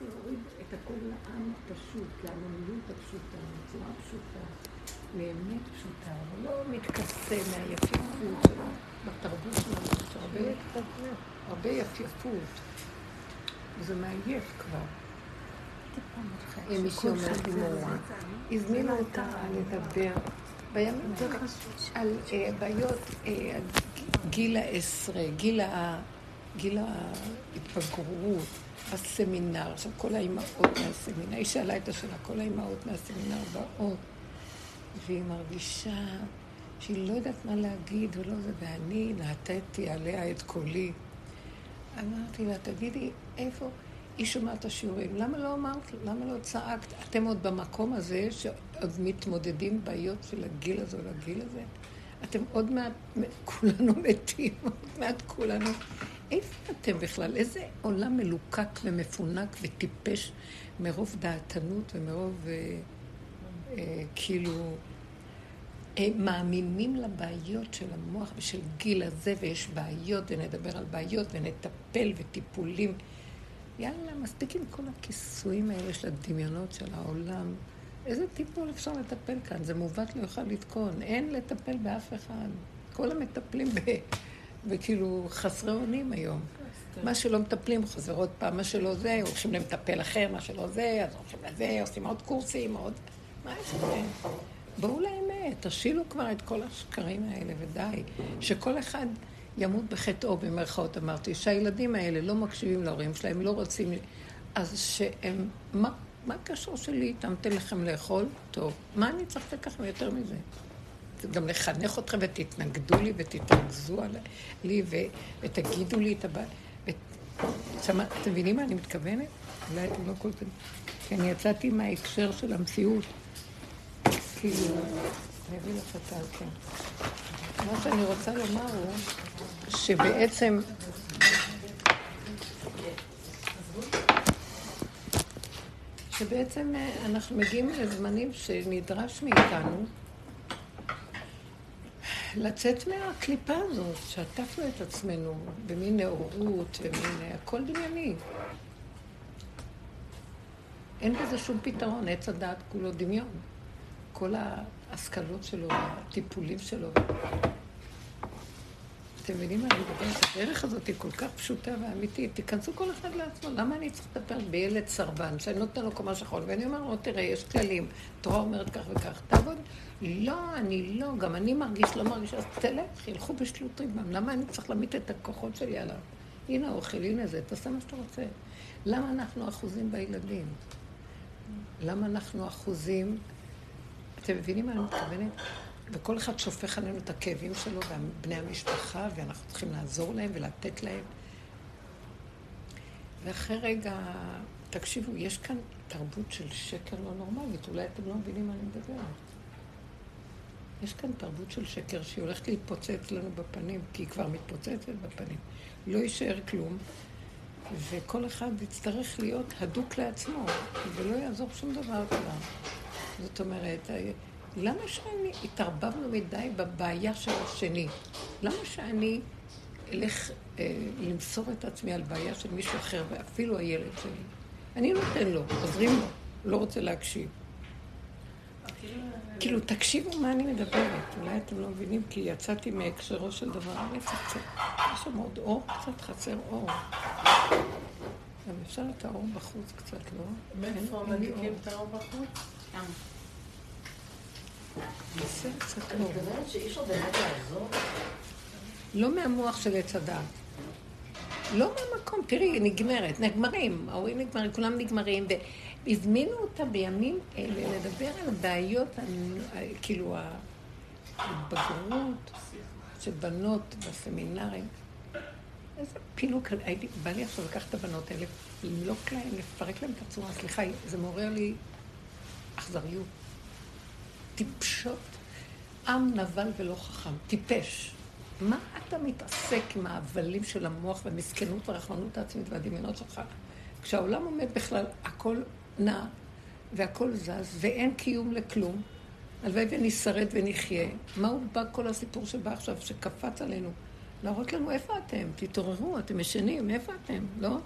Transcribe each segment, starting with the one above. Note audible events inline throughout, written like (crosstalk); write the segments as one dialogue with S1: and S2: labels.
S1: להוריד את הכל לעם הפשוט, לעממיות הפשוטה, בצורה פשוטה, לאמת פשוטה, ולא מתכסה מהיפיפות שלו, בתרבות שלנו, יש הרבה, הרבה יפיפות, וזה מעייף כבר. אם מישהי אומרת לי מורה, הזמינו אותה לדבר בימים על אה, בעיות אה, גיל העשרה, גיל ההתבגרות, הסמינר, עכשיו כל האימהות מהסמינר, היא שאלה את השאלה, כל האימהות מהסמינר באות, והיא מרגישה שהיא לא יודעת מה להגיד ולא זה, ואני נתתי עליה את קולי. אמרתי לה, תגידי, איפה? היא שומעת את השיעורים. למה לא אמרת? למה לא צעקת? אתם עוד במקום הזה, שעוד מתמודדים בעיות של הגיל הזה או לגיל הזה? אתם עוד מעט, כולנו מתים, עוד מעט כולנו. איפה אתם בכלל? איזה עולם מלוקק ומפונק וטיפש מרוב דעתנות ומרוב אה, אה, כאילו אה, מאמינים לבעיות של המוח ושל גיל הזה, ויש בעיות, ונדבר על בעיות, ונטפל, וטיפולים. יאללה, מספיק עם כל הכיסויים האלה של הדמיונות של העולם. איזה טיפול אפשר לטפל כאן? זה מעוות לא יוכל לתקון. אין לטפל באף אחד. כל המטפלים ב... וכאילו חסרי אונים היום. מה שלא מטפלים חוזר עוד פעם, מה שלא זה, הולכים למטפל אחר, מה שלא זה, אז הולכים לזה, עושים עוד קורסים, עוד... מה יש לכם? בואו לאמת, תשילו כבר את כל השקרים האלה ודי. שכל אחד ימות בחטאו, במרכאות אמרתי, שהילדים האלה לא מקשיבים להורים שלהם, לא רוצים... אז שהם... מה, מה הקשר שלי איתם? תן לכם לאכול? טוב. מה אני צריך לקחת יותר מזה? גם לחנך אתכם ותתנגדו לי ותתרכזו לי ותגידו לי את הבעיה. אתם מבינים מה אני מתכוונת? אולי אתם לא כל כך... כי אני יצאתי מההקשר של המציאות. כאילו, אני אביא לך את ה... כן. מה שאני רוצה לומר הוא שבעצם... שבעצם אה, אנחנו מגיעים לזמנים שנדרש מאיתנו לצאת מהקליפה הזאת, שעטפנו את עצמנו במין נאורות ומין הכל דמייני. אין בזה שום פתרון, עץ הדעת כולו דמיון. כל ההשכלות שלו, הטיפולים שלו. אתם מבינים מה אני מדברת? הדרך הזאת היא כל כך פשוטה ואמיתית. תיכנסו כל אחד לעצמו. למה אני צריך לטפל בילד סרבן, שאני נותן לו קומה שחור, ואני אומר לו, תראה, יש כללים, תורה אומרת כך וכך, תעבוד. לא, אני לא, גם אני מרגיש, לא מרגיש, אז תלך, ילכו בשטות ריבם. למה אני צריך להעמיד את הכוחות שלי עליו? הנה האוכל, הנה זה, תעשה מה שאתה רוצה. למה אנחנו אחוזים בילדים? למה אנחנו אחוזים... אתם מבינים מה אני מתכוונת? וכל אחד שופך עלינו את הכאבים שלו ובני המשפחה, ואנחנו צריכים לעזור להם ולתת להם. ואחרי רגע, תקשיבו, יש כאן תרבות של שקר לא נורמלית, אולי אתם לא מבינים מה אני מדברת. יש כאן תרבות של שקר שהיא הולכת להתפוצץ לנו בפנים, כי היא כבר מתפוצצת בפנים. לא יישאר כלום, וכל אחד יצטרך להיות הדוק לעצמו, ולא יעזור שום דבר כבר. זאת אומרת, למה שאני, התערבבנו מדי בבעיה של השני? למה שאני אלך אה, למסור את עצמי על בעיה של מישהו אחר, ואפילו הילד שלי? אני נותן לו, עוזרים לו, לא רוצה להקשיב. כאילו, תקשיבו מה אני מדברת. אולי אתם לא מבינים, כי יצאתי מהקשרו של דבר. יש שם עוד אור, קצת חסר אור. גם אפשר את האור בחוץ קצת, לא?
S2: מאיפה מדליקים את האור בחוץ?
S1: לא מהמוח של עץ הדעת. לא מהמקום, תראי, היא נגמרת, נגמרים, ההורים נגמרים, כולם נגמרים, והזמינו אותה בימים אלה לדבר על בעיות, כאילו, ההתבגרות של בנות בסמינרים. איזה פינוק, הייתי, בא לי עכשיו לקחת את הבנות האלה, למלוק להן, לפרק להן את הצורה, סליחה, זה מעורר לי אכזריות. טיפשות. עם נבל ולא חכם, טיפש. מה אתה מתעסק עם ההבלים של המוח והמסכנות והרחמנות העצמית והדמיונות שלך? כשהעולם עומד בכלל, הכל נע והכל זז ואין קיום לכלום, הלוואי ונשרד ונחיה. מה הוא בא כל הסיפור שבא עכשיו, שקפץ עלינו? להראות לנו איפה אתם, תתעוררו, אתם ישנים, איפה אתם, לא?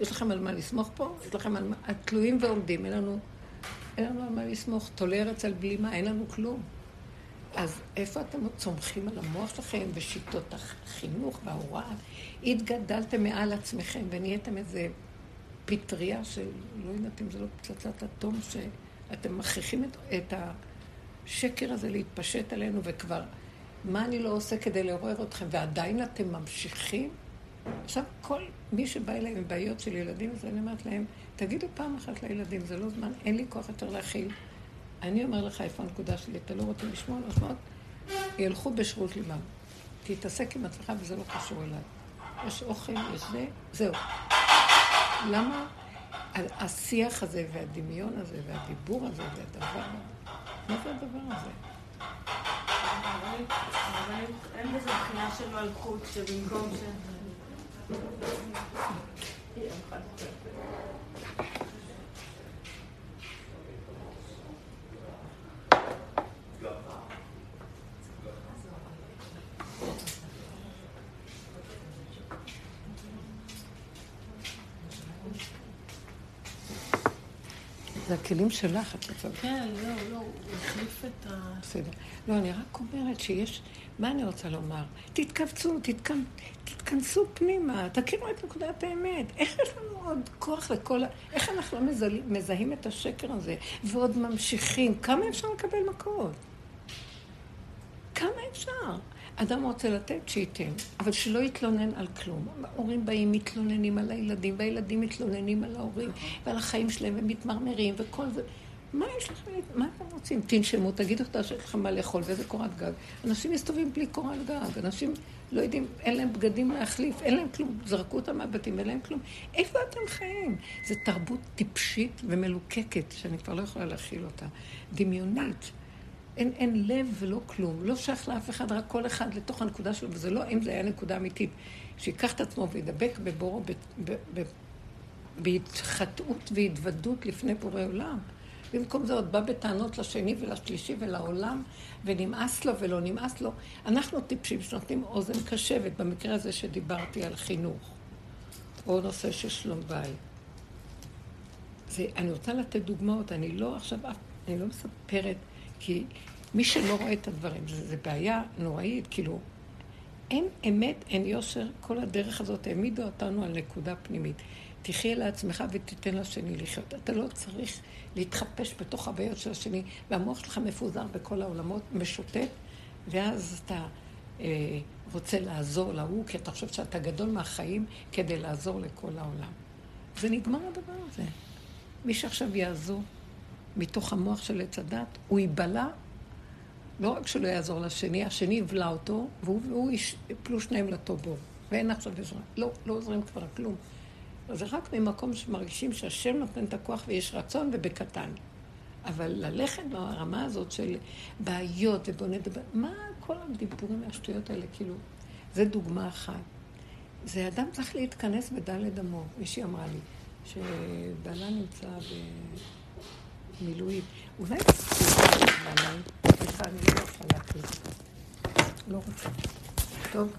S1: יש לכם על מה לסמוך פה? יש לכם על מה... תלויים ועומדים, אין לנו, אין לנו על מה לסמוך. תולה ארץ על בלימה, אין לנו כלום. אז איפה אתם צומחים על המוח שלכם בשיטות החינוך וההוראה? התגדלתם מעל עצמכם ונהייתם איזה פטריה של, לא יודעת אם זה לא פצצת אטום, שאתם מכריחים את, את השקר הזה להתפשט עלינו וכבר, מה אני לא עושה כדי לעורר אתכם? ועדיין אתם ממשיכים? עכשיו, כל מי שבא אליי עם בעיות של ילדים, אז אני אומרת להם, תגידו פעם אחת לילדים, זה לא זמן, אין לי כוח יותר להכיל. אני אומר לך איפה הנקודה שלי, אתה לא רוצה לשמוע, לא לשמוע, ילכו בשירות ליבם. תתעסק עם עצמך וזה לא קשור אליי. יש אוכל, יש זה, זהו. למה השיח הזה והדמיון הזה והדיבור הזה והדבר, מה זה הדבר הזה?
S2: אין בזה בחינה של מלכות, שבמקום ש...
S1: זה הכלים שלך, את
S2: רוצה. כן, לא, לא, הוא החליף את ה...
S1: בסדר. לא, אני רק אומרת שיש... מה אני רוצה לומר? תתכווצו, תתכנ... תתכנסו פנימה, תכירו את נקודת האמת. איך יש לנו עוד כוח לכל ה... איך אנחנו לא מזהים את השקר הזה, ועוד ממשיכים? כמה אפשר לקבל מכות? כמה אפשר? אדם רוצה לתת, שייתן, אבל שלא יתלונן על כלום. ההורים באים, מתלוננים על הילדים, והילדים מתלוננים על ההורים, ועל החיים שלהם, ומתמרמרים, וכל זה. מה יש לכם, מה אתם רוצים? תנשמו, תגידו אותה שיש לכם מה לאכול, ואיזה קורת גג. אנשים מסתובבים בלי קורת גג, אנשים לא יודעים, אין להם בגדים להחליף, אין להם כלום, זרקו אותם מהבתים, אין להם כלום. איפה אתם חיים? זו תרבות טיפשית ומלוקקת, שאני כבר לא יכולה להכיל אותה. דמיונית. אין, אין לב ולא כלום, לא שייך לאף אחד, רק כל אחד לתוך הנקודה שלו, וזה לא אם זה היה נקודה אמיתית. שיקח את עצמו וידבק בבורו, בהתחטאות והתוודות לפני בורא עולם. במקום זה עוד בא בטענות לשני ולשלישי ולעולם, ונמאס לו ולא נמאס לו. אנחנו טיפשים שנותנים אוזן קשבת, במקרה הזה שדיברתי על חינוך, או נושא של שלום בית. אני רוצה לתת דוגמאות, אני לא עכשיו, אני לא מספרת, כי מי שלא רואה את הדברים, זו בעיה נוראית, כאילו, אין אמת, אין יושר, כל הדרך הזאת העמידה אותנו על נקודה פנימית. תחיה לעצמך ותיתן לשני לחיות. אתה לא צריך להתחפש בתוך הבעיות של השני, והמוח שלך מפוזר בכל העולמות, משוטט, ואז אתה אה, רוצה לעזור להוא, כי אתה חושב שאתה גדול מהחיים כדי לעזור לכל העולם. זה נגמר הדבר הזה. מי שעכשיו יעזור מתוך המוח של עץ הדת, הוא ייבלע, לא רק שלא יעזור לשני, השני יבלע אותו, והוא יפלו שניהם לטוב בור. ואין עכשיו עזרה. לא, לא עוזרים כבר כלום. זה רק ממקום שמרגישים שהשם נותן את הכוח ויש רצון ובקטן. אבל ללכת ברמה הזאת של בעיות ובוא נדבר, מה כל הדיבורים והשטויות האלה, כאילו, זה דוגמה אחת. זה אדם צריך להתכנס בדלת אמור. מישהי אמרה לי, שבעלה נמצא במילואים. אולי סליחה, אני לא יכולה להקליט. לא רוצה. טוב.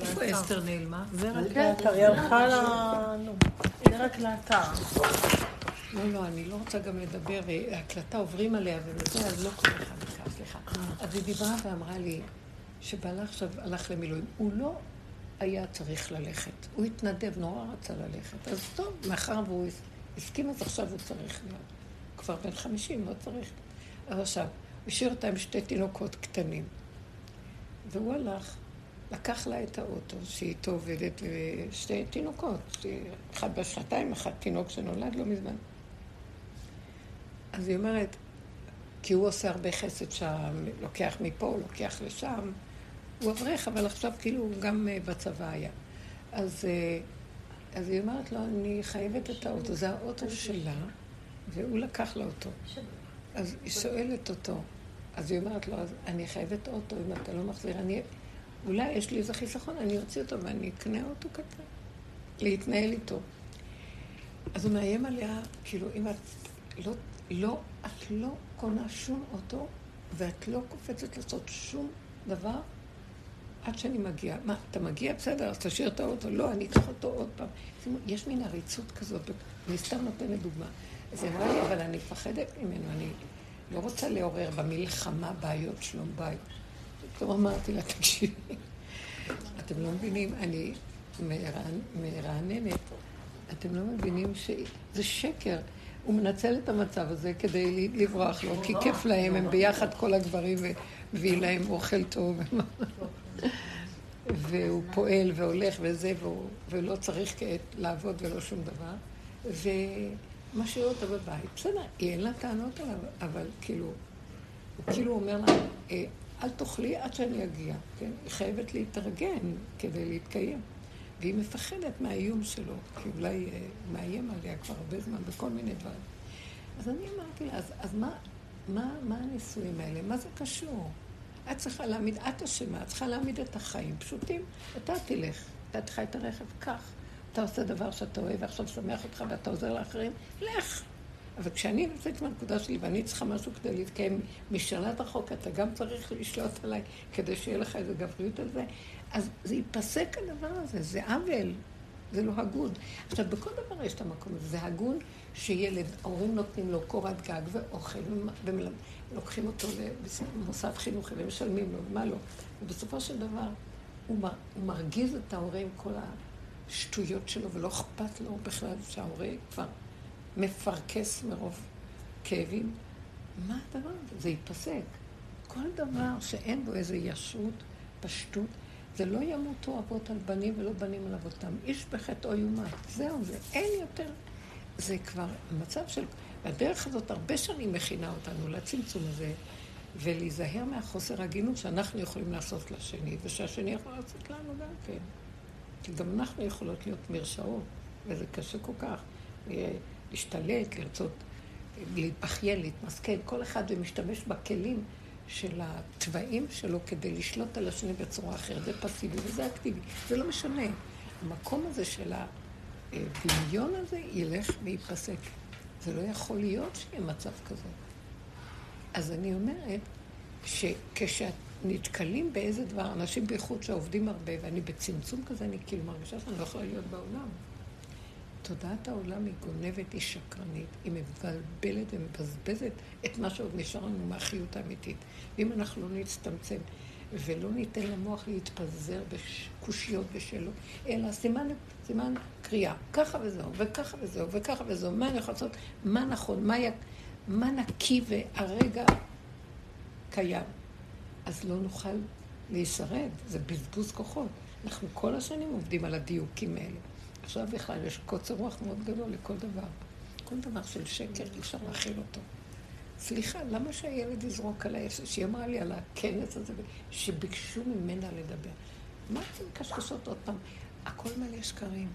S1: איפה אסתר נעלמה?
S2: זה רק לאתר, היא הלכה ל... זה רק לאתר.
S1: לא, לא, אני לא רוצה גם לדבר, והקלטה עוברים עליה וזה, אז לא כל אחד בכך, סליחה. אז היא דיברה ואמרה לי שבעלה עכשיו הלך למילואים. הוא לא היה צריך ללכת, הוא התנדב, נורא רצה ללכת. אז טוב, מאחר והוא הסכים, אז עכשיו הוא צריך להיות. כבר בן חמישים, לא צריך. אז עכשיו, הוא השאיר אותה עם שתי תינוקות קטנים. והוא הלך, לקח לה את האוטו, שהיא איתו עובדת, ושתי תינוקות, אחד בשנתיים, אחד תינוק שנולד לא מזמן. אז היא אומרת, כי הוא עושה הרבה חסד שם, לוקח מפה, לוקח לשם. הוא אברך, אבל עכשיו כאילו הוא גם אה, בצבא היה. אז, אה, אז היא אומרת לו, אני חייבת את האוטו, זה האוטו שלה, והוא לקח לה אותו. אז היא שואלת אותו, אז היא אומרת לו, אז אני חייבת אוטו, אם אתה לא מחזיר, אני... אולי יש לי איזה חיסכון, אני אוציא אותו ואני אקנה אוטו קטן, להתנהל איתו. אז הוא מאיים עליה, כאילו, אם את לא, לא, את לא קונה שום אוטו, ואת לא קופצת לעשות שום דבר, עד שאני מגיעה. מה, אתה מגיע? בסדר, אז תשאיר את האוטו. לא, אני אקח אותו עוד פעם. יש מין עריצות כזאת, אני סתם נותנת דוגמה. אז היא אמרה לי, אבל אני מפחדת ממנו, אני לא רוצה לעורר במלחמה בעיות שלום בית. פתאום אמרתי לה, תקשיבי, אתם לא מבינים, אני מרעננת, אתם לא מבינים שזה שקר. הוא מנצל את המצב הזה כדי לברוח לו, כי כיף להם, הם ביחד כל הגברים ומביא להם אוכל טוב. והוא פועל והולך וזה, ולא צריך כעת לעבוד ולא שום דבר. ומשאיר אותה בבית. בסדר, היא אין לה טענות עליו, אבל כאילו, הוא כאילו אומר לה, אה, אל תאכלי עד שאני אגיע, כן? היא חייבת להתארגן כדי להתקיים. והיא מפחדת מהאיום שלו, כי אולי אה, מאיים עליה כבר הרבה זמן בכל מיני דברים. אז אני אמרתי לה, אז, אז מה, מה, מה הנישואים האלה? מה זה קשור? את צריכה להעמיד, את אשמה, את צריכה להעמיד את החיים פשוטים. אתה תלך, אתה תחי את הרכב, קח. אתה עושה דבר שאתה אוהב ועכשיו שמח אותך ואתה עוזר לאחרים, לך. אבל כשאני נמצאת בנקודה שלי ואני צריכה משהו כדי להתקיים משאלת החוק, אתה גם צריך לשלוט עליי כדי שיהיה לך איזו גבריות על זה. אז זה ייפסק הדבר הזה, זה עוול, זה לא הגון. עכשיו, בכל דבר יש את המקום הזה, זה הגון שילד, ההורים נותנים לו קורת גג ואוכל, ולוקחים אותו למוסד חינוכי ומשלמים לו, מה לא. ובסופו של דבר, הוא, הוא מרגיז את ההורה עם כל השטויות שלו, ולא אכפת לו בכלל שההורה כבר מפרכס מרוב כאבים. מה הדבר הזה? זה ייפסק. כל דבר שאין בו איזו ישרות, פשטות, זה לא ימותו אבות על בנים ולא בנים על אבותם. איש בחטאו יומת. זהו זה. אין יותר. זה כבר מצב של... והדרך הזאת הרבה שנים מכינה אותנו לצמצום הזה, ולהיזהר מהחוסר הגינות שאנחנו יכולים לעשות לשני, ושהשני יכול לעשות לנו גם כן. כי גם אנחנו יכולות להיות מרשעות, וזה קשה כל כך. להשתלט, לרצות להתבכיין, להתמסכן, כל אחד ומשתמש בכלים של התוואים שלו כדי לשלוט על השני בצורה אחרת. זה פסיבי וזה אקטיבי, זה לא משנה. המקום הזה של הדמיון הזה ילך וייפסק. זה לא יכול להיות שיהיה מצב כזה. אז אני אומרת שכשנתקלים באיזה דבר, אנשים בייחוד שעובדים הרבה, ואני בצמצום כזה, אני כאילו מרגישה שאני לא יכולה להיות בעולם. תודעת העולם היא גונבת, היא שקרנית, היא מבלבלת ומבזבזת את מה שעוד נשאר לנו מהחיות האמיתית. ואם אנחנו לא נצטמצם ולא ניתן למוח להתפזר בקושיות ושאלות, אלא סימן, סימן קריאה, ככה וזהו, וככה וזהו, וככה וזהו, מה אני יכול לעשות, מה נכון, מה, י... מה נקי והרגע קיים. אז לא נוכל להישרד, זה בזבוז כוחות. אנחנו כל השנים עובדים על הדיוקים האלה. עכשיו בכלל יש קוצר רוח מאוד גדול לכל דבר. כל דבר של שקר אי אפשר להכיל אותו. סליחה, למה שהילד יזרוק על העסק? שהיא אמרה לי על הכנס הזה, שביקשו ממנה לדבר. מה אתם מקשקשות עוד פעם? הכל מלא שקרים.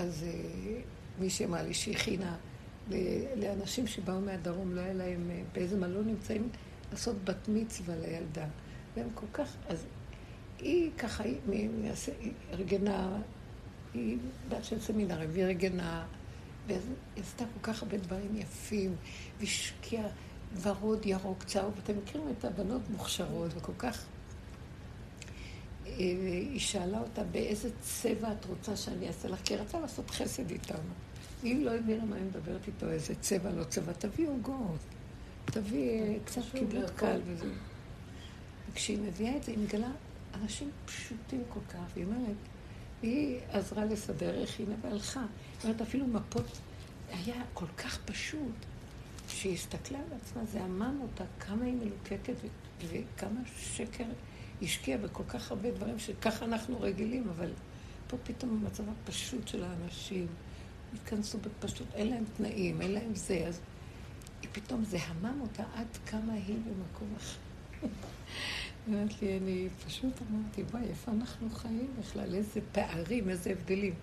S1: אז uh, מישהי אמרה לי שהיא הכינה לאנשים שבאו מהדרום, לא היה להם uh, באיזה מלון נמצאים, לעשות בת מצווה לילדה. והם כל כך, אז היא ככה, היא ארגנה היא בת של סמינר, והיא רגנה, והיא עשתה כל כך הרבה דברים יפים, והשקיעה ורוד, ירוק, צהוב. אתם מכירים את הבנות מוכשרות, וכל כך... היא שאלה אותה באיזה צבע את רוצה שאני אעשה לך, כי היא רצה לעשות חסד איתנו. היא לא הבינה מה היא מדברת איתו, איזה צבע, לא צבע, תביא עוגות, תביא קצת קיבלות קל וזה. וכשהיא מביאה את זה, היא מגלה אנשים פשוטים כל כך, והיא אומרת, היא עזרה לסדר, הכינה והלכה. זאת אומרת, אפילו מפות, היה כל כך פשוט, שהיא הסתכלה על עצמה, זה עמם אותה, כמה היא מלוקקת וכמה שקר השקיעה בכל כך הרבה דברים שככה אנחנו רגילים, אבל פה פתאום המצב הפשוט של האנשים, התכנסו בפשוט, אין להם תנאים, אין להם זה, אז היא פתאום, זה המם אותה עד כמה היא במקום אחר. (laughs) אמרת לי, אני פשוט אמרתי, וואי, איפה אנחנו חיים בכלל? איזה פערים, איזה הבדלים.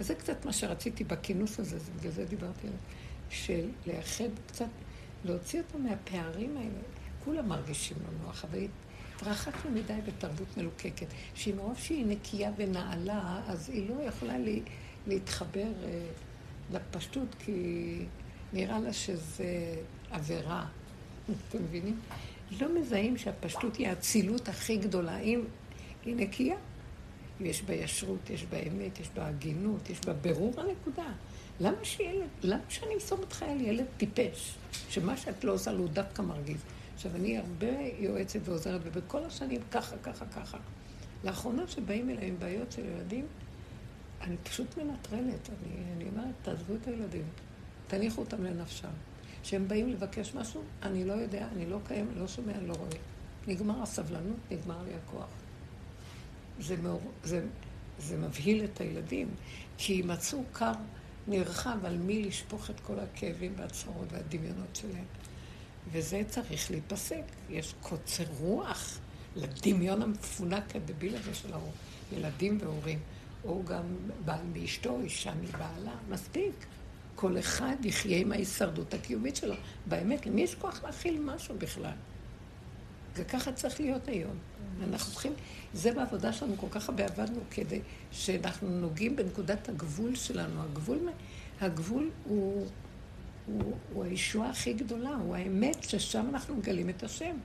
S1: אז זה קצת מה שרציתי בכינוס הזה, בגלל זה דיברתי עליו, של לאחד קצת, להוציא אותו מהפערים האלה. כולם מרגישים לא נוח, אבל התרחקנו מדי בתרבות מלוקקת, שהיא מרוב שהיא נקייה ונעלה, אז היא לא יכולה לי, להתחבר אה, לפשטות, כי נראה לה שזה עבירה. (laughs) אתם מבינים? לא מזהים שהפשטות היא האצילות הכי גדולה. אם, היא נקייה. יש בה ישרות, יש בה אמת, יש בה הגינות, יש בה ברור הנקודה. למה שילד, למה שאני אמסור אותך על ילד טיפש, שמה שאת לא עושה לו דווקא מרגיז? עכשיו, אני הרבה יועצת ועוזרת, ובכל השנים ככה, ככה, ככה. לאחרונה שבאים אליי עם בעיות של ילדים, אני פשוט מנטרלת. אני, אני אומרת, תעזבו את הילדים, תניחו אותם לנפשם. כשהם באים לבקש משהו, אני לא יודע, אני לא קיים, לא שומע, לא רואה. נגמר הסבלנות, נגמר לי הכוח. זה, מאור, זה, זה מבהיל את הילדים, כי מצאו כר נרחב על מי לשפוך את כל הכאבים והצרות והדמיונות שלהם. וזה צריך להיפסק. יש קוצר רוח לדמיון המפונק הדביל הזה של הילדים והורים. או גם בעל מאשתו, אישה מבעלה, מספיק. כל אחד יחיה עם ההישרדות הקיומית שלו. באמת, למי יש כוח להכיל משהו בכלל? וככה צריך להיות היום. אנחנו צריכים, זה בעבודה שלנו, כל כך הרבה עבדנו כדי שאנחנו נוגעים בנקודת הגבול שלנו. הגבול, הגבול הוא, הוא, הוא הישועה הכי גדולה, הוא האמת ששם אנחנו מגלים את השם.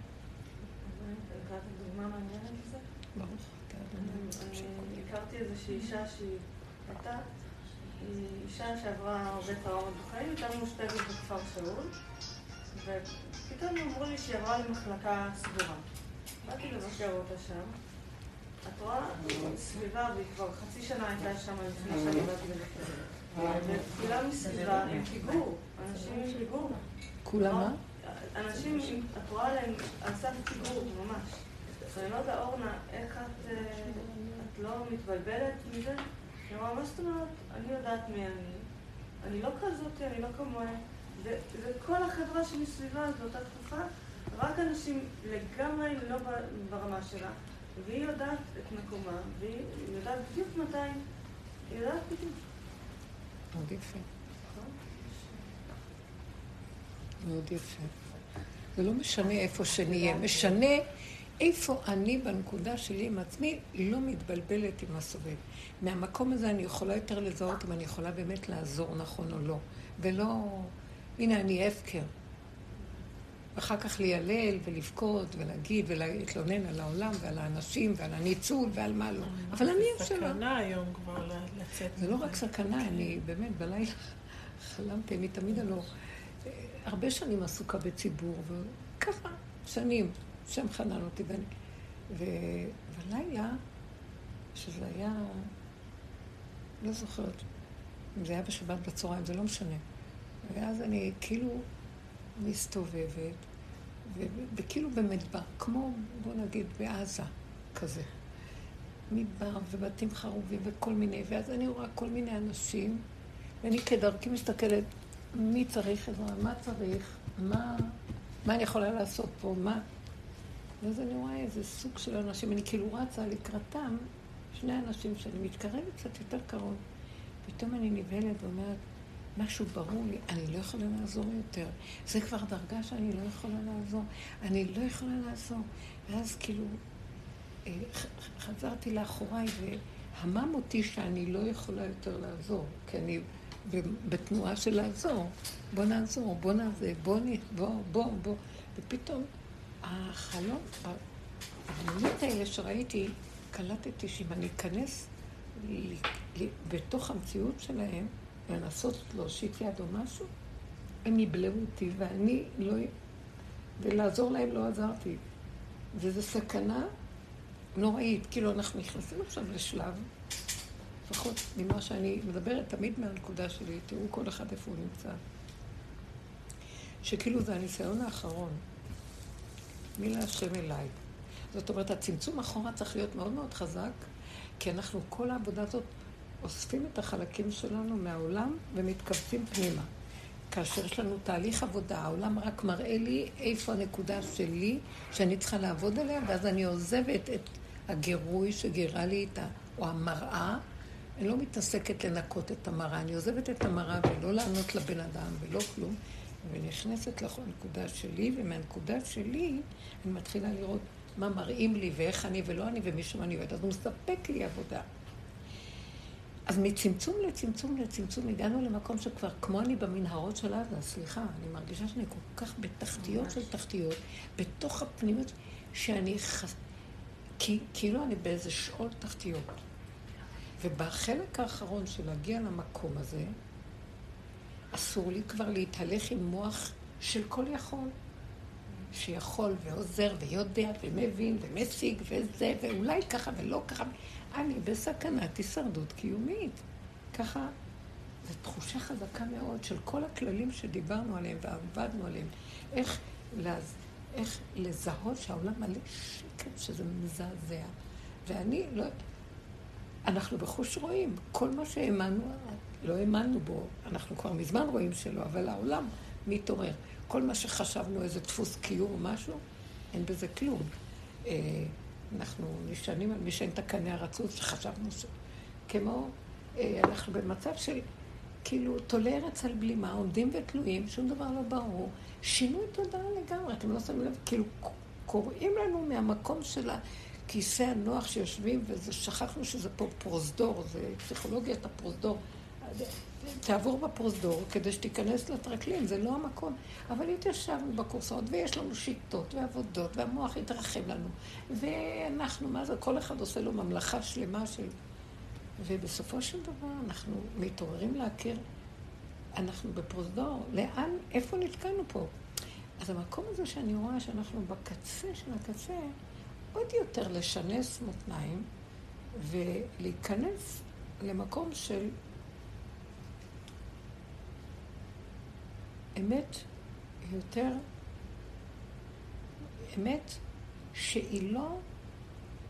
S1: ברוך.
S3: הכרתי איזושהי אישה שהיא הייתה, אישה שעברה הרבה טראומות בחיים, הייתה מאושפזת בכפר שאול, ופתאום אמרו לי שהיא עברה למחלקה סגורה. באתי לבקר אותה שם. את רואה סביבה, והיא כבר חצי שנה הייתה שם לפני שאני באתי לבקר. וכולם מסביבה עם פיגור, אנשים עם פיגור.
S1: כולם מה?
S3: אנשים, את רואה עליהם על סף פיגור, ממש. אני לא יודעת, אורנה, איך את, אה, את לא מתבלבלת מזה? היא אמרה, מה זאת אומרת? אני יודעת מי אני. אני לא כזאת, אני לא כמוהם. וכל החברה שמסביבה זו אותה תקופה, רק אנשים לגמרי לא ברמה שלה. והיא יודעת את מקומה, והיא יודעת בדיוק מתי, היא יודעת בדיוק.
S1: מאוד יפה. מאוד יפה. זה לא משנה איפה שנהיה, משנה איפה אני בנקודה שלי עם עצמי לא מתבלבלת עם הסובב. מהמקום הזה אני יכולה יותר לזהות אם אני יכולה באמת לעזור נכון או לא. ולא, הנה אני הפקר. ואחר כך ליילל ולבכות ולהגיד ולהתלונן על העולם ועל האנשים ועל הניצול ועל מה לא. אבל אני אשמה.
S2: זה סכנה היום כבר לצאת.
S1: זה לא רק סכנה, אני באמת בלילה (laughs) חלמתי, אני תמיד הלא... הרבה שנים עסוקה בציבור, וככה, שנים. השם חנן אותי, ואני... ובלילה, שזה היה, לא זוכרת, אם זה היה בשבת בצהריים, זה לא משנה. ואז אני כאילו מסתובבת, וכאילו במדבר, כמו, בוא נגיד, בעזה, כזה. מדבר ובתים חרובים וכל מיני, ואז אני רואה כל מיני אנשים, ואני כדרכי מסתכלת, מי צריך עזרה, מה צריך, מה, מה אני יכולה לעשות פה, מה... ואז אני רואה איזה סוג של אנשים, אני כאילו רצה לקראתם, שני אנשים שאני מתקרבת קצת יותר קרוב. פתאום אני נבהלת ואומרת, משהו ברור לי, אני לא יכולה לעזור יותר. זה כבר דרגה שאני לא יכולה לעזור. אני לא יכולה לעזור. ואז כאילו אה, חזרתי לאחוריי והמם אותי שאני לא יכולה יותר לעזור, כי אני בתנועה של לעזור. בוא נעזור, בוא נעזור, בוא, בוא, בוא, בוא. ופתאום החלום, הדמויות האלה שראיתי, קלטתי שאם אני אכנס בתוך המציאות שלהם, ולנסות להושיט יד או משהו, הם יבלעו אותי, ואני לא... ולעזור להם לא עזרתי. וזו סכנה נוראית. כאילו, אנחנו נכנסים עכשיו לשלב, לפחות ממה שאני מדברת תמיד מהנקודה שלי, תראו כל אחד איפה הוא נמצא. שכאילו זה הניסיון האחרון. מי להשם אליי. זאת אומרת, הצמצום אחורה צריך להיות מאוד מאוד חזק, כי אנחנו, כל העבודה הזאת, אוספים את החלקים שלנו מהעולם ומתכווצים פנימה. כאשר יש לנו תהליך עבודה, העולם רק מראה לי איפה הנקודה שלי, שאני צריכה לעבוד עליה, ואז אני עוזבת את הגירוי שגירה לי איתה, או המראה. אני לא מתעסקת לנקות את המראה, אני עוזבת את המראה ולא לענות לבן אדם ולא כלום, ונכנסת לנקודה שלי, ומהנקודה שלי אני מתחילה לראות מה מראים לי ואיך אני ולא אני ומישהו אני עובד. אז הוא מספק לי עבודה. אז מצמצום לצמצום לצמצום הגענו למקום שכבר כמו אני במנהרות של עזה, סליחה, אני מרגישה שאני כל כך בתחתיות של תחתיות, בתוך הפנימיות, שאני ח... כי כאילו אני באיזה שאול תחתיות. ובחלק האחרון של להגיע למקום הזה, אסור לי כבר להתהלך עם מוח של כל יכול. שיכול ועוזר ויודע ומבין ומשיג וזה, ואולי ככה ולא ככה. אני בסכנת הישרדות קיומית. ככה, זו תחושה חזקה מאוד של כל הכללים שדיברנו עליהם ועבדנו עליהם. איך, לז... איך לזהות שהעולם מלא שקט, שזה מזעזע. ואני לא... אנחנו בחוש רואים. כל מה שהאמנו, לא האמנו בו, אנחנו כבר מזמן רואים שלא, אבל העולם מתעורר. כל מה שחשבנו, איזה דפוס קיום או משהו, אין בזה כלום. אה, אנחנו נשענים על מי שאין את הקנה הרצוף שחשבנו ש... כמו, אה, אנחנו במצב של כאילו תולי ארץ על בלימה, עומדים ותלויים, שום דבר לא ברור. שינוי תודעה לגמרי, אתם לא שמים לב, כאילו קוראים לנו מהמקום של הכיסא הנוח שיושבים, ושכחנו שזה פה פרוזדור, זה פסיכולוגיית הפרוזדור. תעבור בפרוזדור כדי שתיכנס לטרקלין, זה לא המקום. אבל התיישבנו בקורסאות, ויש לנו שיטות ועבודות, והמוח התרחב לנו. ואנחנו, מה זה, כל אחד עושה לו ממלכה שלמה של... ובסופו של דבר אנחנו מתעוררים להכיר, אנחנו בפרוזדור, לאן, איפה נתקענו פה? אז המקום הזה שאני רואה שאנחנו בקצה של הקצה, עוד יותר לשנס מותניים ולהיכנס למקום של אמת יותר, אמת שהיא לא,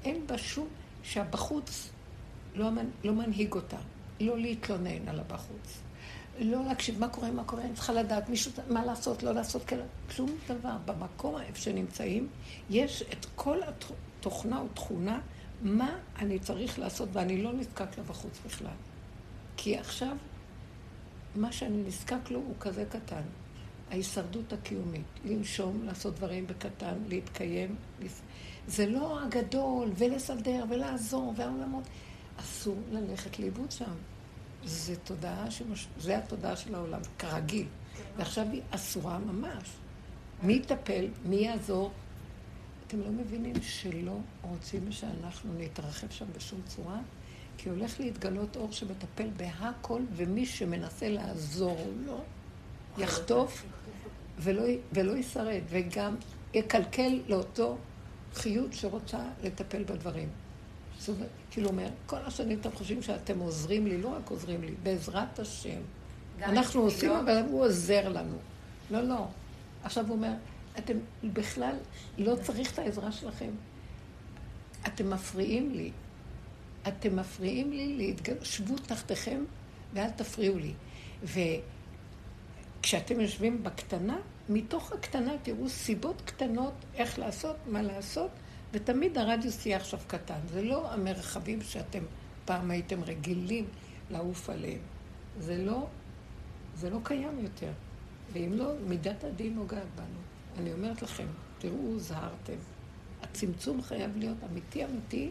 S1: אין בה שום, שהבחוץ לא, לא מנהיג אותה, לא להתלונן על הבחוץ, לא להקשיב מה קורה, מה קורה, אני צריכה לדעת מישהו, מה לעשות, לא לעשות, כאלה, כלום דבר. במקום איפה שנמצאים, יש את כל התוכנה ותכונה, מה אני צריך לעשות, ואני לא נזקק לבחוץ בכלל. כי עכשיו מה שאני נזקק לו הוא כזה קטן. ההישרדות הקיומית, לנשום, לעשות דברים בקטן, להתקיים. זה לא הגדול, ולסדר, ולעזור, והעולמות. אסור ללכת לאיבוד שם. זה תודעה שמש... זה התודעה של העולם, כרגיל. ועכשיו היא אסורה ממש. מי יטפל? מי יעזור? אתם לא מבינים שלא רוצים שאנחנו נתרחב שם בשום צורה? כי הולך להתגלות אור שמטפל בהכל, ומי שמנסה לעזור לו, יחטוף ולא, ולא ישרד, וגם יקלקל לאותו חיות שרוצה לטפל בדברים. אומרת, כאילו אומר, כל השנים אתם חושבים שאתם עוזרים לי, לא רק עוזרים לי, בעזרת השם. אנחנו עושים, לא... אבל הוא עוזר לנו. לא, לא. עכשיו הוא אומר, אתם בכלל לא צריך את העזרה שלכם. אתם מפריעים לי. אתם מפריעים לי להתגל... שבו תחתיכם ואל תפריעו לי. וכשאתם יושבים בקטנה, מתוך הקטנה תראו סיבות קטנות איך לעשות, מה לעשות, ותמיד הרדיוס יהיה עכשיו קטן. זה לא המרחבים שאתם פעם הייתם רגילים לעוף עליהם. זה לא, זה לא קיים יותר. ואם לא, מידת הדין נוגעת בנו. אני אומרת לכם, תראו, הוזהרתם. הצמצום חייב להיות אמיתי אמיתי,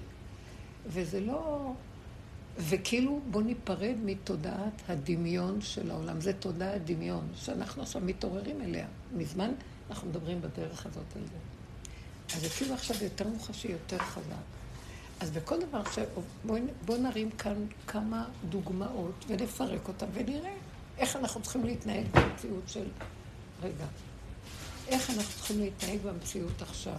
S1: וזה לא... וכאילו בואו ניפרד מתודעת הדמיון של העולם. זה תודעת דמיון, שאנחנו עכשיו מתעוררים אליה. מזמן אנחנו מדברים בדרך הזאת על זה. אז כאילו עכשיו יותר מוחשי, יותר חזק. אז בכל דבר עכשיו, בואו בוא נרים כאן כמה דוגמאות ונפרק אותן ונראה איך אנחנו צריכים להתנהג במציאות של... רגע. איך אנחנו צריכים להתנהג במציאות עכשיו.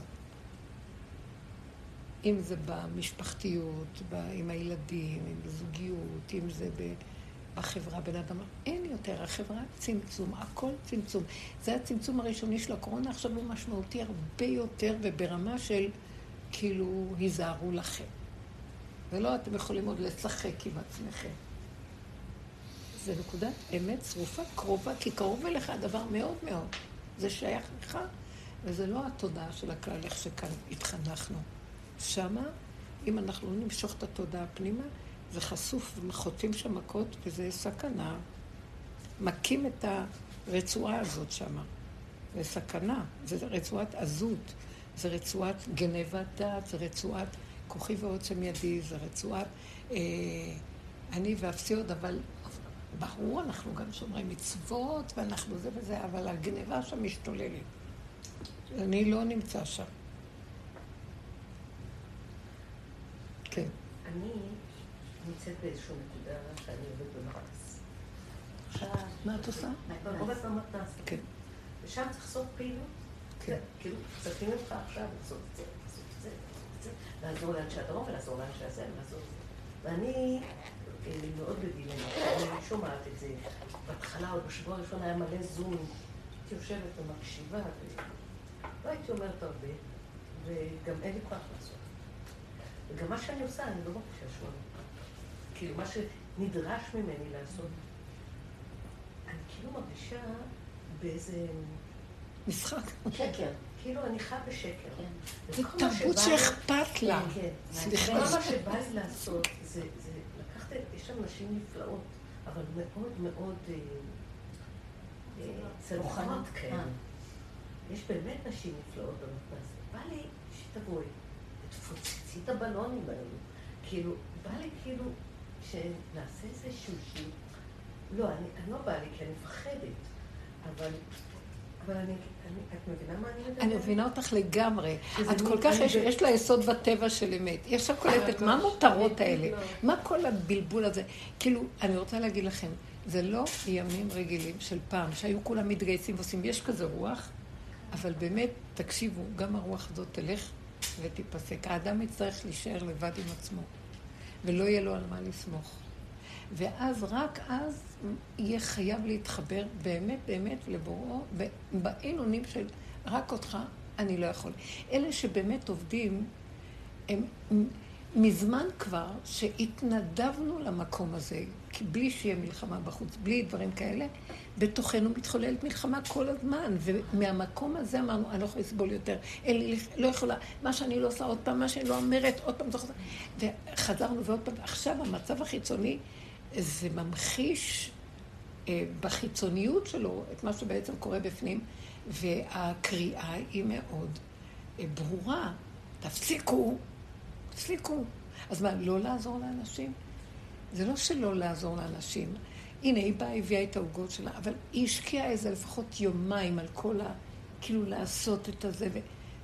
S1: אם זה במשפחתיות, עם הילדים, אם בזוגיות, אם זה בחברה, בן אדם, אין יותר, החברה צמצום, הכל צמצום. זה הצמצום הראשוני של הקורונה, עכשיו הוא משמעותי הרבה יותר וברמה של כאילו, היזהרו לכם. ולא אתם יכולים עוד לשחק עם עצמכם. זה נקודת אמת צרופה קרובה, כי קרוב אליך הדבר מאוד מאוד. זה שייך לך, וזה לא התודעה של הכלל, איך שכאן התחנכנו. שמה, אם אנחנו לא נמשוך את התודעה פנימה, זה חשוף וחוטאים שם מכות, וזה סכנה. מכים את הרצועה הזאת שמה. זה סכנה, זה רצועת עזות, זה רצועת גנבת דעת, זה רצועת כוחי ועוצם ידי, זה רצועת אה, אני ואפסי עוד, אבל ברור, אנחנו גם שומרי מצוות, ואנחנו זה וזה, אבל הגניבה שם משתוללת. אני לא נמצא שם. כן.
S4: אני נמצאת באיזושהי נקודה שאני עובדת. עכשיו...
S1: מה את עושה?
S4: אני עובדת במתנ"ס.
S1: כן.
S4: ושם צריך לעשות פעילות.
S1: כן.
S4: כאילו, מצפים ממך עכשיו לעשות את זה, לעשות את זה, לעשות את זה, לעזור לאנשי הדרום ולעזור לאנשי הזה ולעזור את זה. ואני אה, מאוד בדילמה, אני שומעת את זה. בהתחלה, עוד בשבוע הראשון היה מלא זום. הייתי יושבת ומקשיבה, ולא הייתי אומרת הרבה, וגם אין לי כוח לעשות. וגם מה שאני עושה, אני לא מרגישה שהוא כאילו, מה שנדרש ממני לעשות. אני כאילו מרגישה באיזה...
S1: משחק.
S4: שקר. כאילו, אני חיה בשקר.
S1: זו
S4: וכל מה
S1: תרבות שאכפת לה.
S4: כן, כן.
S1: סליחה.
S4: כל מה שבא לי לעשות, זה זה לקחת, יש שם נשים נפלאות, אבל מאוד מאוד אה, אה, צלוחנות כאלה. יש באמת נשים נפלאות במתנ"ס. בא לי שתבואי, תפוצצי את הבלונים האלו. כאילו, בא לי כאילו שנעשה איזשהו שיעור. לא, אני, אני לא בא לי כי אני מפחדת, אבל, אבל אני, אני, את מבינה מה אני מדברת?
S1: אני מבינה אותך לגמרי. את כל כך, יש- יש לה יסוד בטבע של אמת. היא עכשיו קולטת, מה המותרות האלה?
S4: לא.
S1: מה כל הבלבול הזה? כאילו, אני רוצה להגיד לכם, זה לא ימים רגילים של פעם, שהיו כולם מתגייסים ועושים, יש כזה רוח, אבל באמת, תקשיבו, גם הרוח הזאת תלך ותיפסק. האדם יצטרך להישאר לבד עם עצמו, ולא יהיה לו על מה לסמוך. ואז, רק אז, יהיה חייב להתחבר באמת באמת לבוראו, בעינונים של רק אותך אני לא יכול. אלה שבאמת עובדים, הם מזמן כבר שהתנדבנו למקום הזה, בלי שיהיה מלחמה בחוץ, בלי דברים כאלה, בתוכנו מתחוללת מלחמה כל הזמן, ומהמקום הזה אמרנו, אני לא יכולה לסבול יותר, אין לי, לא יכולה, מה שאני לא עושה עוד פעם, מה שאני לא אומרת, עוד פעם, זוכרת. וחזרנו ועוד פעם, עכשיו המצב החיצוני, זה ממחיש אה, בחיצוניות שלו את מה שבעצם קורה בפנים, והקריאה היא מאוד אה, ברורה. תפסיקו, תפסיקו. אז מה, לא לעזור לאנשים? זה לא שלא לעזור לאנשים. הנה, היא באה, הביאה את העוגות שלה, אבל היא השקיעה איזה לפחות יומיים על כל ה... כאילו לעשות את הזה.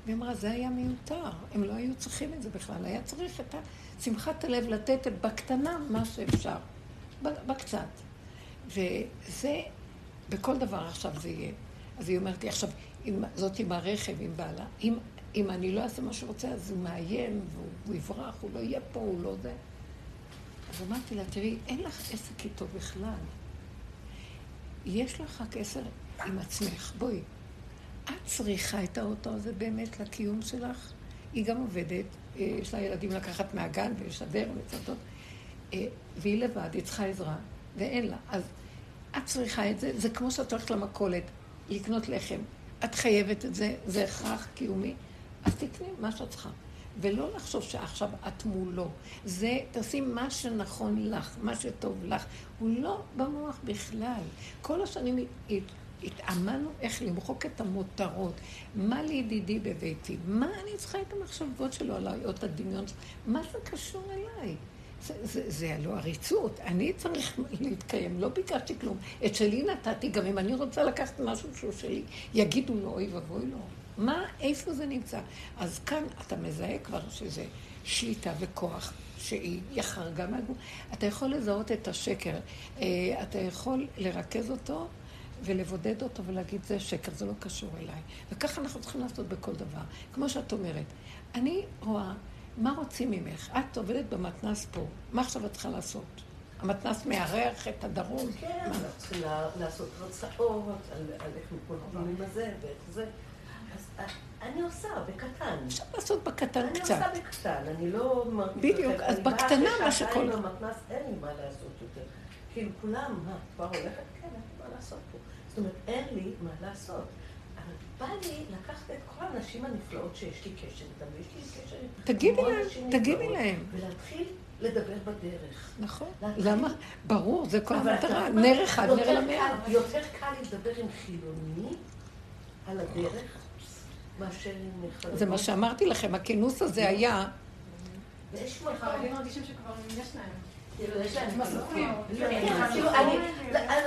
S1: והיא אמרה, זה היה מיותר, הם לא היו צריכים את זה בכלל, היה צריך את שמחת הלב לתת בקטנה מה שאפשר, בקצת. וזה, בכל דבר עכשיו זה יהיה. אז היא אומרת לי, עכשיו, אם, זאת עם הרכב, עם בעלה, אם, אם אני לא אעשה מה שהוא רוצה, אז הוא מאיים, והוא יברח, הוא לא יהיה פה, הוא לא זה. אז אמרתי לה, תראי, אין לך עסק איתו בכלל. יש לך רק עשר עם עצמך, בואי. את צריכה את האוטו הזה באמת לקיום שלך. היא גם עובדת, יש לה ילדים לקחת מהגן ולשדר ולצדות, והיא לבד, היא צריכה עזרה, ואין לה. אז את צריכה את זה, זה כמו שאת הולכת למכולת, לקנות לחם. את חייבת את זה, זה הכרח קיומי, אז תקני מה שאת צריכה. ולא לחשוב שעכשיו את מולו. זה, תעשי מה שנכון לך, מה שטוב לך. הוא לא במוח בכלל. כל השנים התאמנו איך למחוק את המותרות. מה לידידי בביתי? מה אני צריכה את המחשבות שלו עליי, או את הדמיון שלו? מה זה קשור אליי? זה, זה, זה הלא עריצות. אני צריך להתקיים, לא ביקשתי כלום. את שלי נתתי, גם אם אני רוצה לקחת משהו שהוא שלי, יגידו לו, אוי ואבוי לו. מה, איפה זה נמצא? אז כאן אתה מזהה כבר שזה שליטה וכוח שהיא חרגה מהגוף. אתה יכול לזהות את השקר, אתה יכול לרכז אותו ולבודד אותו ולהגיד, זה שקר, זה לא קשור אליי. וככה אנחנו צריכים לעשות בכל דבר. כמו שאת אומרת, אני רואה, מה רוצים ממך? את עובדת במתנ"ס פה, מה עכשיו את צריכה לעשות? המתנ"ס מארח את הדרום?
S4: כן, אנחנו צריכים לעשות הרצאות על איך מתמודדים עם הזה ואיך זה. אז אני עושה בקטן.
S1: אפשר לעשות בקטן
S4: אני
S1: קצת.
S4: אני עושה בקטן, אני לא מרגישה...
S1: בדיוק, אז בקטנה מה שכל...
S4: אני באה במתנ"ס, אין לי מה לעשות יותר. כאילו, כולם, מה, כבר הולכת? כן, אין לי מה לעשות פה. זאת אומרת, אין לי מה לעשות. אבל בא לי לקחת את כל הנשים הנפלאות שיש לי קשר איתן, ויש לי קשר איתן.
S1: תגידי להם, תגידי להם.
S4: ולהתחיל לדבר בדרך.
S1: נכון. למה? ברור, זה כל המטרה. נר אחד, נר למאה.
S4: יותר קל לדבר עם חילוני על הדרך. מאשר עם חרדים.
S1: זה מה שאמרתי לכם, הכינוס הזה היה...
S4: ויש
S5: חרדים מרגישים שכבר יש להם.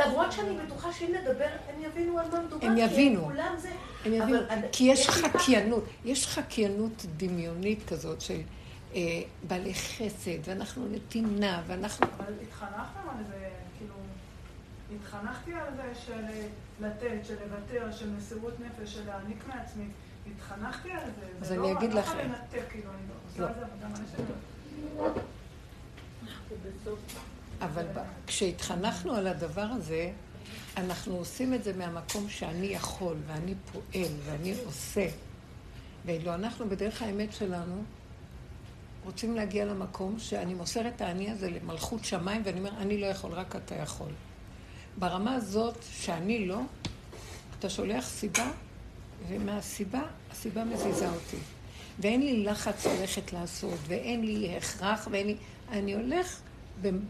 S4: למרות שאני בטוחה שאם נדבר, הם יבינו על מה מדובר.
S1: הם יבינו. הם יבינו. כי יש חקיינות, יש חקיינות דמיונית כזאת של אה, בעלי חסד, ואנחנו נתינה, ואנחנו...
S6: אבל התחנכתם על זה, כאילו, התחנכתי על זה של לתת, של לוותר, של מסירות נפש, של להעניק מעצמי. התחנכתי על זה.
S1: אז
S6: זה
S1: אני
S6: לא-
S1: אגיד
S6: לא
S1: לכם.
S6: יכולה לנתק, כאילו, אני לא עושה
S1: לא.
S6: על זה עבודה מלא שנים.
S1: אבל ב- כשהתחנכנו על הדבר הזה, אנחנו עושים את זה מהמקום שאני יכול, ואני פועל, ואני עושה. ואילו אנחנו בדרך האמת שלנו רוצים להגיע למקום שאני מוסר את האני הזה למלכות שמיים, ואני אומר, אני לא יכול, רק אתה יכול. ברמה הזאת שאני לא, אתה שולח סיבה, ומהסיבה, הסיבה מזיזה אותי. ואין לי לחץ ללכת לעשות, ואין לי הכרח, ואין לי... אני הולך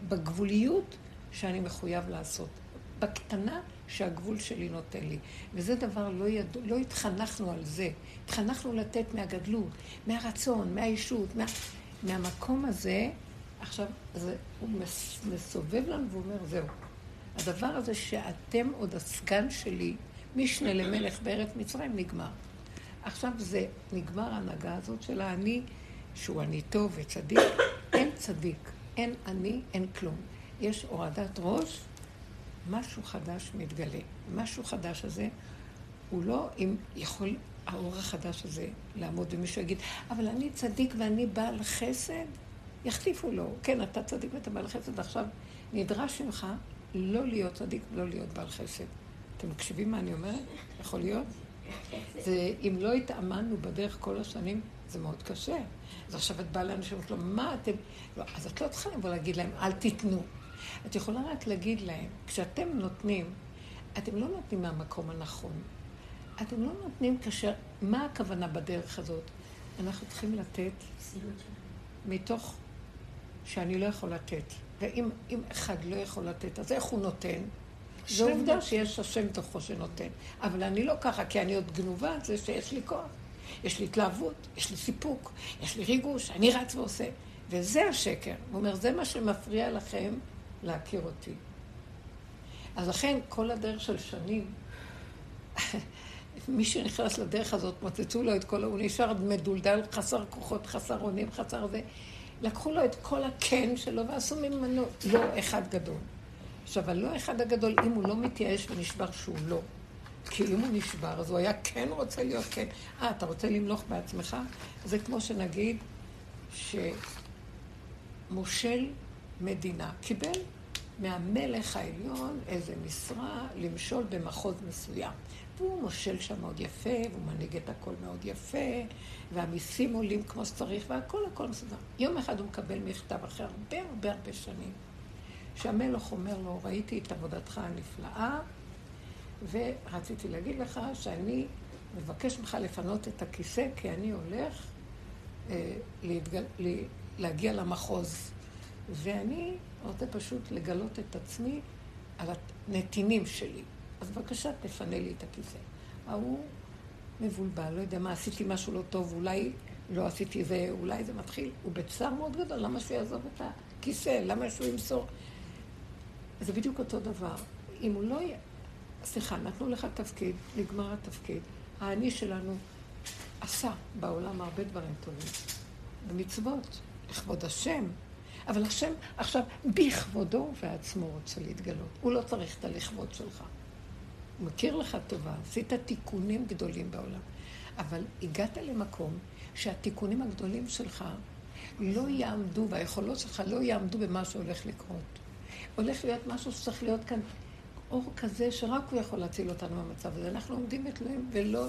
S1: בגבוליות שאני מחויב לעשות. בקטנה שהגבול שלי נותן לי. וזה דבר, לא, ידע, לא התחנכנו על זה. התחנכנו לתת מהגדלות, מהרצון, מהאישות, מה... מהמקום הזה. עכשיו, זה, הוא מס, מסובב לנו ואומר, זהו. הדבר הזה שאתם עוד הסגן שלי, משנה למלך בארץ מצרים, נגמר. עכשיו זה נגמר ההנהגה הזאת של האני, שהוא אני טוב וצדיק. אין צדיק, אין אני, אין כלום. יש הורדת ראש, משהו חדש מתגלה. משהו חדש הזה, הוא לא אם יכול האור החדש הזה לעמוד ומישהו יגיד, אבל אני צדיק ואני בעל חסד, יחליפו לו. כן, אתה צדיק ואתה בעל חסד, עכשיו נדרש ממך לא להיות צדיק ולא להיות בעל חסד. אתם מקשיבים מה אני אומרת? יכול להיות? זה, אם לא התאמנו בדרך כל השנים, זה מאוד קשה. אז עכשיו את באה לאנשים ואומרת לו, מה אתם... לא, אז את לא צריכה לבוא להגיד להם, אל תיתנו. את יכולה רק להגיד להם, כשאתם נותנים, אתם לא נותנים מהמקום הנכון. אתם לא נותנים כאשר... מה הכוונה בדרך הזאת? אנחנו צריכים לתת מתוך שאני לא יכול לתת. ואם אם אחד לא יכול לתת, אז איך הוא נותן? זו עובדה שיש השם תוכו שנותן. אבל אני לא ככה, כי אני עוד גנובה על זה שיש לי כוח. יש לי התלהבות, יש לי סיפוק, יש לי ריגוש, אני רץ ועושה. וזה השקר. הוא אומר, זה מה שמפריע לכם להכיר אותי. אז לכן, כל הדרך של שנים, (laughs) מי שנכנס לדרך הזאת, מוצצו לו את כל, הוא נשאר מדולדל, חסר כוחות, חסר אונים, חסר זה. לקחו לו את כל הכן שלו ועשו ממנו לא אחד גדול. עכשיו, הלא אחד הגדול, אם הוא לא מתייאש ונשבר שהוא לא, כי אם הוא נשבר, אז הוא היה כן רוצה להיות כן. אה, אתה רוצה למלוך בעצמך? זה כמו שנגיד שמושל מדינה קיבל מהמלך העליון איזה משרה למשול במחוז מסוים. והוא מושל שם מאוד יפה, והוא מנהיג את הכל מאוד יפה, והמיסים עולים כמו שצריך, והכל הכל מסודר. יום אחד הוא מקבל מכתב אחרי הרבה הרבה הרבה שנים, שהמלך אומר לו, ראיתי את עבודתך הנפלאה, ורציתי להגיד לך שאני מבקש ממך לפנות את הכיסא, כי אני הולך אה, להתגל... להגיע למחוז. ואני רוצה פשוט לגלות את עצמי על הנתינים שלי. אז בבקשה, תפנה לי את הכיסא. ההוא מבולבל, לא יודע מה, עשיתי משהו לא טוב, אולי לא עשיתי זה, אולי זה מתחיל. הוא בצער מאוד גדול, למה שהוא יעזוב את הכיסא? למה שהוא ימסור? זה בדיוק אותו דבר. אם הוא לא... י... סליחה, נתנו לך תפקיד, נגמר התפקיד. האני שלנו עשה בעולם הרבה דברים טובים. במצוות, לכבוד השם. אבל השם עכשיו בכבודו ובעצמו רוצה להתגלות. הוא לא צריך את הלכבוד שלך. הוא מכיר לך טובה, עשית תיקונים גדולים בעולם. אבל הגעת למקום שהתיקונים הגדולים שלך לא יעמדו, והיכולות שלך לא יעמדו במה שהולך לקרות. הולך להיות משהו שצריך להיות כאן אור כזה שרק הוא יכול להציל אותנו מהמצב הזה. אנחנו עומדים אצלם ולא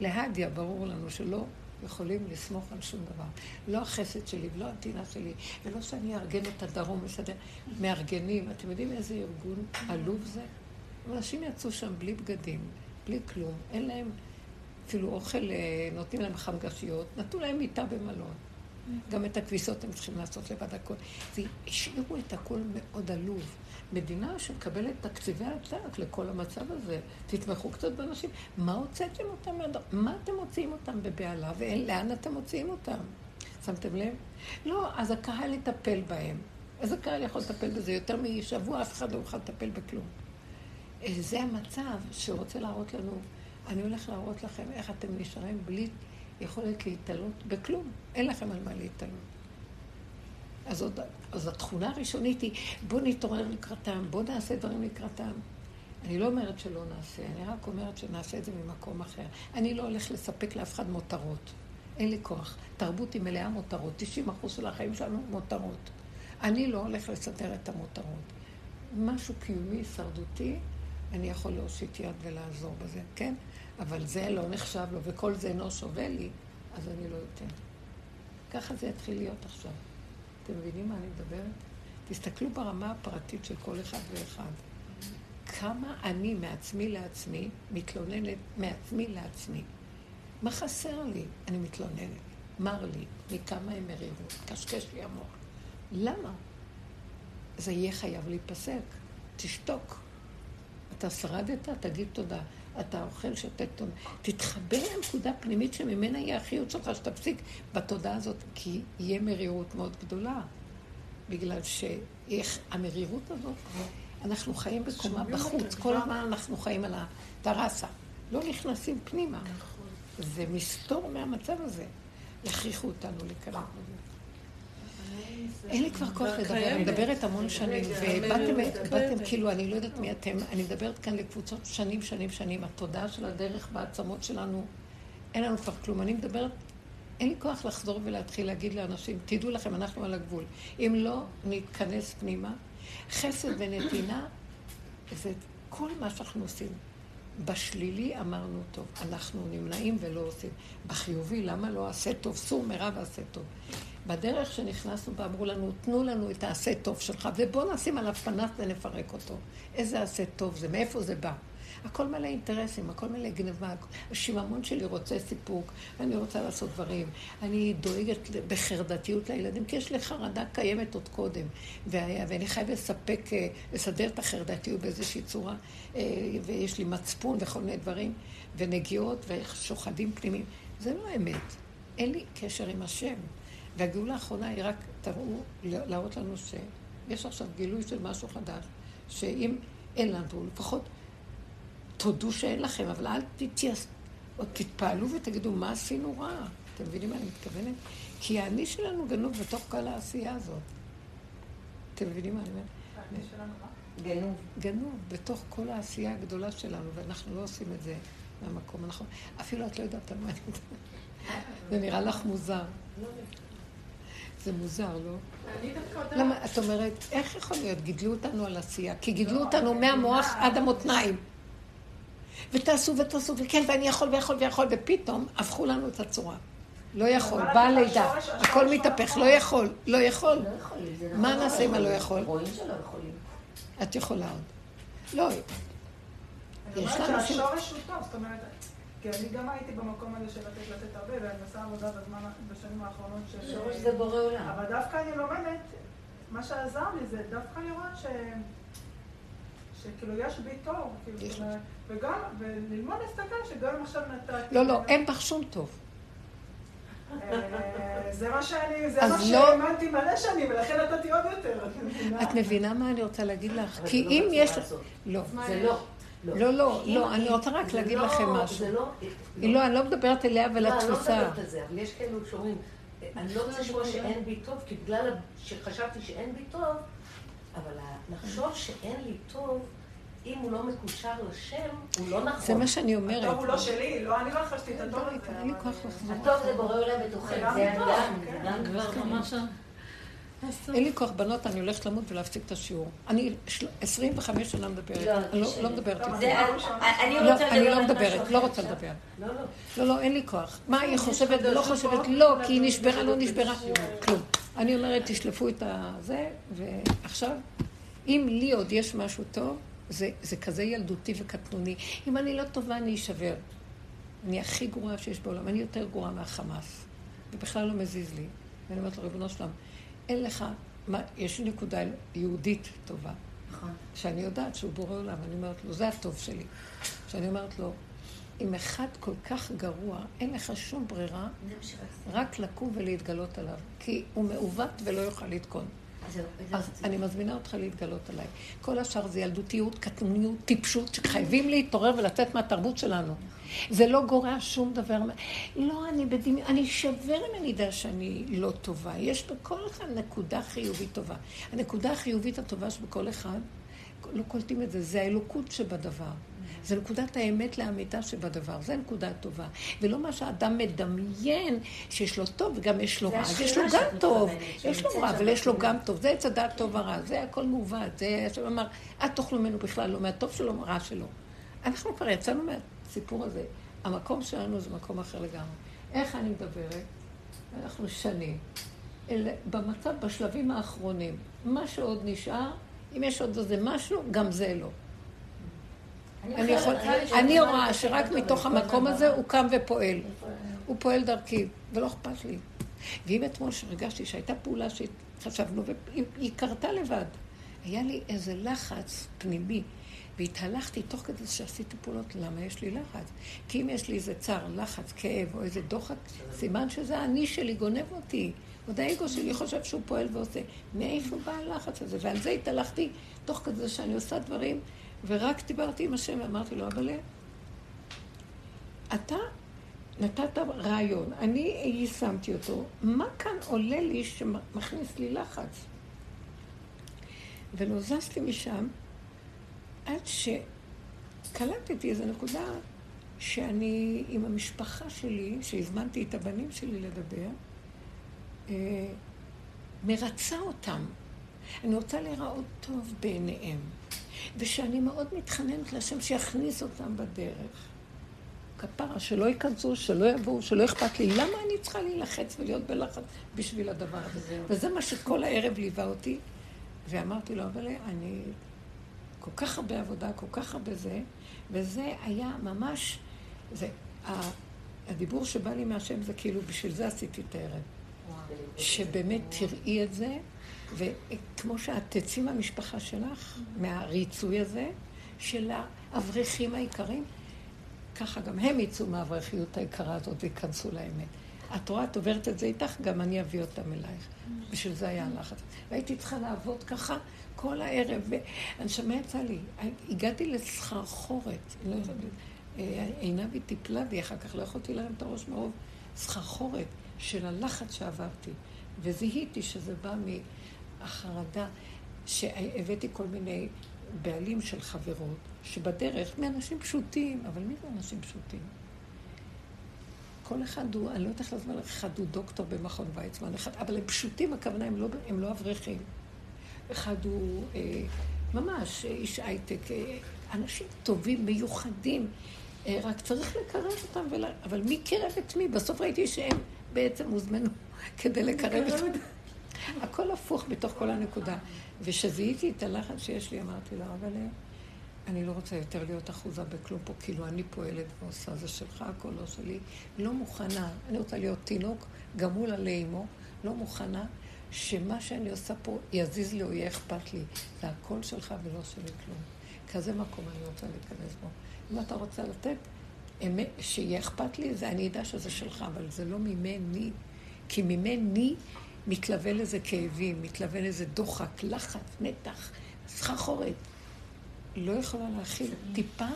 S1: להדיה, ברור לנו שלא יכולים לסמוך על שום דבר. לא החסד שלי ולא הנתינה שלי, ולא שאני אארגן את הדרום, מסדר. מארגנים, אתם יודעים איזה ארגון עלוב זה? אנשים יצאו שם בלי בגדים, בלי כלום, אין להם אפילו אוכל, אה, נותנים להם חמגשיות, נתנו להם מיטה במלון. גם את הכביסות הם צריכים לעשות לבד הכל. והשאירו את הכל מאוד עלוב. מדינה שמקבלת תקציבי עתק לכל המצב הזה, תתמכו קצת באנשים. מה הוצאתם אותם מהדבר? מה אתם מוציאים אותם בבהלה, ולאן אתם מוציאים אותם? שמתם לב? לא, אז הקהל יטפל בהם. איזה קהל יכול לטפל בזה? יותר משבוע אף אחד לא יוכל לטפל בכלום. זה המצב שרוצה להראות לנו, אני הולך להראות לכם איך אתם נשארים בלי יכולת להתעלות בכלום. אין לכם על מה להתעלות. אז, עוד, אז התכונה הראשונית היא, בוא נתעורר לקראתם, בוא נעשה דברים לקראתם. אני לא אומרת שלא נעשה, אני רק אומרת שנעשה את זה ממקום אחר. אני לא הולך לספק לאף אחד מותרות. אין לי כוח. תרבות היא מלאה מותרות. 90 אחוז של החיים שלנו מותרות. אני לא הולך לסדר את המותרות. משהו קיומי, הישרדותי, אני יכול להושיט יד ולעזור בזה, כן? אבל זה לא נחשב לו, וכל זה אינו שווה לי, אז אני לא אתן. ככה זה יתחיל להיות עכשיו. אתם מבינים מה אני מדברת? תסתכלו ברמה הפרטית של כל אחד ואחד. כמה אני מעצמי לעצמי מתלוננת מעצמי לעצמי. מה חסר לי? אני מתלוננת. מר לי, מכמה הם מרירות, קשקש לי המוח. למה? זה יהיה חייב להיפסק. תשתוק. אתה שרדת, תגיד תודה. אתה אוכל, שותה תודה. תתחבר לנקודה פנימית שממנה יהיה החיות שלך, שתפסיק בתודעה הזאת, כי יהיה מרירות מאוד גדולה. בגלל שהמרירות הזאת, אנחנו חיים בקומה בחוץ, כל הזמן אנחנו חיים על הטרסה. לא נכנסים פנימה. זה מסתור מהמצב הזה. יכריחו אותנו בזה. אין לי כבר כוח לדבר, אני מדברת המון שנים, ובאתם כאילו, אני לא יודעת מי אתם, אני מדברת כאן לקבוצות שנים, שנים, שנים. התודעה של הדרך בעצמות שלנו, אין לנו כבר כלום. אני מדברת, אין לי כוח לחזור ולהתחיל להגיד לאנשים, תדעו לכם, אנחנו על הגבול. אם לא נתכנס פנימה, חסד ונתינה זה כל מה שאנחנו עושים. בשלילי אמרנו טוב, אנחנו נמנעים ולא עושים. בחיובי, למה לא עשה טוב? סור מרע ועשה טוב. בדרך שנכנסנו ואמרו לנו, תנו לנו את העשה טוב שלך, ובואו נשים עליו פנס ונפרק אותו. איזה עשה טוב זה, מאיפה זה בא? הכל מלא אינטרסים, הכל מלא גנבה. השיממון שלי רוצה סיפוק, אני רוצה לעשות דברים. אני דואגת בחרדתיות לילדים, כי יש לי חרדה קיימת עוד קודם. ואני חייב לספק, אה, לסדר את החרדתיות באיזושהי צורה, אה, ויש לי מצפון וכל מיני דברים, ונגיעות ושוחדים פנימיים. זה לא אמת. אין לי קשר עם השם. והגאולה האחרונה היא רק, תראו, להראות לנו שיש עכשיו גילוי של משהו חדש, שאם אין לנו, לפחות תודו שאין לכם, אבל אל תתייס... או תתפעלו ותגידו, מה עשינו רע? אתם מבינים מה אני מתכוונת? כי האני שלנו גנוב בתוך כל העשייה הזאת. אתם מבינים מה אני אומרת? גנוב. גנוב, בתוך כל העשייה הגדולה שלנו, ואנחנו לא עושים את זה מהמקום הנכון. אפילו את לא יודעת על מה אני מדברת. זה נראה לך מוזר. זה מוזר, לא? למה, את אומרת, איך יכול להיות? גידלו אותנו על עשייה. כי גידלו אותנו מהמוח עד המותניים. ותעשו ותעשו, וכן, ואני יכול ויכול ויכול, ופתאום הפכו לנו את הצורה. לא יכול, באה לידה, הכל מתהפך, לא יכול, לא יכול.
S4: לא נכון.
S1: מה נעשה אם אני לא יכול?
S4: רואים שלא יכולים.
S1: את יכולה עוד. לא,
S6: אני אומרת שהשורש הוא טוב, זאת אומרת, כי אני גם הייתי במקום הזה של לתת לתת הרבה, ואני עושה עבודה בזמן, בשנים האחרונות של...
S4: שורש זה בורא עולם.
S6: אבל דווקא אני לומדת, מה שעזר לי זה דווקא לראות ש... שכאילו יש בי טוב, כאילו, וגם, וללמוד להסתכל שגם אם עכשיו נתתי...
S1: לא, לא, אין בך שום טוב.
S6: אה, זה מה שאני, זה מה לא- שהאמנתי מלא שנים, ולכן נתתי עוד יותר.
S1: את מבינה מה אני רוצה להגיד לך? כי אם יש...
S4: לא. זה לא.
S1: לא, לא, לא, אני רוצה רק להגיד לכם משהו. לא, אני לא מדברת אליה ולתפיסה.
S4: לא, אני לא מדברת על זה, אבל יש כאלו שאומרים, אני לא רוצה לשמוע שאין בי טוב, כי בגלל שחשבתי שאין בי טוב, אבל לחשוב שאין לי טוב, אם הוא לא מקושר לשם, הוא לא נכון.
S1: זה מה שאני אומרת.
S6: הטוב הוא לא שלי, לא אני רכשתי את הטוב הזה.
S4: הטוב זה בורא עולם בתוכם, זה גם
S2: כבר ממש...
S1: אין לי כוח בנות, אני הולכת למות ולהפסיק את השיעור. אני 25 שנה מדברת, אני לא מדברת איתך. אני לא מדברת, לא רוצה לדבר. לא, לא, אין לי כוח. מה, היא חושבת, לא חושבת, לא, כי היא נשברה, לא נשברה, כלום. אני אומרת, תשלפו את הזה, ועכשיו, אם לי עוד יש משהו טוב, זה כזה ילדותי וקטנוני. אם אני לא טובה, אני אשבר. אני הכי גרועה שיש בעולם, אני יותר גרועה מהחמאס. ובכלל לא מזיז לי. ואני אומרת לו, ריבונו שלם, אין לך, מה, יש נקודה יהודית טובה. נכון. שאני יודעת שהוא בורא עולם, אני אומרת לו, זה הטוב שלי. שאני אומרת לו, אם אחד כל כך גרוע, אין לך שום ברירה, רק לקום ולהתגלות עליו. כי הוא מעוות ולא יוכל לתקון. אז אני מזמינה אותך להתגלות עליי. כל השאר זה ילדותיות, קטנוניות, טיפשות, שחייבים להתעורר ולצאת מהתרבות שלנו. זה לא גורע שום דבר. לא, אני בדמיון, אני אשבר אם אני אדע שאני לא טובה. יש בכל אחד נקודה חיובית טובה. הנקודה החיובית הטובה שבכל אחד, לא קולטים את זה, זה האלוקות שבדבר. זה נקודת האמת לאמיתה שבדבר, זה נקודה טובה. ולא מה שהאדם מדמיין שיש לו טוב וגם יש לו רע. אז יש לו גם טוב, יש לו רע, אבל יש לו. גם טוב. זה עץ הדעת טוב ורע, זה הכל מעוות. זה השם אמר, אל תאכלו ממנו בכלל, לא מהטוב שלו, מהרע שלו. אנחנו כבר יצאנו מהסיפור הזה. המקום שלנו זה מקום אחר לגמרי. איך אני מדברת? אנחנו שנים. במצב, בשלבים האחרונים, מה שעוד נשאר, אם יש עוד איזה משהו, גם זה לא. אני יכול, אני רואה שרק מתוך המקום הזה הוא קם ופועל. הוא פועל דרכי, ולא אכפת לי. ואם אתמול שהרגשתי שהייתה פעולה שחשבנו, והיא קרתה לבד, היה לי איזה לחץ פנימי, והתהלכתי תוך כדי שעשיתי פעולות, למה יש לי לחץ? כי אם יש לי איזה צער, לחץ, כאב או איזה דוחק, סימן שזה האני שלי גונב אותי. עוד האגו שלי חושב שהוא פועל ועושה. מאיפה בא הלחץ הזה? ועל זה התהלכתי תוך כדי שאני עושה דברים, ורק דיברתי עם השם ואמרתי לו, אבל אתה נתת רעיון, אני יישמתי אותו, מה כאן עולה לי שמכניס לי לחץ? ולא זזתי משם עד שקלטתי איזו נקודה שאני עם המשפחה שלי, שהזמנתי את הבנים שלי לדבר, אה, מרצה אותם. אני רוצה להיראות טוב בעיניהם, ושאני מאוד מתחננת להשם שיכניס אותם בדרך. כפרה, שלא ייכנסו, שלא יבואו, שלא אכפת לי. למה אני צריכה להילחץ ולהיות בלחץ בשביל הדבר הזה? וזה מה שכל הערב ליווה אותי. ואמרתי לו, אבל אני כל כך הרבה עבודה, כל כך הרבה זה, וזה היה ממש, זה, הדיבור שבא לי מהשם זה כאילו, בשביל זה עשיתי את הערב. שבאמת תראי את זה, וכמו שאת תצאי מהמשפחה שלך, מהריצוי הזה, של האברכים היקרים, ככה גם הם יצאו מהאברכיות היקרה הזאת וייכנסו לאמת. את רואה, את עוברת את זה איתך, גם אני אביא אותם אלייך. בשביל זה היה הלחץ. והייתי צריכה לעבוד ככה כל הערב, והנשמה יצאה לי. הגעתי לסחרחורת. לא עינבי טיפלה בי אחר כך, לא יכולתי להרים את הראש מרוב סחרחורת של הלחץ שעברתי. וזיהיתי שזה בא מהחרדה שהבאתי כל מיני בעלים של חברות, שבדרך, מאנשים פשוטים, אבל מי זה אנשים פשוטים? כל אחד הוא, אני לא יודעת איך לך, אחד הוא דוקטור במכון ויצמן, אחד, אבל הם פשוטים, הכוונה, הם לא, הם לא אברכים. אחד הוא אה, ממש איש הייטק, אה, אנשים טובים, מיוחדים, אה, רק צריך לקרב אותם, ולה, אבל מי קירב את מי? בסוף ראיתי שהם בעצם הוזמנו (laughs) כדי לקרב את... הכל הפוך בתוך כל הנקודה. ושזיהיתי את הלחץ שיש לי, אמרתי לה, אבל אני לא רוצה יותר להיות אחוזה בכלום פה, כאילו אני פועלת ועושה, זה שלך, הכל לא שלי. לא מוכנה, אני רוצה להיות תינוק, גמול עלי אמו, לא מוכנה שמה שאני עושה פה יזיז לי או יהיה אכפת לי. זה הכל שלך ולא שלי כלום. כזה מקום אני רוצה להיכנס בו. אם אתה רוצה לתת, שיהיה אכפת לי, זה אני אדע שזה שלך, אבל זה לא ממני. כי ממני מתלווה לזה כאבים, מתלווה לזה דוחק, לחץ, מתח, סחרחורת. לא יכולה להכיל טיפה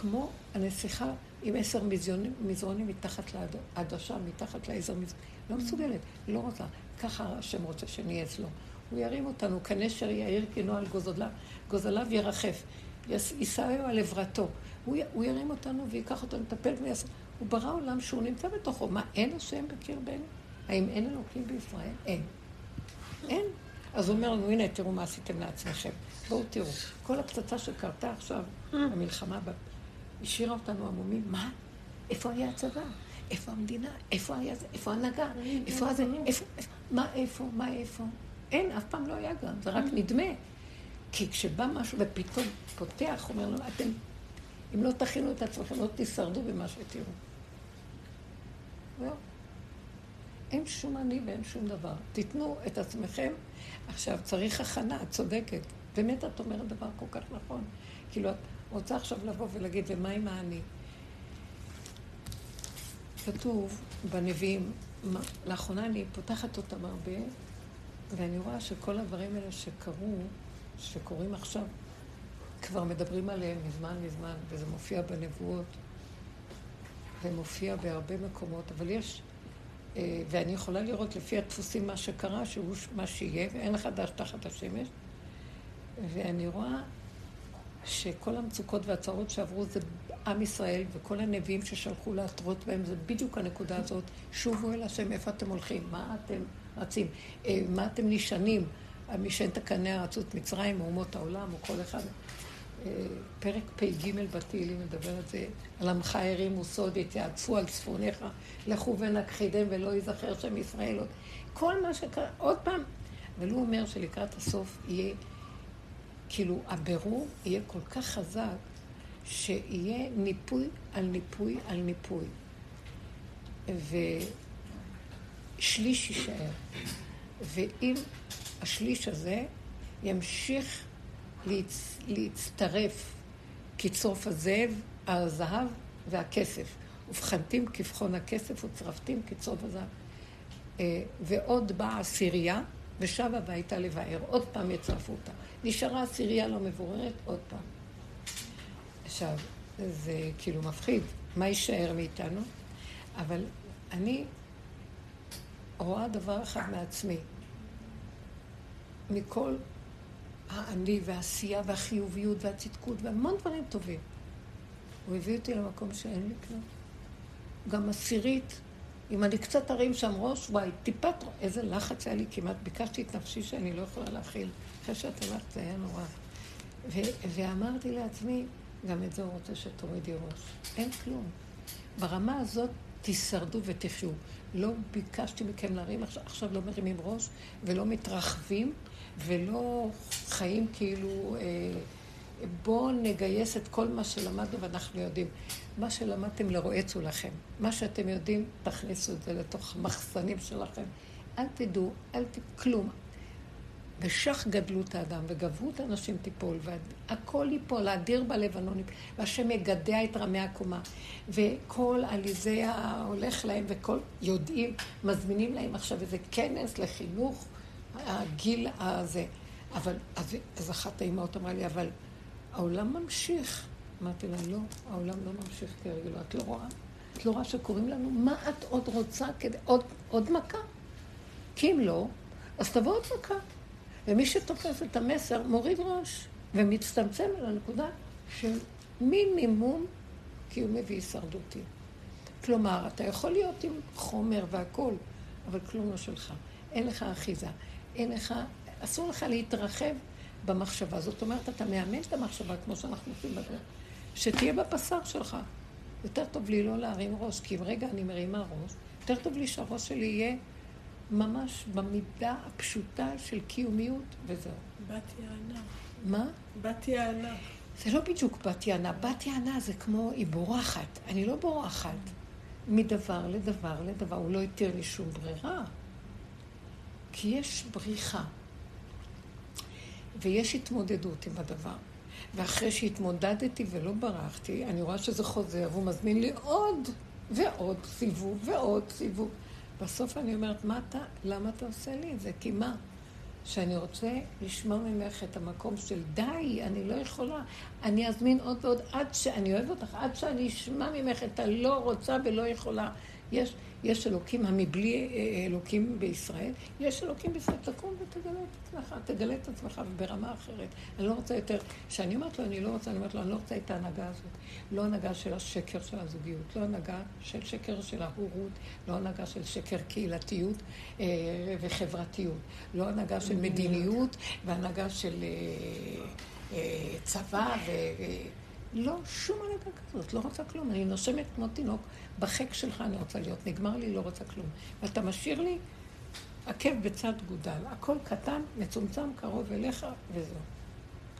S1: כמו הנסיכה עם עשר מזרונים, מזרונים מתחת לעדשה, מתחת לעזר מזרונים. לא מסוגלת, לא רוצה. ככה השם רוצה שנהיה אצלו. הוא ירים אותנו, כנשר יאיר כנועל גוזליו, גוזליו ירחף. יישאו על עברתו. הוא, הוא ירים אותנו ויקח אותנו, נטפל ויעשה. הוא ברא עולם שהוא נמצא בתוכו. מה, אין השם בקרבנו? האם אין אלוקים בישראל? אין. אין. אז הוא אומר לנו, הנה, תראו מה עשיתם לעצמכם. בואו תראו. כל הפצצה שקרתה עכשיו, המלחמה, השאירה אותנו עמומים. מה? איפה היה הצבא? איפה המדינה? איפה היה זה? איפה ההנהגה? איפה הזה? מה איפה? מה איפה? אין, אף פעם לא היה גם, זה רק נדמה. כי כשבא משהו ופתאום פותח, אומר לנו, אתם, אם לא תכינו את עצמכם, לא תישרדו במה שתראו. זהו. אין שום אני ואין שום דבר. תיתנו את עצמכם. עכשיו, צריך הכנה, את צודקת. באמת את אומרת דבר כל כך נכון. כאילו, את רוצה עכשיו לבוא ולהגיד, ומה עם האני? כתוב בנביאים, לאחרונה אני פותחת אותם הרבה, ואני רואה שכל הדברים האלה שקרו, שקורים עכשיו, כבר מדברים עליהם מזמן מזמן, וזה מופיע בנבואות, ומופיע בהרבה מקומות, אבל יש, ואני יכולה לראות לפי הדפוסים מה שקרה, שהוא מה שיהיה, ואין חדש תחת השמש, ואני רואה שכל המצוקות והצרות שעברו זה עם ישראל, וכל הנביאים ששלחו להתרות בהם, זה בדיוק הנקודה הזאת. שובו אל השם, איפה אתם הולכים? מה אתם רצים? אה, מה אתם נשענים? מי שאין תקני ארצות מצרים, אומות העולם, או כל אחד. פרק פ"ג בתהילים מדבר על זה, על עמך הרימו סוד, יתייעצו על צפוניך, לכו ונכחידם ולא ייזכר שם ישראל עוד. כל מה שקרה, עוד פעם, אבל הוא אומר שלקראת הסוף יהיה, כאילו, הבירור יהיה כל כך חזק, שיהיה ניפוי על ניפוי על ניפוי. ושליש יישאר. ואם השליש הזה ימשיך להצ... להצטרף כצרוף הזאב, הזהב והכסף. ובחנתים כבחון הכסף וצרפתים כצרוף הזהב. אה, ועוד באה עשירייה, ושבה והייתה לבאר. עוד פעם יצרפו אותה. נשארה עשירייה לא מבוררת, עוד פעם. עכשיו, זה כאילו מפחיד, מה יישאר מאיתנו? אבל אני רואה דבר אחד מעצמי. מכל האני והעשייה והחיוביות והצדקות והמון דברים טובים. הוא הביא אותי למקום שאין לי כלום. גם עשירית, אם אני קצת ארים שם ראש, וואי, טיפת, איזה לחץ היה לי כמעט, ביקשתי את נפשי שאני לא יכולה להכיל. אחרי שאת הלכת זה היה נורא. ו- ואמרתי לעצמי, גם את זה הוא רוצה שתורידי ראש. אין כלום. ברמה הזאת תישרדו ותחיו. לא ביקשתי מכם להרים, עכשיו, לא מרימים ראש ולא מתרחבים ולא חיים כאילו... אה, בואו נגייס את כל מה שלמדנו ואנחנו יודעים. מה שלמדתם לרועצו לכם. מה שאתם יודעים, תכניסו את זה לתוך המחסנים שלכם. אל תדעו, אל ת... כלום. ושך גדלות האדם, וגברות האנשים תיפול, והכל ייפול, האדיר בלבנון, והשם יגדע את רמי הקומה. וכל עליזי ההולך להם, וכל יודעים, מזמינים להם עכשיו איזה כנס לחינוך, הגיל הזה. אבל, אז, אז אחת האימהות אמרה לי, אבל העולם ממשיך. אמרתי לה, לא, העולם לא ממשיך כרגע, את לא רואה? את לא רואה שקוראים לנו? מה את עוד רוצה כדי... עוד, עוד מכה? כי אם לא, אז תבוא עוד מכה. ומי שתופס את המסר מוריד ראש ומצטמצם על הנקודה של מינימום קיומי והישרדותי. כלומר, אתה יכול להיות עם חומר והכול, אבל כלום לא שלך. אין לך אחיזה. אין לך, אסור לך להתרחב במחשבה. זאת אומרת, אתה מאמן את המחשבה, כמו שאנחנו עושים בדרך, שתהיה בבשר שלך. יותר טוב לי לא להרים ראש, כי אם רגע אני מרימה ראש, יותר טוב לי שהראש שלי יהיה ממש במידה הפשוטה של קיומיות, וזהו.
S2: בת יענה.
S1: מה?
S2: בת יענה.
S1: זה לא בדיוק בת יענה. בת יענה זה כמו, היא בורחת. אני לא בורחת. מדבר לדבר לדבר. הוא לא התיר לי שום ברירה. כי יש בריחה. ויש התמודדות עם הדבר. ואחרי שהתמודדתי ולא ברחתי, אני רואה שזה חוזר, והוא מזמין לי עוד ועוד סיבוב ועוד סיבוב. בסוף אני אומרת, מה אתה, למה אתה עושה לי את זה? כי מה? שאני רוצה לשמוע ממך את המקום של די, אני לא יכולה. אני אזמין עוד ועוד עד ש... אני אוהב אותך, עד שאני אשמע ממך את הלא רוצה ולא יכולה. יש, יש אלוקים המבלי אה, אה, אלוקים בישראל, יש אלוקים בישראל, תקום ותגלה את עצמך, תגלה את עצמך ברמה אחרת. אני לא רוצה יותר, כשאני אומרת לו, אני לא רוצה, אני אומרת לו, אני לא רוצה את ההנהגה הזאת. לא הנהגה של השקר של הזוגיות, לא הנהגה של שקר של ההורות, לא הנהגה של שקר קהילתיות אה, וחברתיות, לא הנהגה של מדיניות והנהגה של אה, אה, צבא ו... לא, שום הנהגה כזאת, לא רוצה כלום. אני נושמת כמו תינוק, בחק שלך אני רוצה להיות, נגמר לי, לא רוצה כלום. ואתה משאיר לי עקב בצד גודל. הכל קטן, מצומצם, קרוב אליך, וזהו.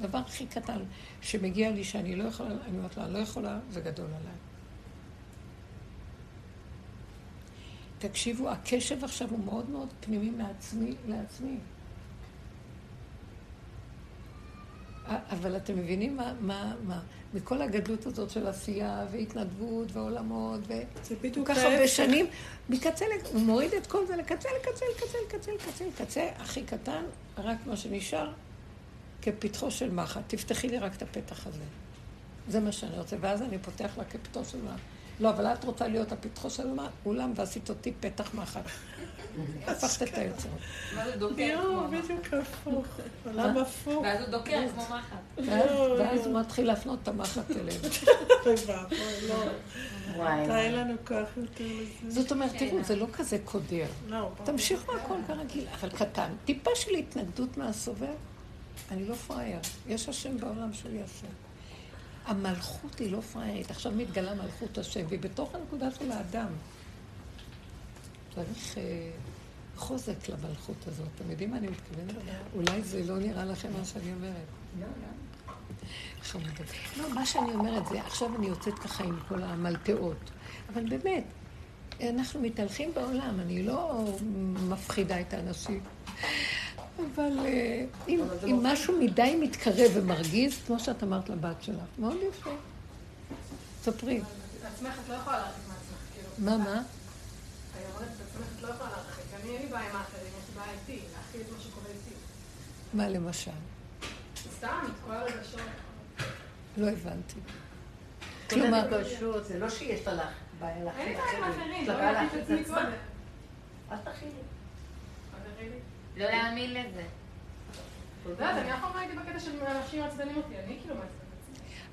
S1: הדבר הכי קטן שמגיע לי שאני לא יכולה, אני אומרת אני לא יכולה, זה גדול עליי. תקשיבו, הקשב עכשיו הוא מאוד מאוד פנימי מעצמי לעצמי. אבל אתם מבינים מה, מה, מה, מכל הגדלות הזאת של עשייה והתנדבות ועולמות,
S2: זה
S1: וכל
S2: בדיוק
S1: כך הרבה. שנים, מקצה, הוא מוריד את כל זה לקצה, לקצה, לקצה, לקצה, לקצה, לקצה, הכי קטן, רק מה שנשאר כפתחו של מחט. תפתחי לי רק את הפתח הזה. זה מה שאני רוצה, ואז אני פותח לה כפתחו של מחט. לא, אבל את רוצה להיות הפתחו של אולם, ועשית אותי פתח מחט. הפכת את היוצרות.
S5: ואז הוא דוקר
S2: יואו,
S5: כמו מחט.
S2: בדיוק הפוך. עולם הפוך.
S5: ואז הוא דוקר כמו מחט.
S1: ואז הוא מתחיל להפנות את המחט אליהם. (laughs)
S2: לא.
S4: וואי,
S2: אין לנו כוח יותר לזה.
S1: זאת אומרת, תראו, זה לא כזה קודר.
S2: לא.
S1: תמשיכו הכל כרגיל, אבל קטן. טיפה של התנגדות מהסובב, אני לא פראייר. יש השם בעולם שהוא יעשה. המלכות היא לא פראיירית. עכשיו מתגלה מלכות השם, והיא בתוך הנקודה של האדם. צריך אה, חוזק למלכות הזאת. אתם יודעים מה אני מתכוונת? אולי זה לא נראה לכם מה שאני אומרת. חמודות. לא, מה שאני אומרת זה, עכשיו אני יוצאת ככה עם כל המלפאות. אבל באמת, אנחנו מתהלכים בעולם, אני לא מפחידה את האנשים. אבל אה, אם, אם משהו מדי מתקרב ומרגיז, כמו שאת אמרת לבת שלך, מאוד יפה. ספרי.
S5: לעצמך את לא יכולה להרחיק מעצמך, כאילו.
S1: מה, מה?
S5: אני אומרת, לעצמך את לא יכולה להרחיק. אני אין לי בעיה עם האחרים, יש לי בעיה איתי, להכיל את מה שקורה איתי.
S1: מה למשל?
S5: סתם, את כל הרגשות.
S1: לא הבנתי.
S4: כלומר, זה לא שיש לך בעיה
S5: אין
S4: להכין
S5: לי בעיה עם
S4: אחרים.
S5: לא להכיל את עצמי. קודם.
S4: אל.
S5: חברי לי.
S7: לא להאמין לזה.
S5: את יודעת, אני אף פעם לא הייתי בקטע של אנשים מעצבנים אותי, אני כאילו מעצבנת.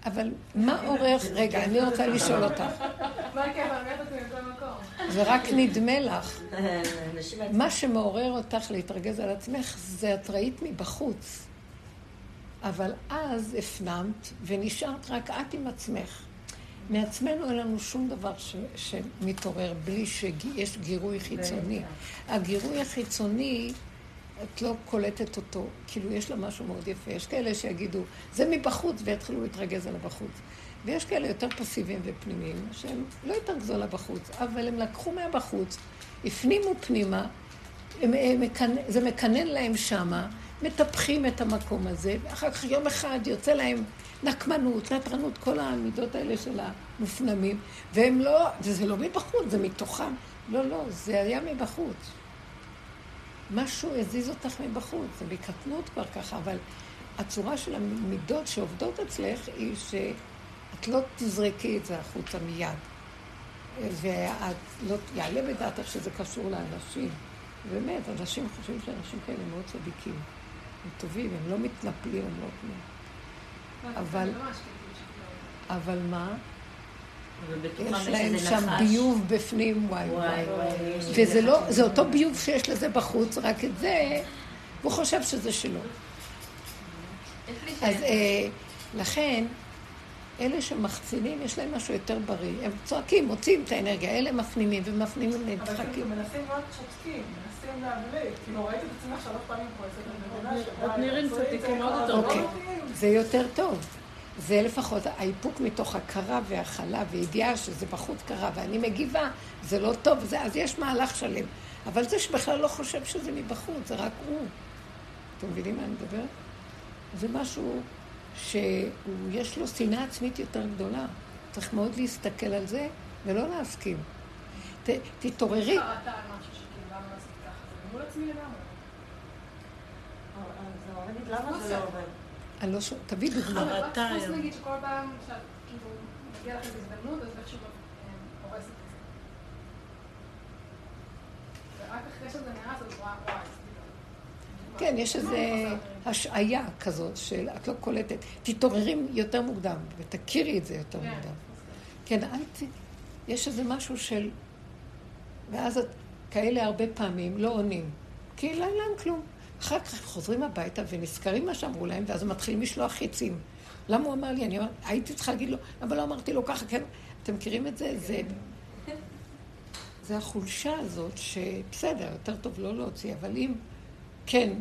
S1: אבל מה עורך, רגע, אני רוצה לשאול אותך.
S5: מה הכיף, אני אומרת אותי בכל מקום.
S1: זה רק נדמה לך. מה שמעורר אותך להתרגז על עצמך, זה את ראית מבחוץ. אבל אז הפנמת, ונשארת רק את עם עצמך. מעצמנו אין לנו שום דבר ש, שמתעורר בלי שיש גירוי חיצוני. הגירוי החיצוני, את לא קולטת אותו, כאילו יש לה משהו מאוד יפה. יש כאלה שיגידו, זה מבחוץ, ויתחילו להתרגז על הבחוץ. ויש כאלה יותר פסיביים ופנימיים, שהם לא התרכזו על הבחוץ, אבל הם לקחו מהבחוץ, הפנימו פנימה, הם, הם, מקנ... זה מקנן להם שמה, מטפחים את המקום הזה, ואחר כך יום אחד יוצא להם נקמנות, נטרנות, כל המידות האלה של המופנמים, והם לא, וזה לא מבחוץ, זה מתוכם. לא, לא, זה היה מבחוץ. משהו הזיז אותך מבחוץ, זה מקטנות כבר ככה, אבל הצורה של המידות שעובדות אצלך היא שאת לא תזרקי את זה החוצה מיד. ואת לא יעלה בדעתך שזה קשור לאנשים. באמת, אנשים חושבים שאנשים כאלה מאוד צדיקים. הם טובים, הם לא מתנפלים, הם לא כלום. אבל-
S5: כאילו,
S1: אבל מה? יש להם שם
S4: נחש.
S1: ביוב בפנים, וואי
S4: וואי
S1: וואי.
S4: וואי. יש
S1: וזה לא. זה אותו ביוב שיש לזה בחוץ, רק את זה, הוא חושב שזה שלו. אז. אה, לכן, אלה שמחצינים, יש להם משהו יותר בריא. הם צועקים, מוציאים את האנרגיה, אלה מפנימים ומפנימים
S6: אבל כאילו
S1: נדחקים.
S6: מנסים להיות שותקים, מנסים להבליט. כאילו ראיתי את עצמך שלוש פעמים
S2: נראית
S6: תעשו את
S2: צדיקים
S6: זה,
S2: עוד
S6: אבל
S2: יותר
S6: לא
S1: אוקיי. זה יותר טוב. זה לפחות האיפוק מתוך הכרה והכלה וידיעה שזה בחוץ קרה ואני מגיבה, זה לא טוב, זה, אז יש מהלך שלם. אבל זה שבכלל לא חושב שזה מבחוץ, זה רק הוא. אתם מבינים מה אני מדברת? זה משהו שיש לו שנאה עצמית יותר גדולה. צריך מאוד להסתכל על זה ולא להסכים. ת, תתעוררי.
S5: לגמרי.
S3: אז הרבנית, למה זה לא עובד?
S1: אני לא ש... תביא דוגמה.
S5: רק
S2: חרטה היום.
S5: נגיד שכל פעם כאילו מגיעה לך הזדמנות, אז איכשהו אה, הורסת את זה. ורק אחרי שזה נהרס, אז רואה, וואי, עשיתי טוב.
S1: כן, יש איזו השעיה כזאת של את לא קולטת. תתעוררי יותר מוקדם ותכירי את זה יותר
S5: כן.
S1: מוקדם. כן, אל ת... יש איזה משהו של... ואז את כאלה הרבה פעמים לא עונים. כי לא אין להם כלום. אחר כך חוזרים הביתה ונזכרים מה שאמרו להם, ואז הם מתחילים לשלוח חיצים. למה הוא אמר לי? אני אמר, הייתי צריכה להגיד לו, אבל לא אמרתי לו ככה, כן. אתם מכירים את זה? זה... זה החולשה הזאת, שבסדר, יותר טוב לא להוציא, אבל אם כן,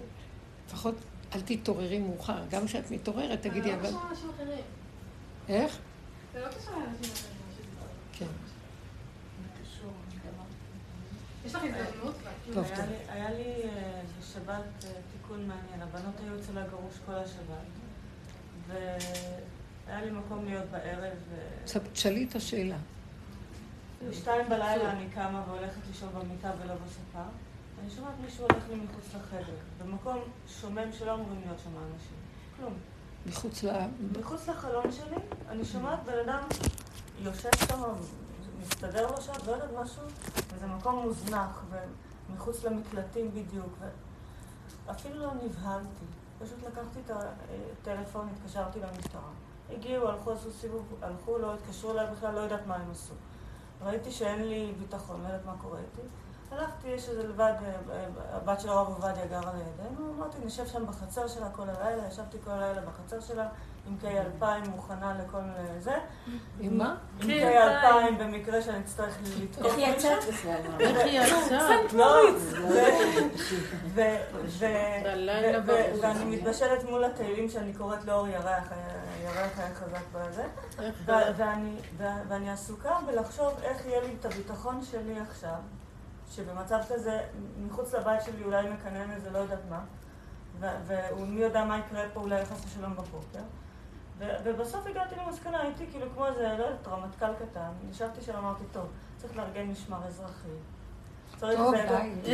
S1: לפחות אל תתעוררי מאוחר. גם כשאת מתעוררת, תגידי,
S5: אבל
S1: אבל...
S5: זה לא קשור לאנשים אחרים.
S1: איך?
S5: זה לא קשור לאנשים אחרים.
S1: כן.
S5: יש לך הזדמנות.
S3: לי- היה לי אה, בשבת אה, תיקון מעניין. הבנות היו אצל הגרוש כל השבת. והיה לי מקום להיות בערב.
S1: תשאלי את השאלה.
S3: בשתיים בלילה אני קמה והולכת לישון במיטה ולא בספה. אני שומעת מישהו הולך לי מחוץ לחדר, במקום שומם שלא אמורים להיות שם אנשים. כלום.
S1: מחוץ ל...
S3: מחוץ לחלון שלי, אני שומעת בן אדם יושב שם, מסתדר לו שם, לא יודעת משהו, וזה מקום מוזנח, ומחוץ למקלטים בדיוק, ואפילו לא נבהלתי. פשוט לקחתי את הטלפון, התקשרתי למשטרה. הגיעו, הלכו, עשו סיבוב, הלכו, לא התקשרו אליי בכלל, לא יודעת מה הם עשו. ראיתי שאין לי ביטחון, לא יודעת מה קורה איתי. הלכתי, יש איזה לבד, אה, אה, הבת של הרב עובדיה גרה לידינו, אמרתי, נשב שם בחצר שלה כל הלילה, ישבתי כל הלילה בחצר שלה עם K2000 מוכנה לכל זה.
S1: עם מה?
S3: עם K2000 במקרה שאני אצטרך לתקוף
S4: איך יצאת בכלל?
S2: איך היא?
S3: לא, ו- ו- ו- ואני מתבשלת מול התהילים שאני קוראת לאור ירח, הירח היה חזק בזה, ו- ואני- עסוקה בלחשוב איך יהיה לי את הביטחון שלי עכשיו, שבמצב כזה, מחוץ לבית שלי אולי מקנן איזה לא יודעת מה, ומי יודע מה יקרה פה, אולי יחס לשלום בבוקר. ובסוף הגעתי למסקנה, הייתי כאילו כמו איזה, לא יודעת, רמטכ"ל קטן, ישבתי שם, אמרתי, טוב, צריך לארגן משמר אזרחי. צריך
S1: טוב,
S3: זה-
S1: די.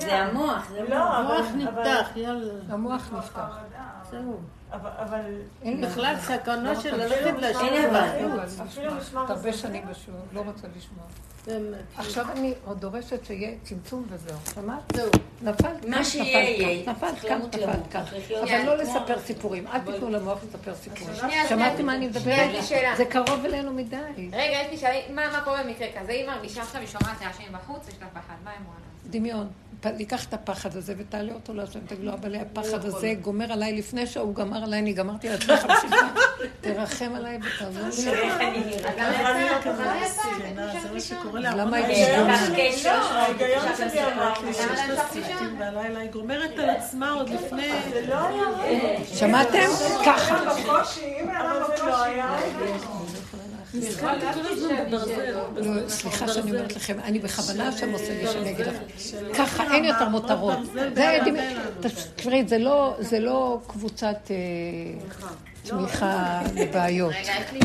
S4: זה המוח, זה המוח.
S2: נפתח, יאללה.
S1: המוח נפתח.
S2: זהו.
S3: אבל,
S1: אין
S2: בכלל סכנה של ללכת.
S4: אבל.
S3: אזרחי- אפילו משמר
S1: הרבה. שנים בשיעור, לא רוצה לשמוע. עכשיו אני עוד דורשת שיהיה צמצום וזהו. שמעת?
S2: זהו.
S1: נפלת
S4: מה
S1: כאן,
S4: שיהיה, יהיה.
S1: כאן. נפלת
S4: צריך
S1: כאן, נפלת. כאן. אבל לא. לספר סיפורים. אל תיתנו למוח לספר סיפורים. שמעתם. מה אני מדברת? זה קרוב אלינו מדי.
S7: רגע, יש לי שאלה, מה קורה במקרה כזה? היא מרגישה עכשיו, היא שומעת רעשים בחוץ, יש לה פחד, מה היא אמורה?
S1: דמיון. לקח את הפחד הזה ותעלה אותו להשם, תגיד לו, אבל הפחד הזה גומר עליי לפני שהוא גמר עליי, אני גמרתי על (laughs) חמישים פעם. תרחם עליי ותעזור לי.
S2: כן,
S1: למה.
S3: ההיגיון שלי אמר לי
S2: שיש לה סיפטים בלילה, היא גומרת על עצמה עוד לפני...
S3: זה לא היה...
S1: שמעתם? ככה.
S2: נזכרתי כל הזמן בברזל.
S1: לא, סליחה שאני אומרת לכם, אני בכוונה שם עושה לי שאני אגיד לכם. ככה, אין יותר מותרות. זה לא- זה לא קבוצת אה, תמיכה לבעיות.
S7: לי.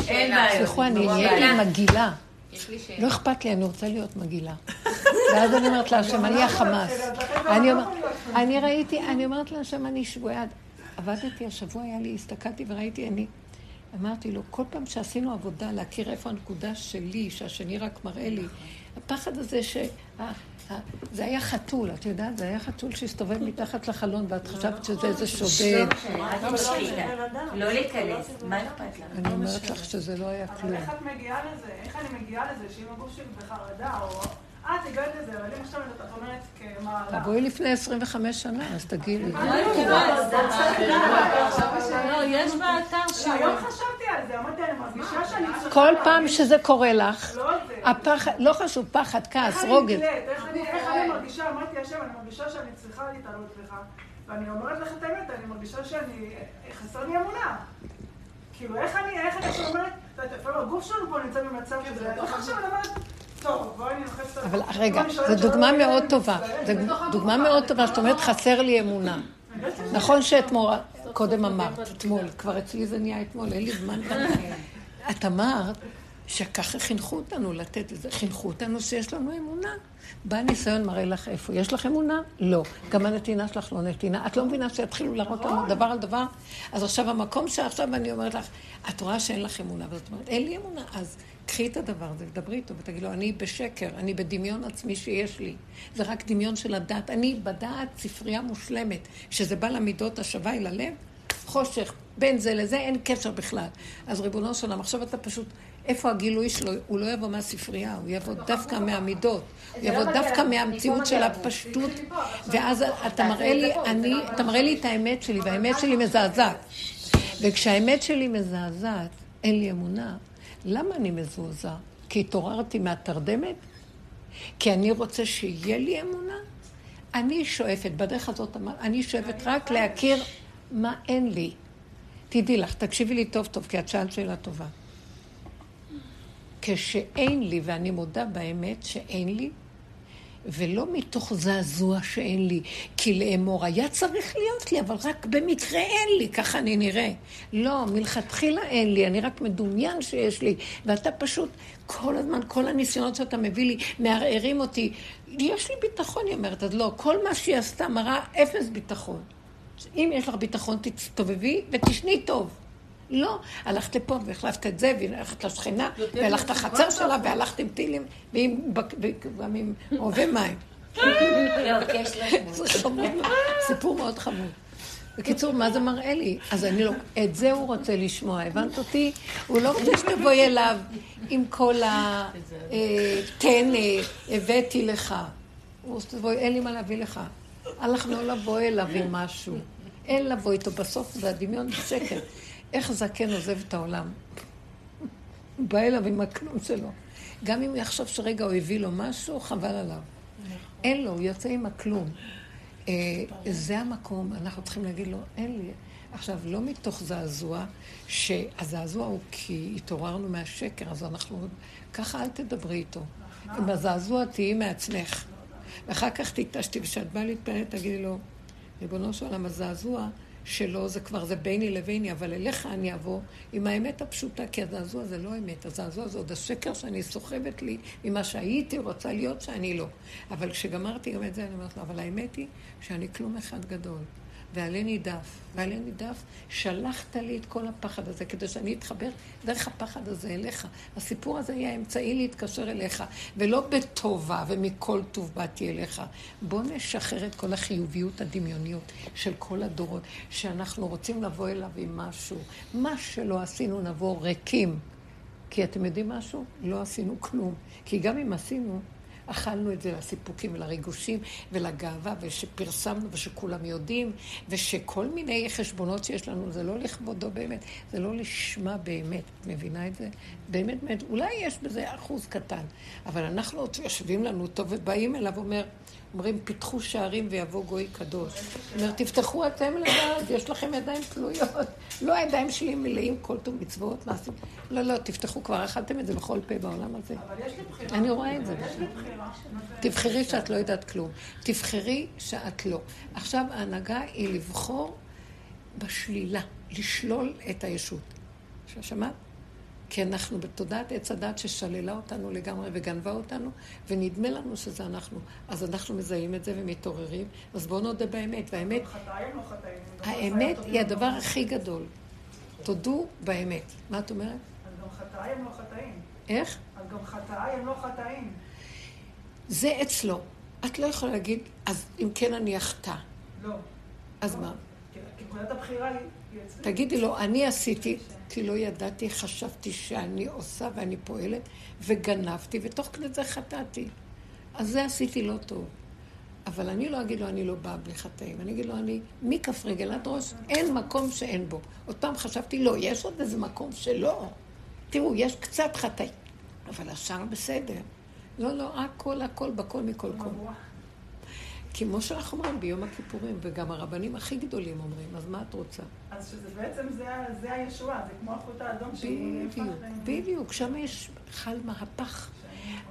S1: סליחו, אני נהייתי
S4: בעיה.
S1: מגעילה.
S7: לי
S1: לא. אכפת לי, אני רוצה להיות מגעילה. ואז אני אומרת להשם, אני החמאס. אני ראיתי, אני אומרת להשם, אני שבויה. עבדתי השבוע, היה לי, הסתכלתי וראיתי, אני... אמרתי לו, כל פעם שעשינו עבודה להכיר איפה הנקודה שלי, שהשני רק מראה לי, הפחד הזה ש... זה היה חתול, את יודעת? זה היה חתול שהסתובב מתחת לחלון, ואת חשבת שזה איזה שודד.
S4: תמשכי איתה. לא להיכנס. מה אכפת לך?
S1: אני אומרת לך שזה לא היה
S6: אבל
S1: כלום.
S6: איך את מגיעה לזה? איך אני מגיעה לזה שאם הגוף שלי בחרדה, או... את הגעת לזה, אבל אם עכשיו את אומרת כמעלה.
S1: תבואי לפני 25 שנה, אז תגידי.
S2: לא, יש באתר שהוא...
S6: היום חשבתי על זה, אמרתי, אני מרגישה שאני צריכה...
S1: כל פעם שזה קורה לך,
S6: לא.
S1: הפחד, לא חשוב, פחד, כעס, רוגז.
S6: איך אני- מרגישה? אמרתי, השם, אני מרגישה שאני צריכה להתעלות לך. ואני אומרת לך את האמת, אני מרגישה שאני... חסר לי אמונה. כאילו, איך אני, איך אני עכשיו אומרת, את יודעת, לפעמים הגוף שלנו פה נמצא במצב כזה, איך עכשיו אני אומרת,
S1: אבל רגע, זו דוגמה מאוד טובה. זו דוגמה מאוד טובה, זאת אומרת, חסר לי אמונה. נכון שאתמול, קודם אמרת, אתמול, כבר אצלי זה נהיה אתמול, אין לי זמן. (laughs) את אמרת שככה חינכו אותנו לתת את זה, חינכו אותנו שיש לנו אמונה. בא הניסיון מראה לך איפה. יש לך אמונה? לא. גם הנתינה שלך לא נתינה. את לא מבינה שיתחילו להראות לנו דבר על דבר? אז עכשיו, המקום שעכשיו אני אומרת לך, את רואה שאין לך אמונה, ואת אומרת, אין לי אמונה, אז קחי את הדבר הזה ודברי איתו ותגידי לו, אני בשקר, אני בדמיון עצמי שיש לי. זה רק דמיון של הדעת. אני בדעת ספרייה מושלמת. כשזה בא למידות השווה אל הלב, חושך, בין זה לזה אין קשר בכלל. אז ריבונו של עולם, עכשיו אתה פשוט, איפה הגילוי שלו? הוא לא יבוא מהספרייה, הוא יבוא דווקא מהמידות. הוא יבוא דווקא מהמציאות של הפשטות, ואז אתה מראה לי, אני, אתה מראה לי את האמת שלי, והאמת שלי מזעזעת. וכשהאמת שלי מזעזעת, אין לי אמונה. למה אני מזועזע? כי התעוררתי מהתרדמת? כי אני רוצה שיהיה לי אמונה? אני שואפת, בדרך הזאת, אני שואפת רק להכיר מה אין לי. תדעי לך, תקשיבי לי טוב טוב, כי את שאלת שאלה טובה. כשאין לי, ואני מודה באמת שאין לי, ולא מתוך זעזוע שאין לי, כי לאמור היה צריך להיות לי, אבל רק במקרה אין לי, ככה אני נראה. לא, מלכתחילה אין לי, אני רק מדומיין שיש לי, ואתה פשוט, כל הזמן, כל הניסיונות שאתה מביא לי, מערערים אותי. יש לי ביטחון, היא אומרת, אז לא, כל מה שהיא עשתה מראה אפס ביטחון. אם יש לך ביטחון, תסתובבי ותשני טוב. לא, הלכת לפה והחלפת את זה, והלכת לשכנה, והלכת לחצר שלה, והלכת עם טילים, וגם עם רובי מים. זה חמוד, סיפור מאוד חמוד. בקיצור, מה זה מראה לי? אז אני לא... את זה הוא רוצה לשמוע, הבנת אותי? הוא לא רוצה שתבואי אליו עם כל ה... אה, תן, אה, הבאתי לך. הוא רוצה שתבואי, אין לי מה להביא לך. הלכנו לבוא אליו עם משהו. אין לבוא איתו, בסוף זה הדמיון שקר. איך זקן עוזב את העולם? הוא בא אליו עם הכלום שלו. גם אם יחשוב שרגע הוא הביא לו משהו, חבל עליו. אין לו, הוא יוצא עם הכלום. אה, זה המקום, אנחנו צריכים להגיד לו, אין לי. עכשיו, לא מתוך זעזוע, שהזעזוע הוא כי התעוררנו מהשקר, אז אנחנו... ככה אל תדברי איתו. עם הזעזוע תהיי מעצמך. ואחר כך תתעשתי, וכשאת באה להתפלל, תגידי לו, ריבונו של עולם, הזעזוע שלו זה כבר, זה ביני לביני, אבל אליך אני אבוא עם האמת הפשוטה, כי הזעזוע זה לא אמת, הזעזוע זה עוד השקר שאני סוחבת לי ממה שהייתי רוצה להיות שאני לא. אבל כשגמרתי גם את זה, אני אומרת לו, אבל האמת היא שאני כלום אחד גדול. ועלה נידף, ועלה נידף, שלחת לי את כל הפחד הזה, כדי שאני אתחבר דרך הפחד הזה אליך. הסיפור הזה יהיה האמצעי להתקשר אליך, ולא בטובה ומכל טוב באתי אליך. בוא נשחרר את כל החיוביות הדמיוניות של כל הדורות, שאנחנו רוצים לבוא אליו עם משהו. מה שלא עשינו, נבוא ריקים. כי אתם יודעים משהו? לא עשינו כלום. כי גם אם עשינו, אכלנו את זה לסיפוקים ולריגושים ולגאווה, ושפרסמנו ושכולם יודעים, ושכל מיני חשבונות שיש לנו, זה לא לכבודו באמת, זה לא לשמה באמת. את מבינה את זה? באמת, באמת, אולי יש בזה אחוז קטן, אבל אנחנו עוד יושבים לנו טוב ובאים אליו ואומר, אומרים, פיתחו שערים ויבוא גוי קדוש. אומר, תפתחו אתם לבד, יש לכם ידיים פלויות. לא הידיים שלי מלאים כל טוב מצוות, מעשים. לא, לא, תפתחו, כבר אכלתם את זה בכל פה בעולם הזה.
S6: אבל יש לי בחירה.
S1: אני רואה את זה.
S6: יש לי בחירה.
S1: תבחרי שאת לא יודעת כלום. תבחרי שאת לא. עכשיו, ההנהגה היא לבחור בשלילה, לשלול את הישות. שמעת? כי אנחנו בתודעת עץ הדת ששללה אותנו לגמרי וגנבה אותנו, ונדמה לנו שזה אנחנו. אז אנחנו מזהים את זה ומתעוררים, אז בואו נודה באמת. והאמת. האמת היא הדבר הכי גדול. תודו באמת. מה את אומרת?
S6: אז גם חטאי הם לא חטאים.
S1: איך?
S6: אז גם חטאי הם לא חטאים.
S1: זה אצלו. את לא יכולה להגיד, אז אם כן אני אחטא.
S6: לא.
S1: אז מה?
S6: כי נקודת הבחירה היא אצלי.
S1: תגידי לו, אני עשיתי, כי לא ידעתי, חשבתי שאני עושה ואני פועלת, וגנבתי, ותוך כדי זה חטאתי. אז זה עשיתי לא טוב. אבל אני לא אגיד לו, אני לא באה בלי חטאים. אני אגיד לו, אני מכף רגל עד ראש, אין מקום שאין בו. עוד פעם חשבתי, לא, יש עוד איזה מקום שלא. תראו, יש קצת חטאים, אבל השאר בסדר. לא, לא, הכל, הכל, בכל מכל כל. כמו שאנחנו אומרים ביום הכיפורים, וגם הרבנים הכי גדולים אומרים, אז מה את רוצה?
S6: אז שזה בעצם זה זה הישועה, זה כמו החוט האדום שהוא
S1: בדיוק, בדיוק, שם יש חל מהפך.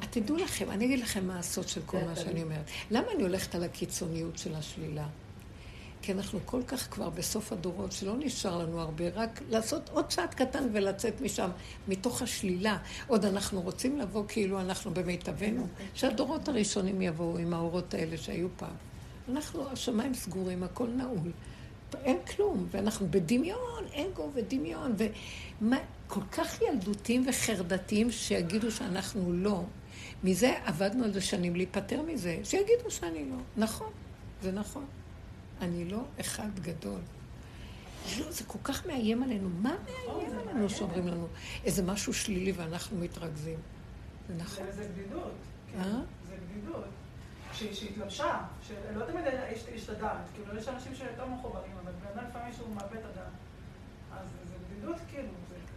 S1: תדעו לכם, אני אגיד לכם מה הסוד של כל מה שאני אומרת. למה אני הולכת על הקיצוניות של השלילה? כי אנחנו כל כך כבר בסוף הדורות, שלא נשאר לנו הרבה, רק לעשות עוד צעד קטן ולצאת משם, מתוך השלילה. עוד אנחנו רוצים לבוא כאילו אנחנו במיטבנו, שהדורות הראשונים יבואו עם האורות האלה שהיו פעם. אנחנו, השמיים סגורים, הכל נעול. אין כלום, ואנחנו בדמיון, אגו ודמיון, ומה, כל כך ילדותיים וחרדתיים שיגידו שאנחנו לא. מזה עבדנו על זה שנים להיפטר מזה, שיגידו שאני לא. נכון, זה נכון. אני לא אחד גדול. לא, זה כל כך מאיים עלינו. מה מאיים עלינו שאומרים לנו איזה משהו שלילי ואנחנו מתרכזים? זה נכון.
S6: זה- בדידות. כן,
S1: אה?
S6: זה בדידות. שהתלבשה, שלא תמיד יש את הדעת. כאילו, יש אנשים שיותר מחוברים, אבל בן אדם לפעמים שהוא מאבד את הדעת. אז זה בדידות, כאילו.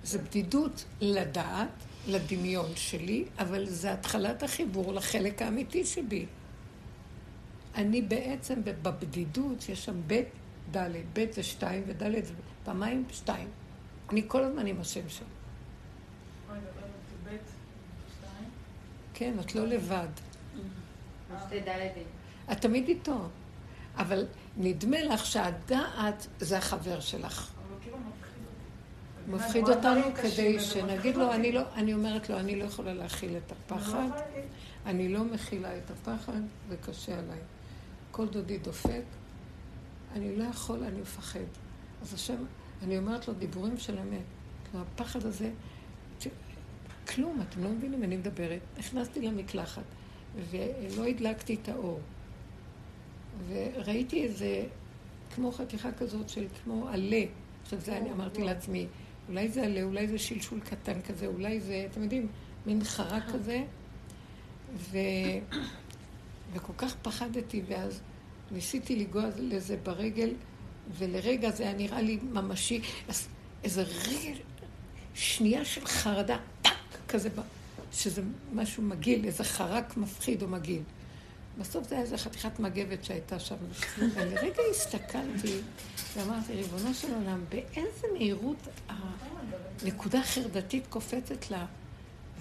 S6: זה
S1: בדידות לדעת, לדמיון שלי, אבל זה התחלת החיבור לחלק האמיתי שבי. אני בעצם בבדידות, יש שם ב' ד', ב' זה שתיים וד' זה פעמיים שתיים. אני כל הזמן עם השם שם.
S6: שתיים.
S1: כן, את לא לבד. את תמיד איתו. אבל נדמה לך שהדעת זה החבר שלך.
S6: כאילו מפחיד
S1: אותנו כדי שנגיד לו. אני לא, אני אומרת לו, אני לא יכולה להכיל את הפחד,
S6: לא.
S1: אני לא מכילה את הפחד, זה קשה עליי. כל דודי דופק, אני לא יכול, אני מפחד. אז השם, אני אומרת לו דיבורים של אמת. כאילו, הפחד הזה, כלום, אתם לא מבינים, אני מדברת. נכנסתי למקלחת, ולא הדלקתי את האור. וראיתי איזה, כמו חתיכה כזאת של כמו עלה. עכשיו זה אני אמרתי לעצמי, אולי זה עלה, אולי זה שלשול קטן כזה, אולי זה, אתם יודעים, מין חרק כזה. ו... וכל כך פחדתי, ואז ניסיתי לנגוע לזה ברגל, ולרגע זה היה נראה לי ממשי. אז איזה רגע, שנייה של חרדה, טאק, כזה, שזה משהו מגעיל, איזה חרק מפחיד או מגעיל. בסוף זה היה איזה חתיכת מגבת שהייתה שם. ולרגע הסתכלתי ואמרתי, ריבונו של עולם, באיזה מהירות הנקודה החרדתית קופצת לה,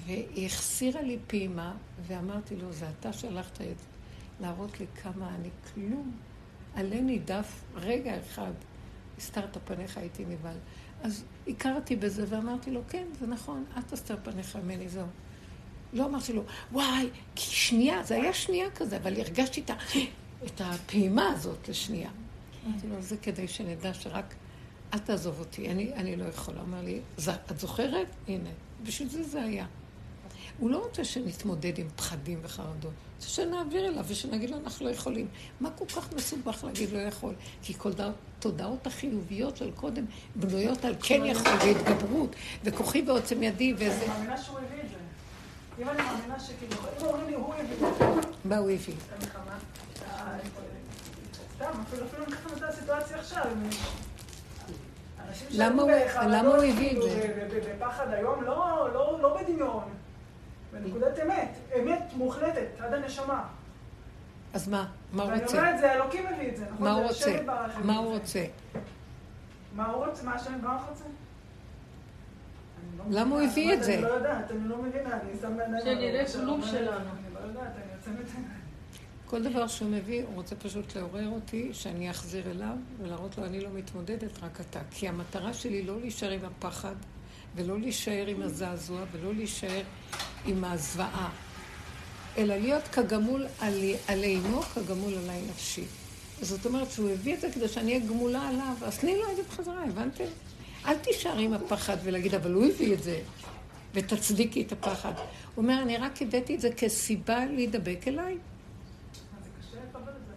S1: והיא החסירה לי פעימה, ואמרתי לו, זה אתה שלחת את זה, להראות לי כמה אני כלום. עלה נידף רגע אחד, הסתרת פניך, הייתי נבהל. אז הכרתי בזה ואמרתי לו, כן, זה נכון, אל תסתר פניך ממני, זהו. לא אמרתי לו, וואי, כי שנייה, זה היה שנייה כזה, אבל הרגשתי את, ה, את הפעימה הזאת לשנייה. אמרתי לו, זה כדי שנדע שרק אל תעזוב אותי, אני, אני לא יכולה. אמר לי, "ז- את זוכרת? הנה. בשביל זה זה היה. הוא לא רוצה שנתמודד עם פחדים וחרדות, שנעביר אליו ושנגיד לו, אנחנו לא יכולים. מה כל כך מסובך להגיד לא יכול? כי כל ד- תודעות החיוביות של קודם בנויות על כן יכול והתגברות, וכוחי ועוצם ידי וזה.
S6: אני מאמינה שהוא הביא את זה. אם אני מאמינה שכאילו, אם אומרים לי, הוא הביא את זה,
S1: מה הוא הביא?
S6: סתם, אפילו אקח את הסיטואציה עכשיו.
S1: למה הוא- הביא את
S6: כאילו,
S1: זה?
S6: בפחד היום, לא- לא לא בדמיון. בנקודת אמת, אמת מוחלטת, עד הנשמה.
S1: אז מה? מה הוא
S6: ואני
S1: רוצה?
S6: אומרת, זה אלוקים הביא את זה, נכון?
S1: מה הוא רוצה? מה הוא. רוצה?
S6: מה הוא רוצה? מה השם יתברך רוצה? לא
S1: למה הוא הביא את זה?
S6: אני לא יודעת, אני לא מבינה, אני שם בעיניים...
S2: שנראה כלום שלנו.
S6: אני לא יודעת, אני עיניים.
S1: כל דבר שהוא מביא, הוא רוצה פשוט לעורר אותי, שאני אחזיר אליו, ולהראות לו, אני לא מתמודדת, רק אתה. כי המטרה שלי לא להישאר עם הפחד, ולא להישאר עם הזעזוע, ולא להישאר עם הזוועה, אלא להיות כגמול עלי, עלינו, כגמול עליי נפשי. זאת אומרת שהוא הביא את זה כדי שאני אהיה גמולה עליו, אז תני לו את זה בחזרה, הבנתם? אל תישארי עם הפחד ולהגיד, אבל הוא הביא את זה, ותצדיקי את הפחד. הוא אומר, אני רק הבאתי את זה כסיבה להידבק אליי.
S6: אז זה קשה לקבל את זה.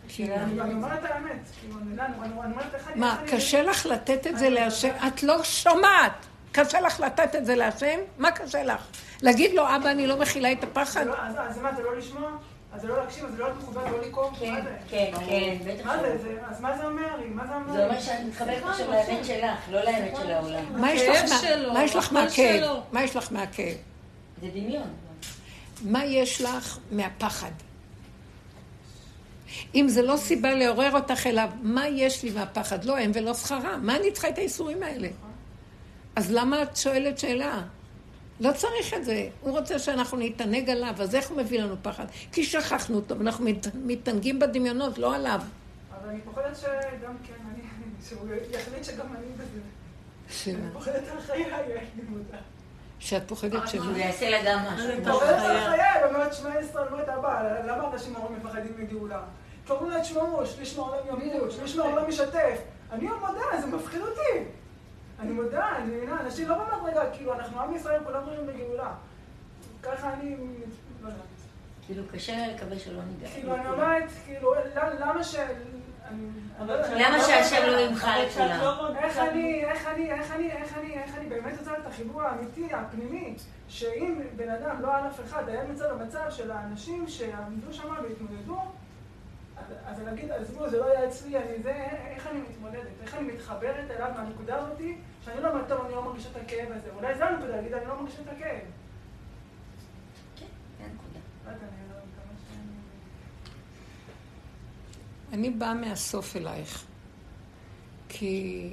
S1: כאילו,
S6: אני אני אומרת את האמת, כאילו, אני.
S1: מה, קשה לך לתת את זה להשם? את לא שומעת. קשה לך לתת את זה להשם? מה קשה לך? להגיד לו, אבא, אני לא מכילה את הפחד?
S6: לא- אז אז מה, זה לא לשמוע? אז זה לא להקשיב? אז זה לא להיות מכובד, לא לקרוא? מה
S4: כן,
S6: זה?
S4: כן, כן, בטח
S6: מה. זה? אז מה זה אומר לי? מה זה אומר לי?
S4: זה אומר שאת מתחבקת עכשיו לאמת שלך, לא לאמת של העולם.
S1: מה יש
S2: הכאב
S1: לך מה- יש לך מהכאב? מה יש לך מהכאב?
S4: זה דמיון.
S1: מה יש לך מהפחד? אם זה לא סיבה לעורר אותך אליו, מה יש לי מהפחד? לא הם ולא שכרה. מה אני צריכה את האיסורים האלה? אז למה את שואלת שאלה? לא צריך את זה. הוא רוצה שאנחנו נתענג עליו, אז איך הוא מביא לנו פחד? כי שכחנו אותו, ואנחנו מת- מתענגים בדמיונות, לא עליו.
S6: אבל אני פוחדת שגם כן, אני... שהוא יחליט שגם אני בזה.
S1: שמה?
S6: אני פוחדת על חיי, אני מודה.
S1: שאת פוחדת שלא.
S4: שהוא יעשה לה גם משהו.
S6: אני פוחדת על חיי, במאות שמע ישראל, אומרת אבא, למה אנשים ההורים מפחדים מגאולה? כי אומרים לה, תשמעו, שליש מהעולם ימות, שליש מהעולם משתף. אני מודה, זה מפחיד אותי. אני מודה, אני מבינה, אנשים לא במדרגה, כאילו, אנחנו עם ישראל, כולם אומרים בגאולה. ככה אני... לא יודעת.
S4: כאילו, קשה לקבל שלא ניגע.
S6: כאילו, אני אומרת, כאילו, למה- למה ש... אני- אני לא.
S4: למה שהשם לא ימחל את
S3: כשאת
S4: כולם?
S3: לא
S6: איך אני, איך אני, איך אני, איך אני, איך אני באמת רוצה את החיבור האמיתי, הפנימי, שאם בן אדם, לא על אף אחד, היה מצב במצב של האנשים שעמדו שם והתמודדו, אז- אז להגיד, עזבו, זה לא היה אצלי, אני זה, איך אני מתמודדת, איך אני מתחברת אליו מהנקודה הזאתי, שאני לא אומרת, טוב, אני לא מרגישה את הכאב הזה. אולי זה הנקודה, להגיד, אני לא מרגישה את הכאב.
S4: כן, זה הנקודה.
S6: אני
S1: באה מהסוף אלייך, כי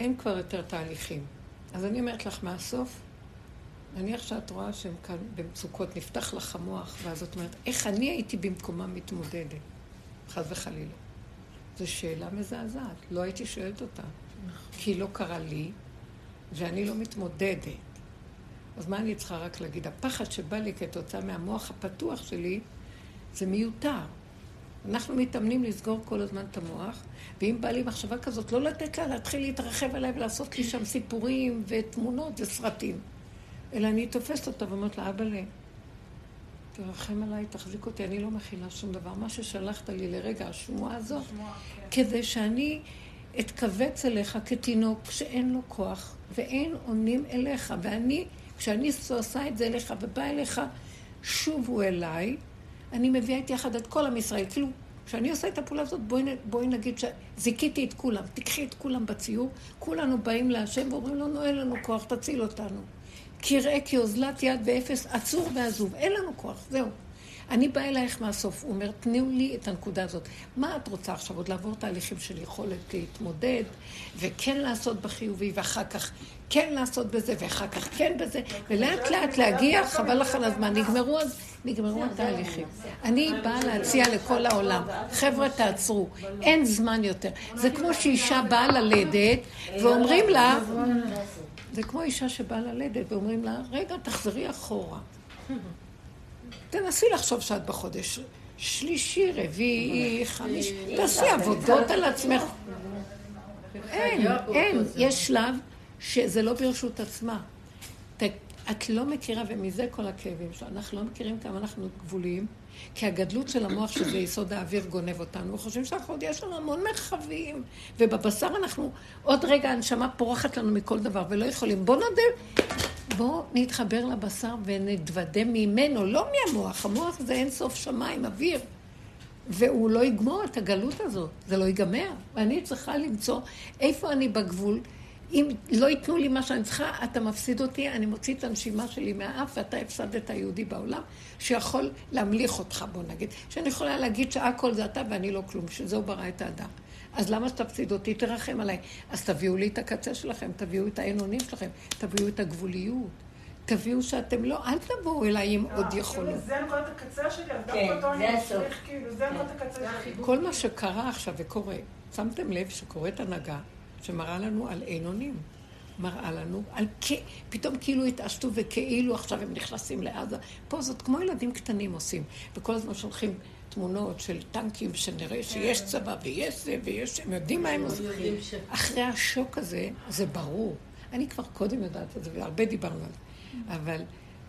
S1: אין כבר יותר תהליכים. אז אני אומרת לך מהסוף, נניח שאת רואה שהם כאן במצוקות, נפתח לך המוח, ואז את אומרת, איך אני הייתי במקומם מתמודדת? חס וחלילה. זו שאלה מזעזעת, לא הייתי שואלת אותה. כי לא קרה לי, ואני לא מתמודדת. אז מה אני צריכה רק להגיד? הפחד שבא לי כתוצאה מהמוח הפתוח שלי, זה מיותר. אנחנו מתאמנים לסגור כל הזמן את המוח, ואם בא לי מחשבה כזאת, לא לתת לה להתחיל להתרחב עליי ולעשות לי שם סיפורים ותמונות וסרטים. אלא אני תופסת אותה ואומרת לה, אבאלה, תרחם עליי, תחזיק אותי, אני לא מכילה שום דבר. מה ששלחת לי לרגע, השמועה הזאת, כדי שאני אתכווץ אליך כתינוק שאין לו כוח ואין עונים אליך. ואני, כשאני עושה את זה אליך ובאה אליך, שובו אליי, אני מביאה איתי יחד את כל עם ישראל. כאילו, כשאני עושה את הפעולה הזאת, בואי, בואי נגיד שזיכיתי את כולם, תיקחי את כולם בציור, כולנו באים להשם ואומרים לו, נו, אין לנו כוח, תציל אותנו. כי ראה כי אוזלת יד ואפס, עצור ועזוב, אין לנו כוח, זהו. אני באה אלייך מהסוף, הוא אומר, תנו לי את הנקודה הזאת. מה את רוצה עכשיו? עוד לעבור תהליכים של יכולת להתמודד, וכן לעשות בחיובי, ואחר כך כן לעשות בזה, ואחר כך כן בזה, ולאט לאט להגיע, חבל לך על הזמן. נגמרו אז, נגמרו התהליכים. אני באה להציע לכל העולם, חבר'ה, תעצרו, אין זמן יותר. זה כמו שאישה באה ללדת, ואומרים לה, זה כמו אישה שבאה ללדת, ואומרים לה, רגע, תחזרי אחורה. תנסי לחשוב שאת בחודש שלישי, רביעי, חמישי, תעשי עבודות על עצמך. אין, אין, יש שלב שזה לא ברשות עצמה. את לא מכירה, ומזה כל הכאבים שלנו, אנחנו לא מכירים כמה אנחנו גבוליים, כי הגדלות של המוח, שזה יסוד האוויר, גונב אותנו. וחושבים שאנחנו עוד יש לנו המון מרחבים, ובבשר אנחנו, עוד רגע הנשמה פורחת לנו מכל דבר, ולא יכולים. בואו נודה, בואו נתחבר לבשר ונתוודה ממנו, לא מהמוח. המוח זה אין סוף שמיים, אוויר. והוא לא יגמור את הגלות הזאת, זה לא ייגמר. ואני צריכה למצוא איפה אני בגבול. אם לא ייתנו לי מה שאני צריכה, אתה מפסיד אותי, אני מוציא את הנשימה שלי מהאף, ואתה הפסדת יהודי בעולם, שיכול להמליך אותך, בוא נגיד. שאני יכולה להגיד שהכל זה אתה ואני לא כלום, שזהו ברא את האדם. אז למה שתפסיד אותי? תרחם עליי. אז תביאו לי את הקצה שלכם, תביאו את האין שלכם, תביאו את הגבוליות. תביאו שאתם לא, אל תבואו אליי עם עוד
S6: כאילו,
S1: יכולות.
S6: זה נקודת הקצה שלי, אז
S4: כן,
S6: דווקא אותו
S4: זה
S6: אני. צריך, כאילו, זה נקודת הקצה שלי.
S1: כל מה שקרה עכשיו וקורה, שמתם לב שקורית הנהגה שמראה לנו על אין אונים. מראה לנו על כ... פתאום כאילו התעשתו וכאילו עכשיו הם נכנסים לעזה. פה זאת כמו ילדים קטנים עושים, וכל הזמן שולחים תמונות של טנקים שנראה שיש צבא ויש זה ויש... הם יודעים מה הם עושים. אחרי השוק הזה, זה ברור. אני כבר קודם יודעת את זה, והרבה דיברנו על זה. אבל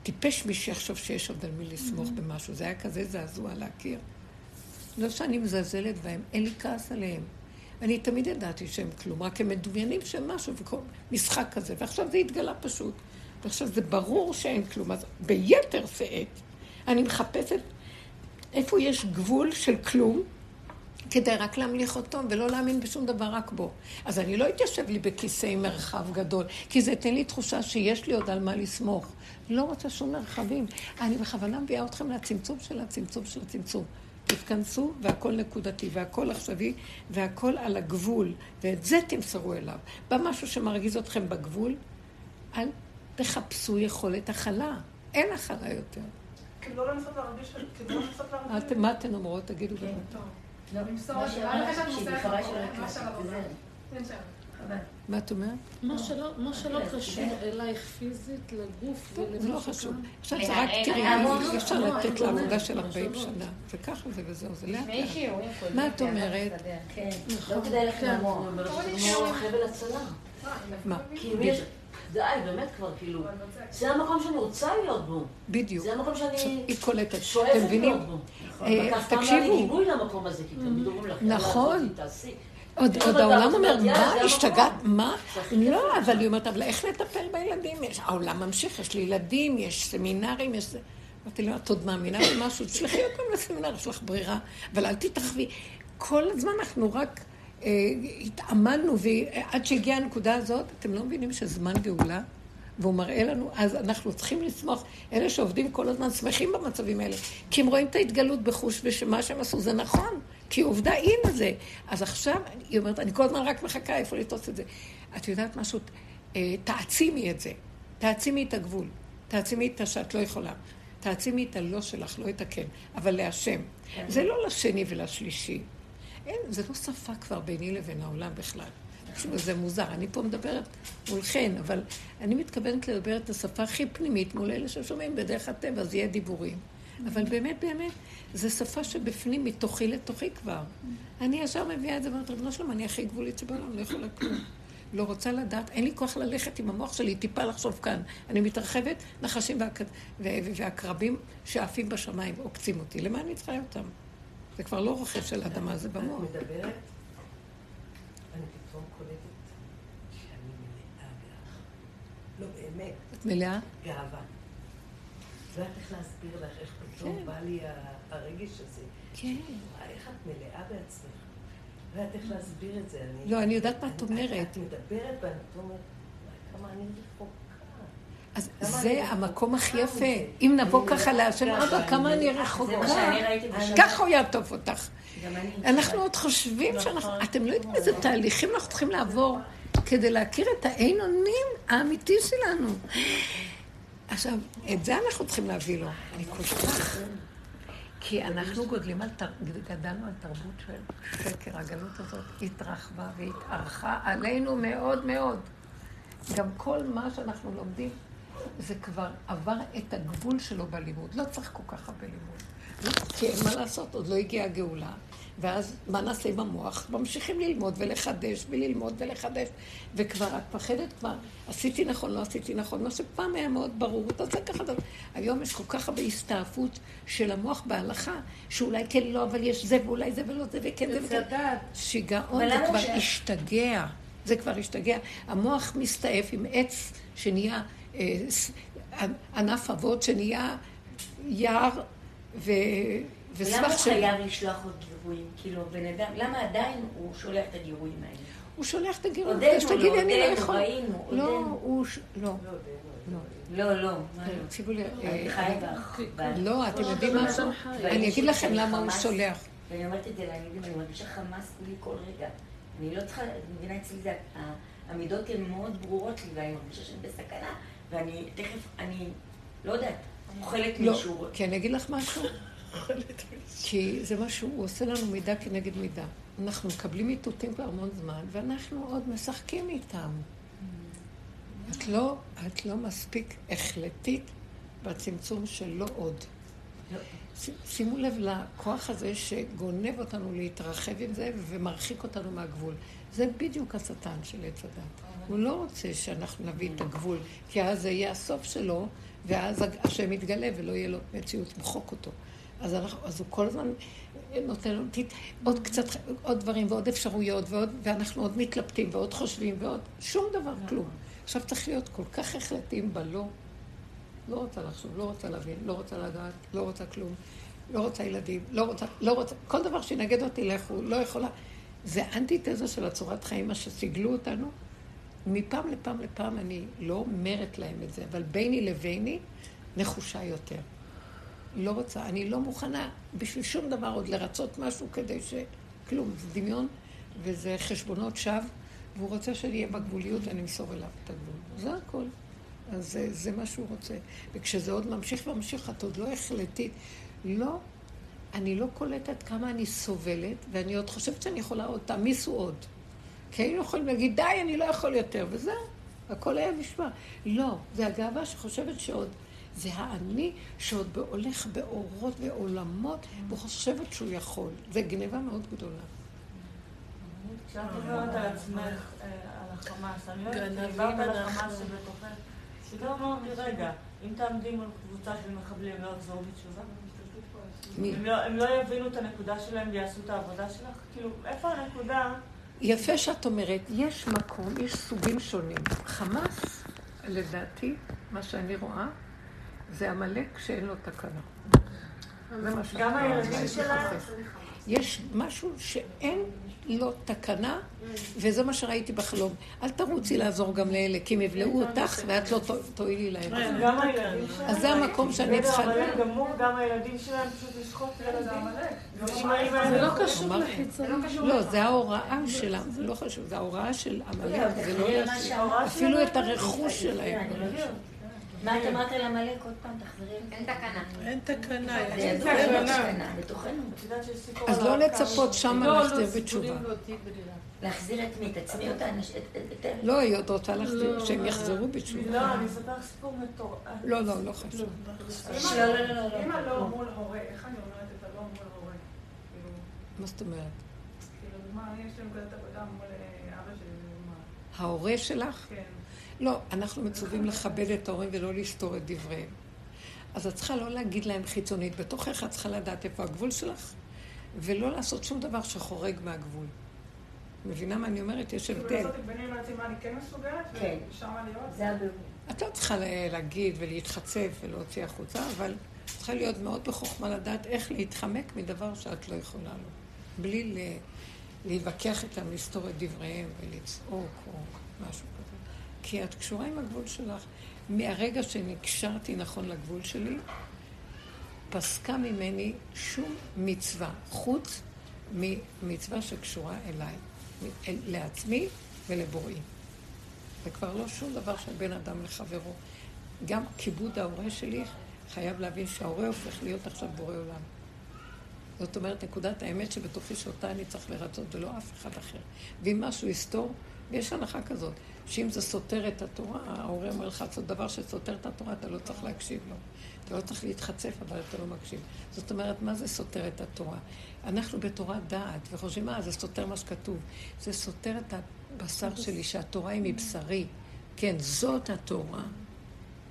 S1: טיפש מי שיחשוב שיש עוד על מי לסמוך במשהו. זה היה כזה זעזוע להכיר. לא שאני מזלזלת בהם, אין לי כעס עליהם. אני תמיד ידעתי שהם כלום, רק הם מדומיינים שהם משהו, וכל משחק כזה, ועכשיו זה התגלה פשוט. ועכשיו זה ברור שאין כלום. אז ביתר שאת, אני מחפשת איפה יש גבול של כלום, כדי רק להמליך אותו ולא להאמין בשום דבר, רק בו. אז אני לא אתיישב לי בכיסא עם מרחב גדול, כי זה ייתן לי תחושה שיש לי עוד על מה לסמוך. לא רוצה שום מרחבים. אני בכוונה מביאה אתכם לצמצום של הצמצום של הצמצום. תתכנסו והכל נקודתי והכל עכשווי והכל על הגבול ואת זה תמסרו אליו. בא משהו שמרגיז אתכם בגבול, אל תחפשו יכולת הכלה. אין הכלה יותר.
S6: כאילו לא לנסות להרגיש, כאילו לא לנסות
S1: מה
S6: להרגיש.
S1: מה אתן אומרות? תגידו גם.
S5: לא, למסור
S4: מה
S5: את זה. מה
S1: את אומרת?
S2: מה שלא- מה שלא קשור אלייך פיזית, לגוף
S1: טוב, זה
S2: ולמה
S1: לא חשוב. עכשיו זה רק תראי, אי אפשר
S2: לא,
S1: לתת לעבודה של 40
S2: מחשבות.
S1: שנה. זה ככה זה וזהו, זה לאט לאט. מה את אומרת?
S4: כן,
S2: נכון.
S4: לא כדאי לך
S2: כן.
S4: זה כמו חבל הצלה.
S1: מה?
S4: יש, די, באמת כבר, כאילו, זה המקום שאני רוצה להיות בו.
S1: בדיוק.
S4: זה המקום שאני. שואפת? להיות בו.
S1: אה,
S4: לא
S1: תקשיבו.
S4: גיבוי למקום הזה, כי תמיד אומרים לך,
S1: נכון.
S4: תעשי.
S1: עוד, העולם
S4: אומר,
S1: מה,
S4: זה
S1: השתגעת? מה? לא, אבל. היא אומרת, אבל איך לטפל בילדים? העולם ממשיך, יש לי ילדים, יש סמינרים, יש. אמרתי לה, את עוד מאמינה במשהו? תשלחי אותם לסמינר, יש לך ברירה, אבל אל תתרחבי. כל הזמן אנחנו רק אה, התאמנו, ועד שהגיעה הנקודה הזאת, אתם לא מבינים שזמן גאולה? והוא מראה לנו, אז אנחנו צריכים לסמוך, אלה שעובדים כל הזמן שמחים במצבים האלה, כי הם רואים את ההתגלות בחוש ושמה שהם עשו זה נכון, כי עובדה הנה זה. אז עכשיו, היא אומרת, אני כל הזמן רק מחכה איפה לתפוס את זה. את יודעת משהו? אה, תעצימי את זה, תעצימי את הגבול. תעצימי את השאת לא יכולה. תעצימי את הלא שלך, לא את הכן, אבל להשם. זה לא לשני ולשלישי. אין, זה לא שפה כבר ביני לבין העולם בכלל. זה מוזר. אני פה מדברת מולכן, אבל אני מתכוונת לדבר את השפה הכי פנימית מול אלה ששומעים בדרך הטבע, זה יהיה דיבורים. אבל באמת, באמת, זו שפה שבפנים, מתוכי לתוכי כבר. אני ישר מביאה את זה ואומרת, רבנו שלום, אני הכי גבולית שבעולם, לא יכולה כלום. לא רוצה לדעת, אין לי כוח ללכת עם המוח שלי, טיפה לחשוב כאן. אני מתרחבת, נחשים והק... והקרבים שעפים בשמיים עוקצים אותי. למה אני צריכה אותם? זה כבר לא רוכב של אדמה, זה במוח.
S4: את מדברת, אני פתאום קולטת שאני מלאה גאווה. לא, באמת,
S1: את מלאה?
S4: גאווה. לא יודעת איך להסביר לך איך פתאום
S1: כן.
S4: בא לי הרגש הזה.
S1: כן.
S4: איך את מלאה בעצמך. לא יודעת איך להסביר את זה. אני-
S1: לא, אני יודעת מה את אומרת.
S4: את מדברת ואני אומרת, כמה אני רחוקה.
S1: אז זה המקום הכי יפה. אם נבוא ככה להשם, אבא, כמה אני. רחוקה. ככה הוא יעטוף אותך. אנחנו עוד חושבים שאנחנו... אתם לא יודעים איזה תהליכים אנחנו צריכים לעבור כדי להכיר את האין אונים האמיתי שלנו. עכשיו, את זה אנחנו צריכים להביא לו. אני כל כך... כי אנחנו גודלים על... תר- גדלנו על תרבות של שקר. הגלות הזאת התרחבה והתארכה עלינו מאוד מאוד. גם כל מה שאנחנו לומדים, זה כבר עבר את הגבול שלו בלימוד. לא צריך כל כך הרבה לימוד. לא, כי אין מה לעשות, עוד לא הגיעה הגאולה. ואז מה נעשה עם המוח? ממשיכים ללמוד ולחדש וללמוד ולחדש. וכבר את מפחדת כבר, עשיתי נכון, לא עשיתי נכון, מה שפעם היה מאוד ברור, אתה עושה ככה. היום יש כל כך הרבה הסתעפות של המוח בהלכה, שאולי כן, לא, אבל יש זה ואולי זה ולא זה וכן זה וכן. שיגעון זה כבר
S8: ש-
S1: השתגע. זה כבר השתגע. המוח מסתעף עם עץ שנהיה אה, ענף אבות, שנהיה יער ו...
S8: ולמה
S1: וסבך
S8: הוא
S1: של...
S8: חייב לשלוח עוד גירויים? כאילו, בן אדם, למה עדיין הוא שולח את הגירויים האלה?
S1: הוא שולח את הגירות,
S8: עודנו,
S1: שתגיד
S8: לא,
S1: אני לא
S8: עודנו,
S1: יכול.
S8: ראינו,
S1: לא,
S8: עודנו.
S1: הוא... ש- לא, לא.
S8: לא, לא, מה לא?
S1: תקשיבו לי, אה,
S8: בך.
S1: לא, אתם יודעים משהו? אני אגיד לכם למה הוא שולח.
S8: ואני אומרת את זה לילדים, אני מרגישה חמאס לי כל רגע. אני לא צריכה, את מבינה אצלי זה, המידות הן מאוד ברורות לי, ואני מרגישה שאני בסכנה, ואני תכף, אני לא יודעת, אוכלת
S1: לא,
S8: מישהו.
S1: כי אני אגיד לך משהו. כי זה משהו, הוא עושה לנו מידה כנגד מידה. אנחנו מקבלים איתותים כבר המון זמן, ואנחנו עוד משחקים איתם. את לא, את לא מספיק החלטית בצמצום של לא עוד. שימו לב לכוח הזה שגונב אותנו להתרחב עם זה ומרחיק אותנו מהגבול. זה בדיוק השטן של עץ הדת. הוא לא רוצה שאנחנו נביא את הגבול, כי אז זה יהיה הסוף שלו, ואז השם יתגלה ולא יהיה לו מציאות למחוק אותו. אז, אנחנו, אז הוא כל הזמן נותן לנו עוד קצת, עוד דברים ועוד אפשרויות, ועוד, ואנחנו עוד מתלבטים ועוד חושבים ועוד, שום דבר, כלום. עכשיו צריך להיות כל כך החלטים בלא. לא רוצה לחשוב, לא רוצה להבין, לא רוצה לדעת, לא רוצה כלום, לא רוצה ילדים, לא רוצה, לא רוצה, כל דבר שינגד אותי לכו, לא יכולה. זה אנטיתזה של הצורת חיים, מה שסיגלו אותנו. מפעם לפעם לפעם אני לא אומרת להם את זה, אבל ביני לביני נחושה יותר. לא רוצה, אני לא מוכנה בשביל שום דבר עוד לרצות משהו כדי ש... כלום, זה דמיון וזה חשבונות שווא, והוא רוצה שאני אהיה בגבוליות ואני אמסור אליו את הגבול. זה הכל. אז זה, זה מה שהוא רוצה. וכשזה עוד ממשיך וממשיך, את עוד לא החלטית. לא, אני לא קולטת כמה אני סובלת, ואני עוד חושבת שאני יכולה עוד, תעמיסו עוד. כי היינו יכולים להגיד, די, אני לא יכול יותר, וזהו, הכל היה נשמע. לא, זה הגאווה שחושבת שעוד, זה האני שעוד הולך באורות ועולמות, וחושבת שהוא יכול. זה גניבה מאוד גדולה.
S3: כשאת מדברת על עצמך, אה, על החמאס, אני לא יודעת, על. החמאס שבתוכך, פתאום אמרתי, רגע, אם תעמדי מול קבוצה של מחבלים, לא יחזרו בתשובה? לא- הם לא יבינו את הנקודה שלהם ויעשו את העבודה שלך? כאילו, איפה הנקודה?
S1: יפה שאת אומרת, יש מקום, יש סוגים שונים. חמאס, לדעתי, מה שאני רואה, זה עמלק שאין לו תקנה. זה
S3: גם הילדים שלהם?
S1: תחפש. יש משהו שאין לו תקנה, וזה מה שראיתי בחלום. אל תרוצי לעזור גם לאלה, כי הם יבלעו אותך ואת לא תוע- תועילי להם.
S3: גם הילדים שלהם?
S1: אז זה המקום שאני צריכה...
S3: גם הילדים שלהם פשוט לשחוט? אם האמא-
S2: זה לא קשור. לחיצוני.
S1: לא, זה ההוראה של... ה- לא חשוב, זה ההוראה של עמלק, זה לא
S8: זה.
S1: אפילו את הרכוש שלהם.
S8: לא. מה את אמרת על עמלק עוד פעם? תחזרי על זה.
S7: אין תקנה.
S2: אין תקנה,
S8: זה
S2: אין
S8: ידוע שיש
S2: תקנה.
S8: בתוכנו.
S1: אז לא לצפות
S3: ש-
S1: שמה
S2: לא,
S1: להחזיר
S2: לא,
S1: בתשובה.
S2: לא.
S8: להחזיר את מי? את עצמי או את האנש- את- את- את אלה?
S1: לא, היא עוד רוצה
S2: לא,
S1: להחזיר, שהם יחזרו בתשובה.
S3: לא, אני אספר סיפור מטורף.
S1: לא, לא, לא חשוב.
S8: לא, לא, לא, לא.
S6: אם הלא מול הורה, איך אני אומרת את הלא מול הורה? כאילו,
S1: מה זאת אומרת?
S6: כאילו, מה, יש לי נקודת עבודה מול אה, אבא שלי.
S1: ההורה שלך?
S6: כן.
S1: לא, אנחנו מצווים לכבד את ההורים ולא לסתור את דבריהם. אז את צריכה לא להגיד להם חיצונית, בתוכך את צריכה לדעת איפה הגבול שלך, ולא לעשות שום דבר שחורג מהגבול. מבינה מה אני אומרת? יש
S6: כאילו
S1: הבדל.
S6: לעשות את ביני לבין עצמי מה אני כן מסוגלת,
S8: כן.
S6: ושם להיות.
S8: זה הבירור.
S1: את לא צריכה לה- להגיד ולהתחצף ולהוציא החוצה, אבל צריכה להיות מאוד בחוכמה לדעת איך להתחמק מדבר שאת לא יכולה לו. בלי ל- להתווכח איתם, לסתור את דבריהם ולצעוק או משהו. כי את קשורה עם הגבול שלך. מהרגע שנקשרתי נכון לגבול שלי, פסקה ממני שום מצווה, חוץ ממצווה שקשורה אליי, אל, לעצמי ולבוראי. זה כבר לא שום דבר של בין אדם לחברו. גם כיבוד ההורה שלי חייב להבין שההורה הופך להיות עכשיו בורא עולם. זאת אומרת, נקודת האמת שבתוכי שאותה אני צריך לרצות ולא אף אחד אחר. ואם משהו יסתור, ויש הנחה כזאת, שאם זה סותר את התורה, ההורה אומר לך לעשות דבר שסותר את התורה, אתה לא צריך להקשיב לו. אתה לא צריך להתחצף, אבל אתה לא מקשיב. זאת אומרת, מה זה סותר את התורה? אנחנו בתורת דעת, וחושבים, אה, זה סותר מה שכתוב. זה סותר את הבשר שלי, שהתורה היא מבשרי. כן, זאת התורה.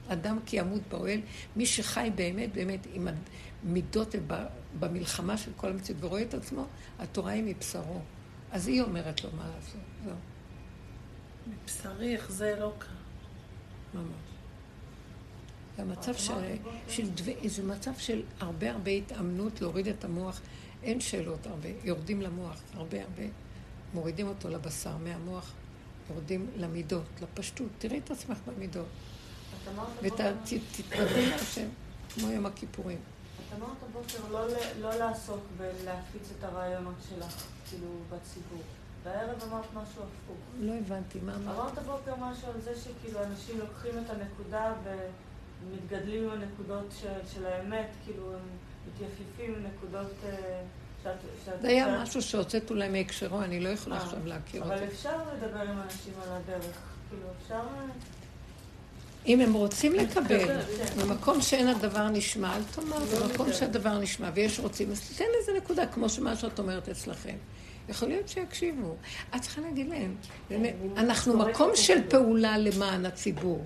S1: אדם כי ימות באוהל, מי שחי באמת, באמת, עם המידות במלחמה של כל המציאות ורואה את עצמו, התורה היא מבשרו. אז היא אומרת לו מה לעשות. זהו,
S2: מבשרי, איך זה לא קרה.
S1: ממש. זה המצב של, של דו... זה מצב של הרבה הרבה התאמנות להוריד את המוח. אין שאלות הרבה, יורדים למוח, הרבה הרבה. מורידים אותו לבשר, מהמוח, יורדים למידות, לפשטות. תראי את עצמך במידות.
S3: את
S1: ותתנדבי להשם, כמו יום הכיפורים.
S3: את אמרת הבוקר לא לא לעסוק בלהפיץ את הרעיונות שלך, כאילו, בציבור. בערב אמרת משהו הפוך.
S1: לא הבנתי, מה אמרת?
S3: אמרת הבוקר משהו על זה שכאילו אנשים לוקחים את הנקודה ומתגדלים עם הנקודות של, של האמת, כאילו הם מתייפיפים עם נקודות אה, שאת... שאת
S1: זה היה משהו שהוצאת אולי מהקשרו, אני לא יכולה
S3: אה,
S1: עכשיו להכיר
S3: אבל
S1: אותו.
S3: אפשר לדבר עם אנשים על הדרך, כאילו אפשר... אה,
S1: אם הם רוצים לקבל,
S3: כן.
S1: במקום שאין הדבר נשמע, אל תאמר, במקום שהדבר נשמע, ויש רוצים, אז תיתן איזה נקודה, כמו שמה שאת אומרת אצלכם. יכול להיות שיקשיבו. את צריכה להגיד להם, באמת, אנחנו מקום של פעולה למען הציבור,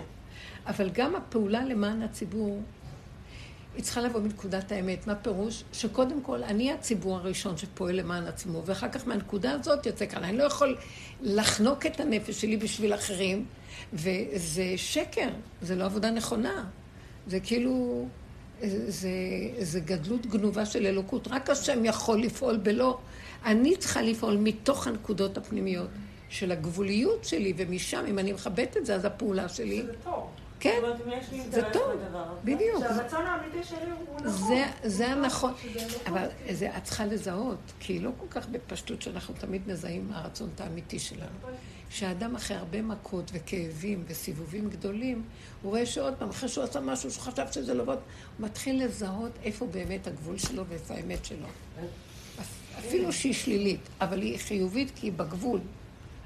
S1: אבל גם הפעולה למען הציבור, היא צריכה לבוא מנקודת האמת. מה פירוש? שקודם כל, אני הציבור הראשון שפועל למען עצמו, ואחר כך מהנקודה הזאת יוצא כאן. אני לא יכול לחנוק את הנפש שלי בשביל אחרים, וזה שקר, זה לא עבודה נכונה. זה כאילו, זה, זה גדלות גנובה של אלוקות. רק השם יכול לפעול בלא. אני צריכה לפעול מתוך הנקודות הפנימיות של הגבוליות שלי, ומשם, אם אני מכבדת את זה, אז הפעולה שלי,
S6: שזה טוב.
S1: כן, זה טוב. בדיוק.
S6: שהרצון האמיתי שלי הוא נכון.
S1: זה, זה הנכון,
S6: נכון.
S1: אבל זה, את צריכה לזהות, כי לא כל כך בפשטות שאנחנו תמיד מזהים הרצון האמיתי שלנו. שהאדם אחרי הרבה מכות וכאבים וסיבובים גדולים, הוא רואה שעוד פעם, אחרי שהוא עשה משהו שהוא חשב שזה לא הוא מתחיל לזהות איפה באמת הגבול שלו ואיפה האמת שלו. אפילו שהיא שלילית, אבל היא חיובית כי היא בגבול.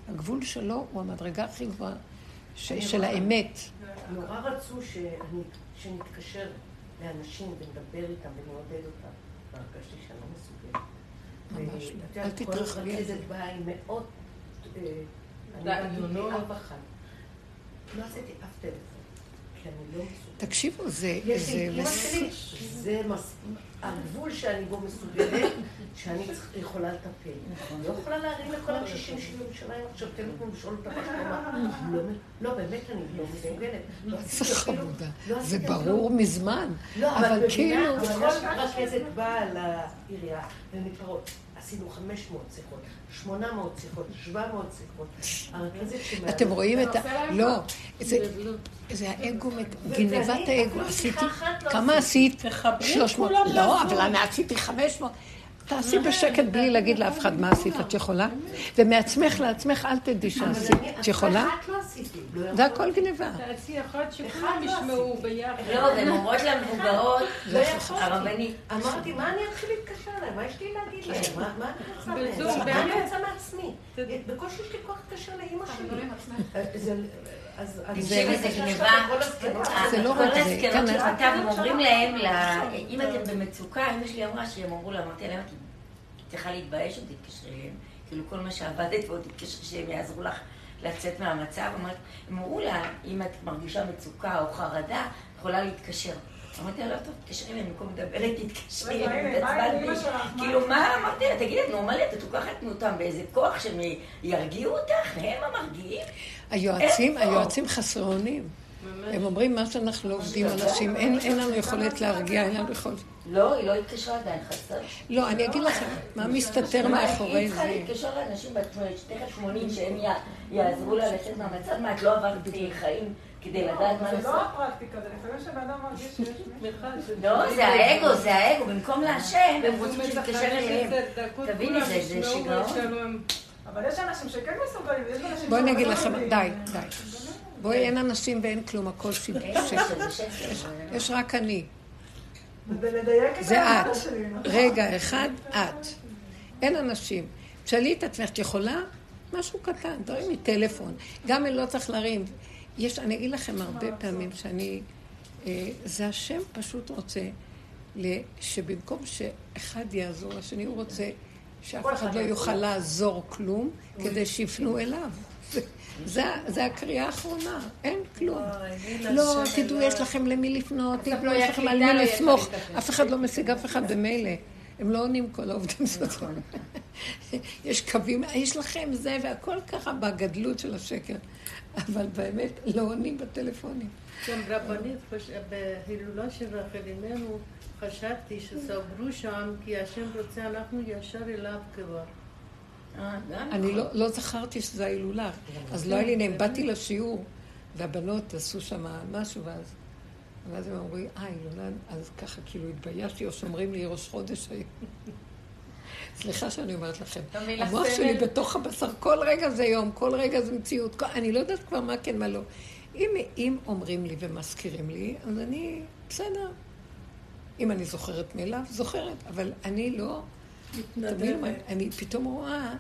S1: הגבול שלו הוא המדרגה הכי גבוהה ש- של האמת.
S4: נורא רצו שנתקשר לאנשים ונדבר איתם ונעודד אותם. והרגשתי שאני לא מסוגלת.
S1: ממש לא. אל
S4: כל
S1: תתרחבי על
S4: רכזת
S1: זה.
S4: באה עם מאות... אה, אני עשיתי אף אחד. לא עשיתי אף טלפון.
S1: תקשיבו, זה...
S4: יש
S1: זה
S4: לי אימא שלי, זה. הגבול שאני בו מסוגלת, שאני יכולה לטפל. לא יכולה להרים לכל הקשישים של ירושלים עכשיו טלפון ולשאול אותם מה. לא, לא, באמת אני לא מסוגלת. לא
S1: איזה
S4: אפילו-
S1: חמודה.
S4: לא
S1: זה ברור מזמן.
S4: לא,
S1: אבל
S4: אבל
S1: כאילו-
S4: כאילו... כל רכזת באה לעירייה ומתפרעות. עשינו 500 שיחות, 800 שיחות, 700 שיחות. הרכזת.
S1: אתם רואים את ה... לא, זה- זה האגו, גנבת האגו.
S4: אפילו
S1: עשיתי...
S4: לא
S1: כמה
S4: עשיתי.
S1: עשית?
S2: תחברי את
S1: 300.
S2: כולם
S1: לא. אבל אני עשיתי 500. תעשי בשקט בלי להגיד לאף אחד מה עשית, את יכולה? ומעצמך לעצמך אל תדעי שעשית. את יכולה?
S4: לא. לא
S1: זה. הכל גניבה.
S2: תעשי אחד
S6: אחד
S2: שכולם
S6: לא
S2: ישמעו ביחד.
S8: לא, והן אומרות למבוגרות,
S4: לא יכולתי.
S8: הרבנית,
S4: אמרתי, מה אני אתחיל להתקשר אליהם? מה יש לי להגיד להם? מה- מה אני רוצה מהם?
S2: בזום,
S4: מה
S2: באמת.
S4: אני רוצה מעצמי? בקושי יש לי כוח להתקשר לאימא שלי. אה, זה-
S8: גניבה.
S4: כל הזקנות.
S1: זה לא
S8: כל
S1: רק זה,
S8: הזקנות
S1: כן,
S8: של חטב, הם אומרים להם, אם אתם במצוקה, אמא שלי אמרה שהם אמרו לה, אמרתי להם, את צריכה להתבייש אם תתקשרי אליהם. כאילו כל מה שעבדת ועוד תתקשרי שהם יעזרו לך לצאת מהמצב. הם אמרו לה, אם את מרגישה מצוקה או חרדה, את יכולה להתקשר. אמרתי לה, לא טוב, תתקשרי אליהם במקום לדבר תתקשרי אליהם, התעצבנתי. כאילו, מה אמרתי לה, תגידי, את נורמלית, את לוקחת מאותם באיזה כוח שהם ירגיעו אותך? הם המרגיעים?
S1: היועצים,
S8: איפה?
S1: היועצים חסרי אונים. הם אומרים מה שאנחנו לא עובדים אנשים, אין לנו יכולת להרגיע, אין לנו יכולת.
S8: לא, היא לא התקשרה עדיין, חסר.
S1: לא, אני אגיד לכם, מה מסתתר מאחורי
S8: היא צריכה
S1: זה.
S8: להתקשר לאנשים בת תכף 80 שהם יעזרו לה לצאת מהמצב. מה, את לא עברת חיים כדי לדעת מה
S6: זה
S8: לעשות?
S6: לא הפרקטיקה, זה לפעמים שבן אדם מרגיש שיש מישהו.
S8: לא, זה האגו, זה האגו. במקום להשם, הם רוצים שתתקשר אליהם. תביני, זה- זה שיגעון.
S6: אבל יש אנשים שכן מסוגלים, ויש אנשים
S1: בואי אני אגיד לכם. די, די. בואי, אין אנשים ואין כלום, הכל שקר. יש רק אני. זה את.
S6: נכון?
S1: רגע, אחד, את. אין אנשים. תשאלי את עצמך, את יכולה? משהו קטן, תרימי טלפון. גם אם לא צריך להרים. יש, אני אגיד לכם הרבה פעמים שאני... אה, זה השם פשוט רוצה שבמקום שאחד יעזור לשני, הוא רוצה שאף אחד לא יוכל לעזור כלום, כדי שיפנו אליו. זה- הקריאה האחרונה, אין כלום. לא, תדעו, יש לכם למי לפנות, תדעו, יש לכם על מי לסמוך. אף אחד לא משיג אף אחד במילא. הם לא עונים כל העובדים סוציאליים. יש קווים, יש לכם זה, והכל ככה בגדלות של השקר. אבל באמת לא עונים בטלפונים.
S2: גם רבנית, בהילולה של רחל אמנו, חשבתי שסגרו שם, כי השם רוצה, אנחנו ישר אליו כבר.
S8: אה, גם
S1: אני לא, לא זכרתי שזה ההילולה, אז לא היה לי נעים. באתי לשיעור, והבנות עשו שם משהו, ואז, ואז הם אמרו לי, אה, הילולה, אז ככה כאילו התביישתי, או שאומרים לי ראש חודש היום. (laughs) סליחה שאני אומרת לכם, המוח. שלי בתוך הבשר, כל רגע זה יום, כל רגע זה מציאות, כל, אני לא יודעת כבר מה כן, מה לא. אם, אם אומרים לי ומזכירים לי, אז אני, בסדר. אם אני זוכרת מאליו, זוכרת, אבל אני לא... מה, אני פתאום רואה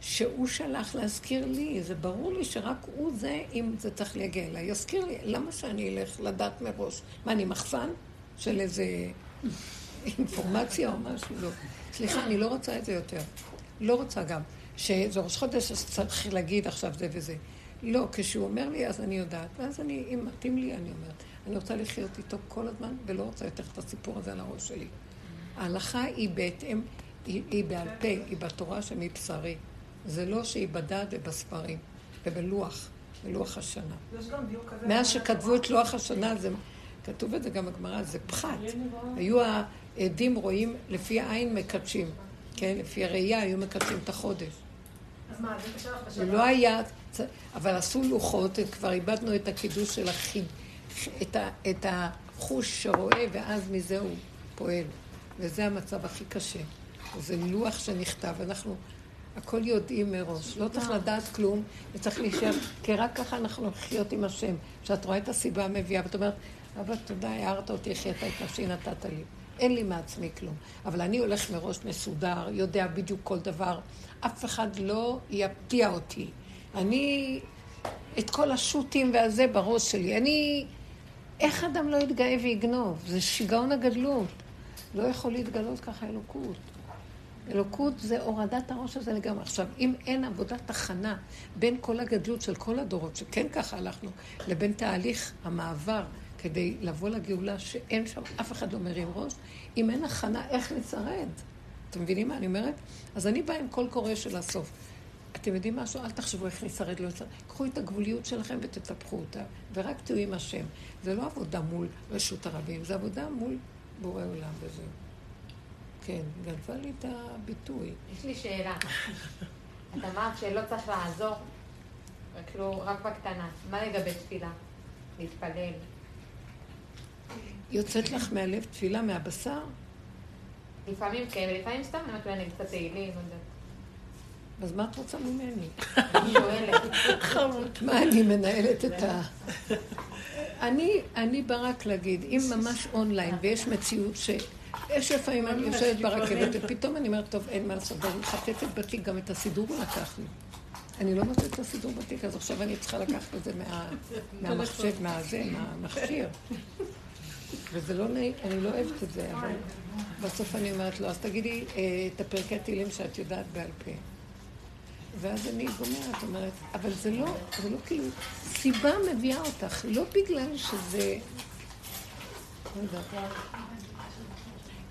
S1: שהוא שלח להזכיר לי, זה ברור לי שרק הוא זה, אם זה צריך להגיע אליי. יזכיר לי, למה שאני אלך לדעת מראש? מה, אני מחסן של איזה אינפורמציה או משהו? לא. סליחה, אני לא רוצה את זה יותר. לא רוצה גם. שזה ראש חודש, אז צריך להגיד עכשיו זה וזה. לא, כשהוא אומר לי, אז אני יודעת. ואז אני, אם מתאים לי, אני אומרת. אני רוצה לחיות איתו כל הזמן, ולא רוצה יותר את הסיפור הזה על הראש שלי. ההלכה היא בהתאם, היא, היא בעל פה, היא בתורה שמבשרי. זה לא שהיא בדעת ובספרים, ובלוח, בלוח השנה. מאז שכתבו את לוח השנה, זה, כתוב את זה גם בגמרא, זה פחת. היו העדים רואים, לפי העין מקדשים, כן? לפי הראייה היו מקדשים את החודש.
S6: אז מה, זה קשה לך בשבת?
S1: לא היה, אבל עשו לוחות, כבר איבדנו את הקידוש של החיד, את, ה, את החוש שרואה, ואז מזה הוא פועל. וזה המצב הכי קשה. זה לוח שנכתב, אנחנו הכל יודעים מראש. לא צריך לדעת כלום, וצריך להישאר, כי רק ככה אנחנו לחיות עם השם. כשאת רואה את הסיבה המביאה, ואת אומרת, אבא, תודה, הערת אותי, החיית את נפשי, נתת לי. אין לי מעצמי כלום. אבל אני הולך מראש מסודר, יודע בדיוק כל דבר. אף אחד לא יפתיע אותי. אני, את כל השו"תים והזה בראש שלי. אני, איך אדם לא יתגאה ויגנוב? זה שיגעון הגדלות. לא יכול להתגלות ככה אלוקות. אלוקות זה הורדת הראש הזה לגמרי. עכשיו, אם אין עבודת הכנה בין כל הגדלות של כל הדורות, שכן ככה הלכנו, לבין תהליך המעבר כדי לבוא לגאולה, שאין שם, אף אחד לא מרים ראש, אם אין הכנה, איך נשרד? אתם מבינים מה אני אומרת? אז אני באה עם קול קורא של הסוף. אתם יודעים משהו? אל תחשבו איך נשרד, לא נשרד. קחו את הגבוליות שלכם ותטפחו אותה, ורק תהיו עם השם. זה לא עבודה מול רשות הרבים, זה עבודה מול בורא עולם וזהו. כן, גנבה לי את הביטוי.
S7: יש לי שאלה. את אמרת שלא צריך לעזור, כאילו, רק בקטנה. מה לגבי תפילה? להתפלל.
S1: יוצאת לך מהלב תפילה מהבשר?
S7: לפעמים כן, ולפעמים סתם אני אומרת, אני קצת תהילים, לא.
S1: אז מה את רוצה ממני?
S7: אני שואלת.
S1: מה אני מנהלת את ה... אני, אני בא רק להגיד, אם ממש אונליין ויש מציאות ש... יש לפעמים, אני יושבת ברכבת, ופתאום אני אומרת, טוב, אין מה לעשות, ואני מחטטת בתיק, גם את הסידור הוא לקח לי. אני לא מוצאת את הסידור בתיק, אז עכשיו אני צריכה לקחת את זה מה- (laughs) מהמחשב, מהזה, מהמכשיר. וזה לא נעים, אני לא אוהבת את זה, אבל בסוף אני אומרת לו, אז תגידי אה, את הפרקי תהילים שאת יודעת בעל פה. ואז אני גומרת, אומרת, אבל זה לא, זה לא כאילו, סיבה מביאה אותך, לא בגלל שזה... לא.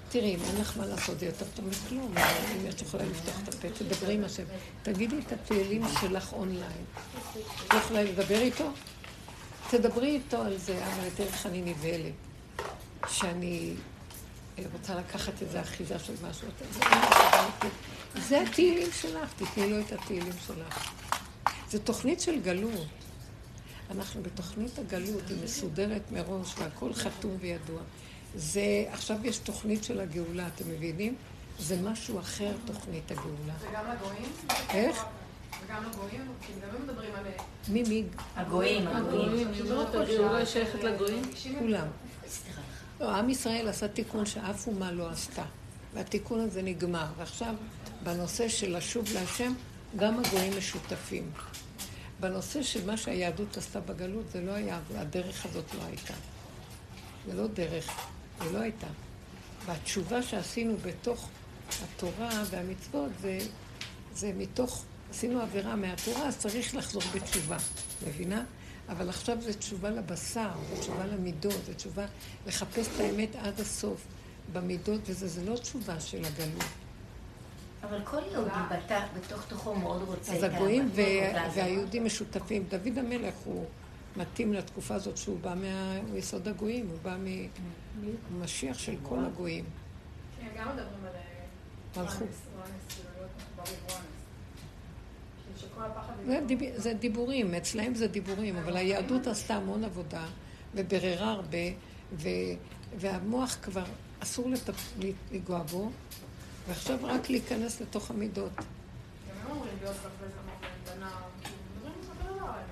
S1: תראי, אם אין לך מה לעשות, זה יותר טוב מכלום. אבל אם את יכולה לפתוח את הפה, תדברי עם השם. תגידי את התהילים שלך אונליין. את לא יכולה לדבר איתו? תדברי איתו על זה, אבל תראי איך אני נבהלת. שאני רוצה לקחת איזה אחיזה של משהו. זה התהילים שלך, תתני לו את התהילים שלך. זו תוכנית של גלות. אנחנו בתוכנית הגלות, היא מסודרת מראש, והכל חתום וידוע. זה, עכשיו יש תוכנית של הגאולה, אתם מבינים? זה משהו אחר, תוכנית הגאולה.
S5: זה גם לגויים?
S1: איך?
S5: וגם לגויים? כי גם הם מדברים על...
S1: מי מי?
S8: הגויים, הגויים.
S2: אני אומרת, הגאולה שייכת לגויים.
S1: כולם. לא, עם ישראל עשה תיקון שאף אומה לא עשתה. והתיקון הזה נגמר. ועכשיו, בנושא של לשוב להשם, גם הגויים משותפים. בנושא של מה שהיהדות עשתה בגלות, זה לא היה, הדרך הזאת לא הייתה. זה לא דרך, זה לא הייתה. והתשובה שעשינו בתוך התורה והמצוות זה, זה מתוך, עשינו עבירה מהתורה, אז צריך לחזור בתשובה, מבינה? אבל עכשיו זה תשובה לבשר, זה תשובה למידות, זה תשובה לחפש את האמת עד הסוף במידות, וזה זה לא תשובה של הגלות.
S8: אבל כל יהודי בת- בתוך תוכו מאוד רוצה
S1: אז
S8: את
S1: הגויים
S8: האהבה,
S1: ו-
S8: ואז-
S1: והיהודים משותפים. דוד המלך הוא מתאים לתקופה הזאת שהוא בא מה- מיסוד הגויים, הוא בא ממשיח של כל הגויים.
S5: כן, גם מדברים על... אה,
S1: מלכות.
S5: אונס, אונס, כאילו, להיות מחובר באונס. כאילו שכל הפחד...
S1: זה, דיב... זה דיבורים, אצלהם זה דיבורים, אבל היהדות עשתה המון עבודה וביררה הרבה, ו... והמוח כבר אסור לטפ... לנגוע בו, ועכשיו רק להיכנס לתוך המידות.
S5: על הדבר האלה.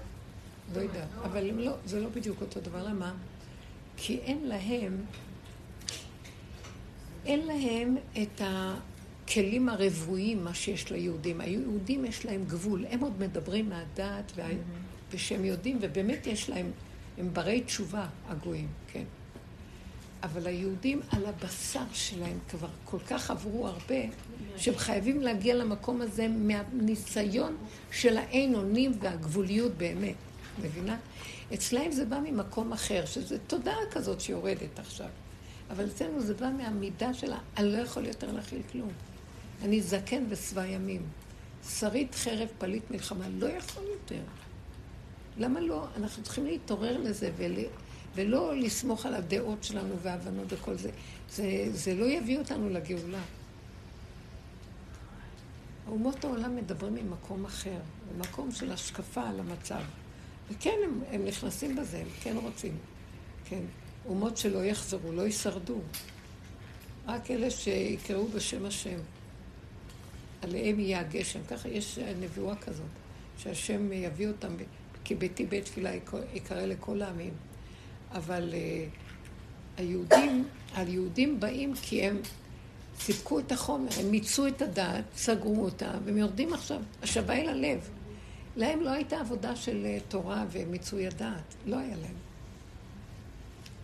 S1: לא אבל לא, זה לא בדיוק אותו דבר. למה? כי אין להם, אין להם את הכלים הרבויים, מה שיש ליהודים. היהודים יש להם גבול, הם עוד מדברים מהדעת, וה... ושהם יודעים, ובאמת יש להם, הם ברי תשובה, הגויים, כן. אבל היהודים על הבשר שלהם כבר כל כך עברו הרבה, שהם חייבים להגיע למקום הזה מהניסיון של האין אונים והגבוליות באמת, מבינה? אצלהם זה בא ממקום אחר, שזה תודעה כזאת שיורדת עכשיו. אבל אצלנו זה בא מהמידה שלה, אני לא יכול יותר להכיל כלום. אני זקן ושבע ימים. שריד חרב פליט מלחמה, לא יכול יותר. למה לא? אנחנו צריכים להתעורר לזה ול... ולא לסמוך על הדעות שלנו וההבנות וכל זה. זה. זה לא יביא אותנו לגאולה. אומות העולם מדברים ממקום אחר, ממקום של השקפה על המצב. וכן, הם, הם נכנסים בזה, הם כן רוצים. כן. אומות שלא יחזרו, לא יישרדו. רק אלה שיקראו בשם השם. עליהם יהיה הגשם. ככה יש נבואה כזאת, שהשם יביא אותם, כי ביתי בית תפילה יקרא לכל העמים. אבל uh, היהודים, היהודים באים כי הם סיפקו את החומר, הם מיצו את הדעת, סגרו אותה, והם יורדים עכשיו, השווה אל הלב. להם לא הייתה עבודה של uh, תורה ומיצוי הדעת, לא היה להם.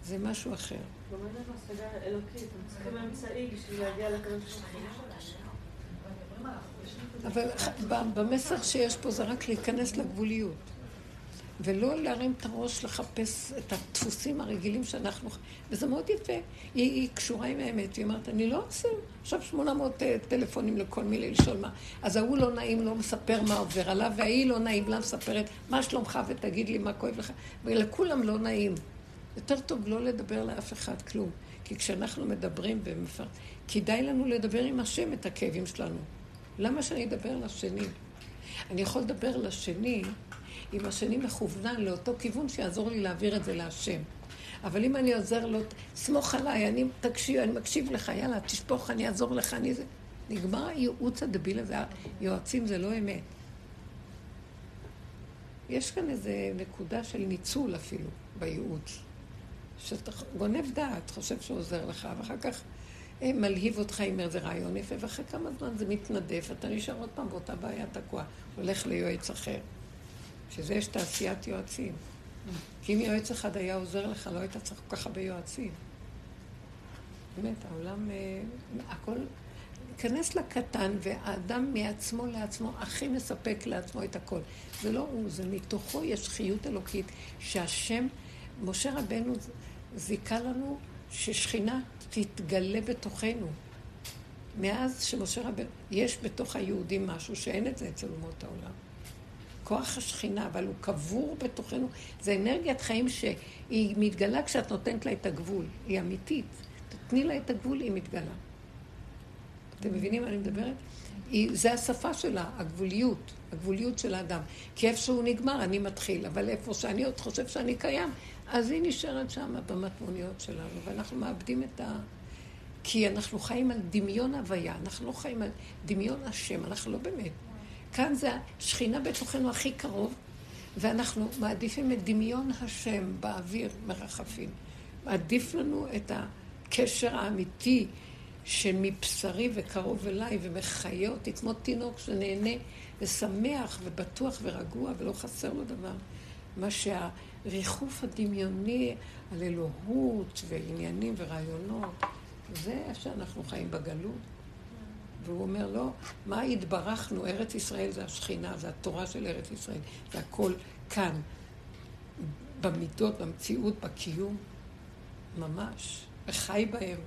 S1: זה משהו אחר. אבל במסר שיש פה זה רק להיכנס לגבוליות. ולא להרים את הראש לחפש את הדפוסים הרגילים שאנחנו... וזה מאוד יפה. היא, היא קשורה עם האמת. היא אומרת, אני לא עושה עכשיו 800 אה, טלפונים לכל מיני לשאול מה. אז ההוא לא נעים, לא מספר מה עובר עליו, וההיא לא נעים לה מספרת, מה שלומך ותגיד לי מה כואב לך. ולכולם לא נעים. יותר טוב לא לדבר לאף אחד כלום. כי כשאנחנו מדברים ומפר... כדאי לנו לדבר עם השם את הכאבים שלנו. למה שאני אדבר לשני? אני יכול לדבר לשני אם השני מכוונן לאותו כיוון שיעזור לי להעביר את זה להשם. אבל אם אני עוזר לו, סמוך עליי, אני תקשיב, אני מקשיב לך, יאללה, תשפוך, אני אעזור לך, אני זה... נגמר הייעוץ הדביל הזה, יועצים זה לא אמת. יש כאן איזה נקודה של ניצול אפילו בייעוץ. שאתה גונב דעת, חושב שעוזר לך, ואחר כך מלהיב אותך עם איזה רעיון יפה, ואחרי כמה זמן זה מתנדף, אתה נשאר עוד פעם באותה בעיה תקוע, הולך ליועץ אחר. שזה יש תעשיית יועצים. כי אם יועץ אחד היה עוזר לך, לא היית צריך כל כך הרבה יועצים. באמת, העולם, אה, הכל... כנס לקטן, והאדם מעצמו לעצמו הכי מספק לעצמו את הכל. זה לא הוא, זה מתוכו יש חיות אלוקית, שהשם, משה רבנו זיכה לנו ששכינה תתגלה בתוכנו. מאז שמשה רבנו, יש בתוך היהודים משהו שאין את זה אצל אומות העולם. כוח השכינה, אבל הוא קבור בתוכנו. זה אנרגיית חיים שהיא מתגלה כשאת נותנת לה את הגבול. היא אמיתית. תתני לה את הגבול, היא מתגלה. אתם מבינים מה אני מדברת? היא, זה השפה שלה, הגבוליות, הגבוליות של האדם. כי איפה שהוא נגמר, אני מתחיל, אבל איפה שאני עוד חושב שאני קיים, אז היא נשארת שם במטמוניות שלנו, ואנחנו מאבדים את ה... כי אנחנו חיים על דמיון הוויה, אנחנו לא חיים על דמיון השם, אנחנו לא באמת. כאן זה השכינה בתוכנו הכי קרוב, ואנחנו מעדיפים את דמיון השם באוויר מרחפים. עדיף לנו את הקשר האמיתי שמבשרי וקרוב אליי ומחיה אותי כמו תינוק שנהנה ושמח ובטוח ורגוע ולא חסר לו דבר. מה שהריחוף הדמיוני על אלוהות ועניינים ורעיונות, זה איך שאנחנו חיים בגלות. והוא אומר, לא, מה התברכנו? ארץ ישראל זה השכינה, זה התורה של ארץ ישראל, זה הכל כאן, במידות, במציאות, בקיום, ממש, וחי בהם.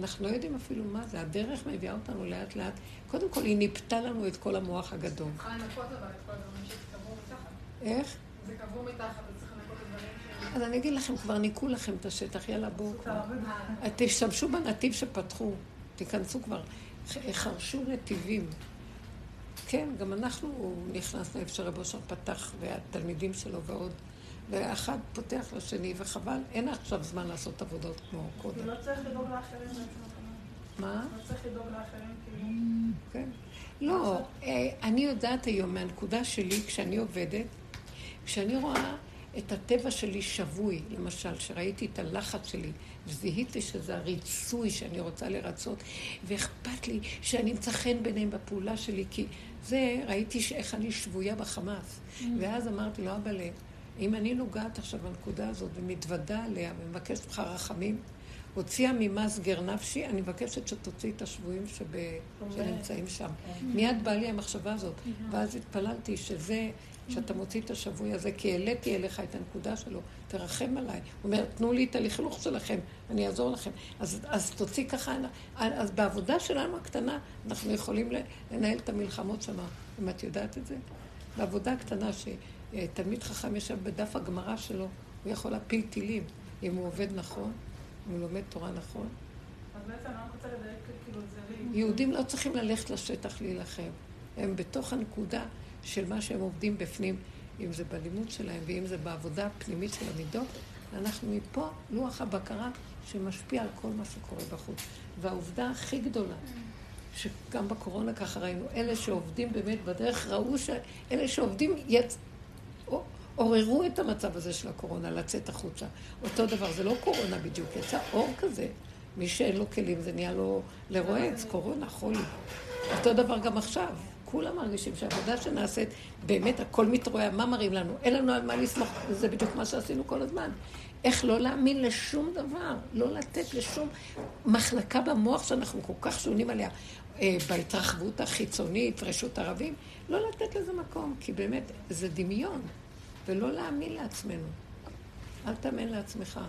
S1: אנחנו לא יודעים אפילו מה זה, הדרך מביאה אותנו לאט לאט. קודם כל, היא ניפתה לנו את כל המוח הגדול.
S5: מתחת.
S1: איך?
S5: זה קבעו מתחת, אז
S1: אני אגיד לכם, כבר ניקו לכם את השטח, יאללה בואו כבר. תשתמשו בנתיב שפתחו, תיכנסו כבר. חרשו נתיבים. כן, גם אנחנו נכנסנו איפה שרב אושר פתח, והתלמידים שלו ועוד. ואחד פותח לשני, וחבל, אין עכשיו זמן לעשות עבודות כמו קודם.
S6: לא צריך לדאוג לאחרים בעצם.
S1: מה?
S6: לא צריך לדאוג לאחרים כאילו.
S1: כן. לא, אה, אני יודעת היום מהנקודה שלי, כשאני עובדת, כשאני רואה את הטבע שלי שבוי, למשל, שראיתי את הלחץ שלי, וזיהיתי שזה הריצוי שאני רוצה לרצות, ואכפת לי שאני אמצא חן ביניהם בפעולה שלי, כי זה, ראיתי איך אני שבויה בחמאס. ואז אמרתי לו, אבא לב, אם אני נוגעת עכשיו בנקודה הזאת ומתוודה עליה ומבקשת ממך רחמים, הוציאה ממסגר נפשי, אני מבקשת שתוציא את השבויים שב... שנמצאים שם. מיד באה לי המחשבה הזאת, ואז התפללתי שזה, שאתה מוציא את השבוי הזה, כי העליתי אליך את הנקודה שלו, תרחם עליי. הוא אומר, תנו לי את הלכלוך שלכם, אני אעזור לכם. אז, אז תוציא ככה, אז בעבודה שלנו הקטנה, אנחנו יכולים לנהל את המלחמות שם, אם את יודעת את זה. בעבודה הקטנה שתלמיד חכם ישב בדף הגמרא שלו, הוא יכול להפיל טילים, אם הוא עובד נכון. אם הוא לומד תורה נכון.
S6: אז בעצם אני רק רוצה לדייק, כאילו, זה.
S1: יהודים לא צריכים ללכת לשטח להילחם. הם בתוך הנקודה של מה שהם עובדים בפנים, אם זה בלימוד שלהם ואם זה בעבודה הפנימית של המידות. אנחנו מפה לוח הבקרה שמשפיע על כל מה שקורה בחוץ. והעובדה הכי גדולה, שגם בקורונה ככה ראינו, אלה שעובדים באמת בדרך ראו שאלה שעובדים יצ... עוררו את המצב הזה של הקורונה, לצאת החוצה. אותו דבר, זה לא קורונה בדיוק, יצא אור כזה. מי שאין לו כלים זה נהיה לו לרועץ, קורונה, חולי. אותו דבר גם עכשיו. כולם מרגישים שהעבודה שנעשית, באמת הכל מתרועע, מה מראים לנו? אין לנו על מה לסמוך, זה בדיוק מה שעשינו כל הזמן. איך לא להאמין לשום דבר, לא לתת לשום מחלקה במוח שאנחנו כל כך שונים עליה, אה, בהתרחבות החיצונית, רשות ערבים, לא לתת לזה מקום, כי באמת זה דמיון. ולא להאמין לעצמנו. אל תאמן לעצמך.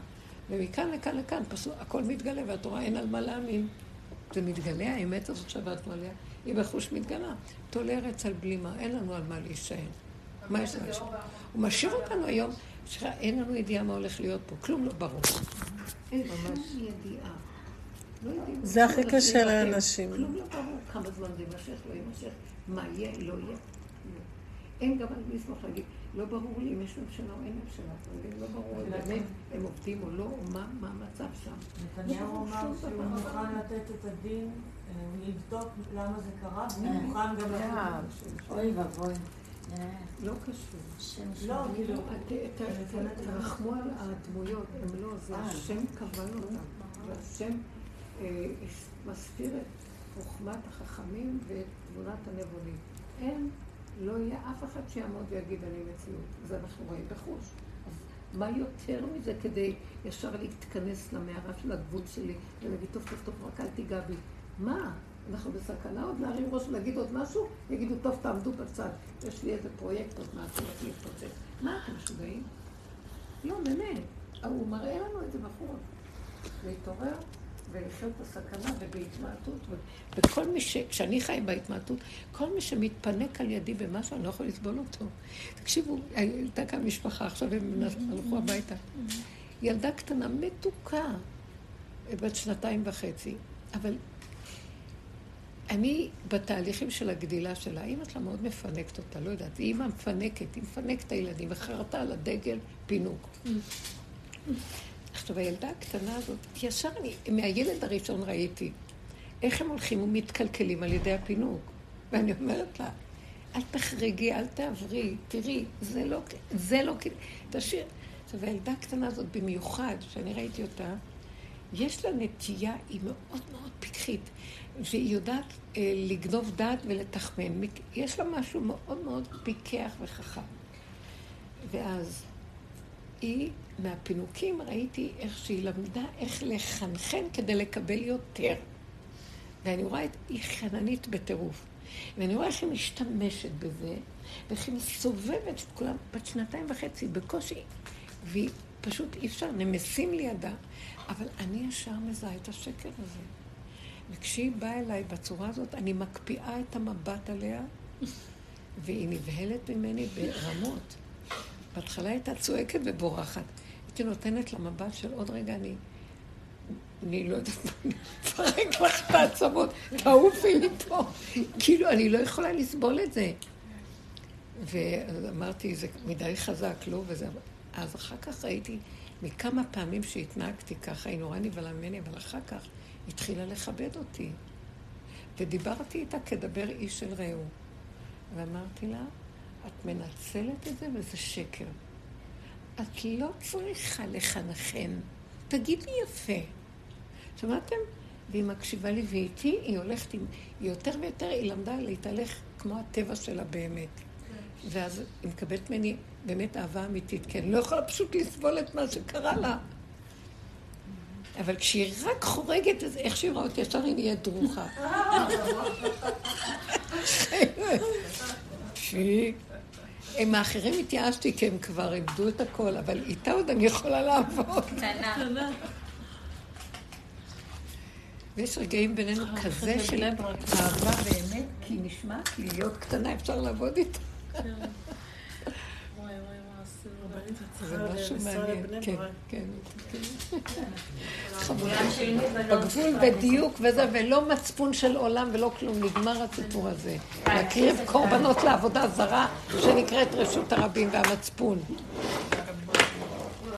S1: ומכאן לכאן לכאן, פשוט הכל מתגלה, והתורה אין על מה להאמין. זה מתגלה, האמת הזאת שעבדנו עליה, היא בחוש מתגלה. תולה ארץ על בלימה, אין לנו על מה להישען. מה יש לנו? הוא משאיר אותנו היום, שאין לנו ידיעה מה הולך להיות פה, כלום לא ברור. אין ממש ידיעה. לא
S2: זה הכי קשה לאנשים.
S1: כלום לא ברור, כמה זמן זה יימשך, לא יימשך, מה יהיה, לא יהיה. אין גם על מי לסמוך להגיד. לא ברור לי אם יש ממשלה או אין ממשלה, אתה מבין? לא ברור לי. באמת הם עובדים או לא, או מה מה המצב שם.
S3: נתניהו
S1: לא
S3: אמר
S1: שום
S3: שהוא. מוכן לתת את הדין, אה, הוא יבדוק למה זה קרה, והוא
S8: אה.
S3: מוכן גם
S1: אה,
S3: לתת...
S8: אוי ואבוי.
S1: לא קשור.
S3: לא. כאילו...
S1: תרחמו על הדמויות, הם לא, זה. השם קבע אותם, והשם מסתיר את חוכמת החכמים ואת תבונת הנבונים. אין, לא יהיה אף אחד שיעמוד ויגיד אני מציאות. זה אנחנו רואים בחוש. אז מה יותר מזה כדי ישר להתכנס למערה של הגבול שלי ולהגיד טוב טוב טוב רק אל תיגע בי. מה? אנחנו בסכנה עוד להרים ראש ולהגיד עוד משהו? יגידו טוב תעמדו בצד, יש לי איזה פרויקט עוד מעט להתפוצץ. מה אתם משוגעים? לא, באמת. הוא מראה לנו את זה בחוץ. להתעורר ולחיות בסכנה ובהתמעטות. וכל מי ש... כשאני חי בהתמעטות, כל מי שמתפנק על ידי במשהו, אני לא יכול לסבול אותו. תקשיבו, הייתה כאן משפחה, עכשיו הם הלכו הביתה. ילדה קטנה, מתוקה, בת שנתיים וחצי, אבל אני בתהליכים של הגדילה שלה, אימא שלה מאוד מפנקת אותה, לא יודעת, היא אימא מפנקת, היא מפנקת את הילדים, וחרתה על הדגל פינוק. עכשיו, הילדה הקטנה הזאת, ישר אני, מהילד הראשון ראיתי איך הם הולכים ומתקלקלים על ידי הפינוק. ואני אומרת לה, אל תחרגי, אל תעברי, תראי, זה לא, זה לא, תשאיר. עכשיו, הילדה הקטנה הזאת במיוחד, שאני ראיתי אותה, יש לה נטייה, היא מאוד מאוד פיקחית, והיא יודעת אה, לגנוב דעת ולתחמן. יש לה משהו מאוד מאוד פיקח וחכם. ואז היא, מהפינוקים ראיתי איך שהיא למדה איך לחנחן כדי לקבל יותר. ואני רואה את, היא חננית בטירוף. ואני רואה איך היא משתמשת בזה, ואיך היא מסובבת את כולם, בת שנתיים וחצי, בקושי. והיא פשוט אי אפשר, נמסים לידה. אבל אני ישר מזהה את השקר הזה. וכשהיא באה אליי בצורה הזאת, אני מקפיאה את המבט עליה, והיא נבהלת ממני ברמות. בהתחלה הייתה צועקת ובורחת. הייתי נותנת לה מבט של עוד רגע אני... אני לא יודעת מה, אני אפרק לך את העצמות, תעופי מפה. כאילו, אני לא יכולה לסבול את זה. ואמרתי, זה מדי חזק, לא? וזה... אז אחר כך ראיתי מכמה פעמים שהתנהגתי ככה, היא נורא נבהלה ממני, אבל אחר כך התחילה לכבד אותי. ודיברתי איתה כדבר איש של רעהו. ואמרתי לה, את מנצלת את זה וזה שקר. את לא צריכה לחנחן. תגידי יפה. שמעתם? והיא מקשיבה לי, ואיתי היא הולכת עם... היא יותר ויותר, היא למדה להתהלך כמו הטבע שלה באמת. ואז היא מקבלת ממני באמת אהבה אמיתית, כי אני לא יכולה פשוט לסבול את מה שקרה לה. אבל כשהיא רק חורגת, אז איך שהיא רואה אותי, ישר היא נהיית דרוכה. (laughs) עם האחרים התייאשתי כי הם כבר איבדו את הכל, אבל איתה עוד אני יכולה לעבוד.
S7: קטנה.
S1: ויש רגעים בינינו כזה של אהבה באמת, כי נשמע, כי להיות קטנה אפשר לעבוד איתה.
S2: וואי וואי, מה עשינו? רבנית, את
S1: זה משהו מעניין. כן. כן, כן.
S8: בנות.
S1: בגבול בדיוק וזה, ולא מצפון של עולם ולא כלום, נגמר הסיפור הזה. להקריב קורבנות לעבודה זרה שנקראת רשות הרבים והמצפון.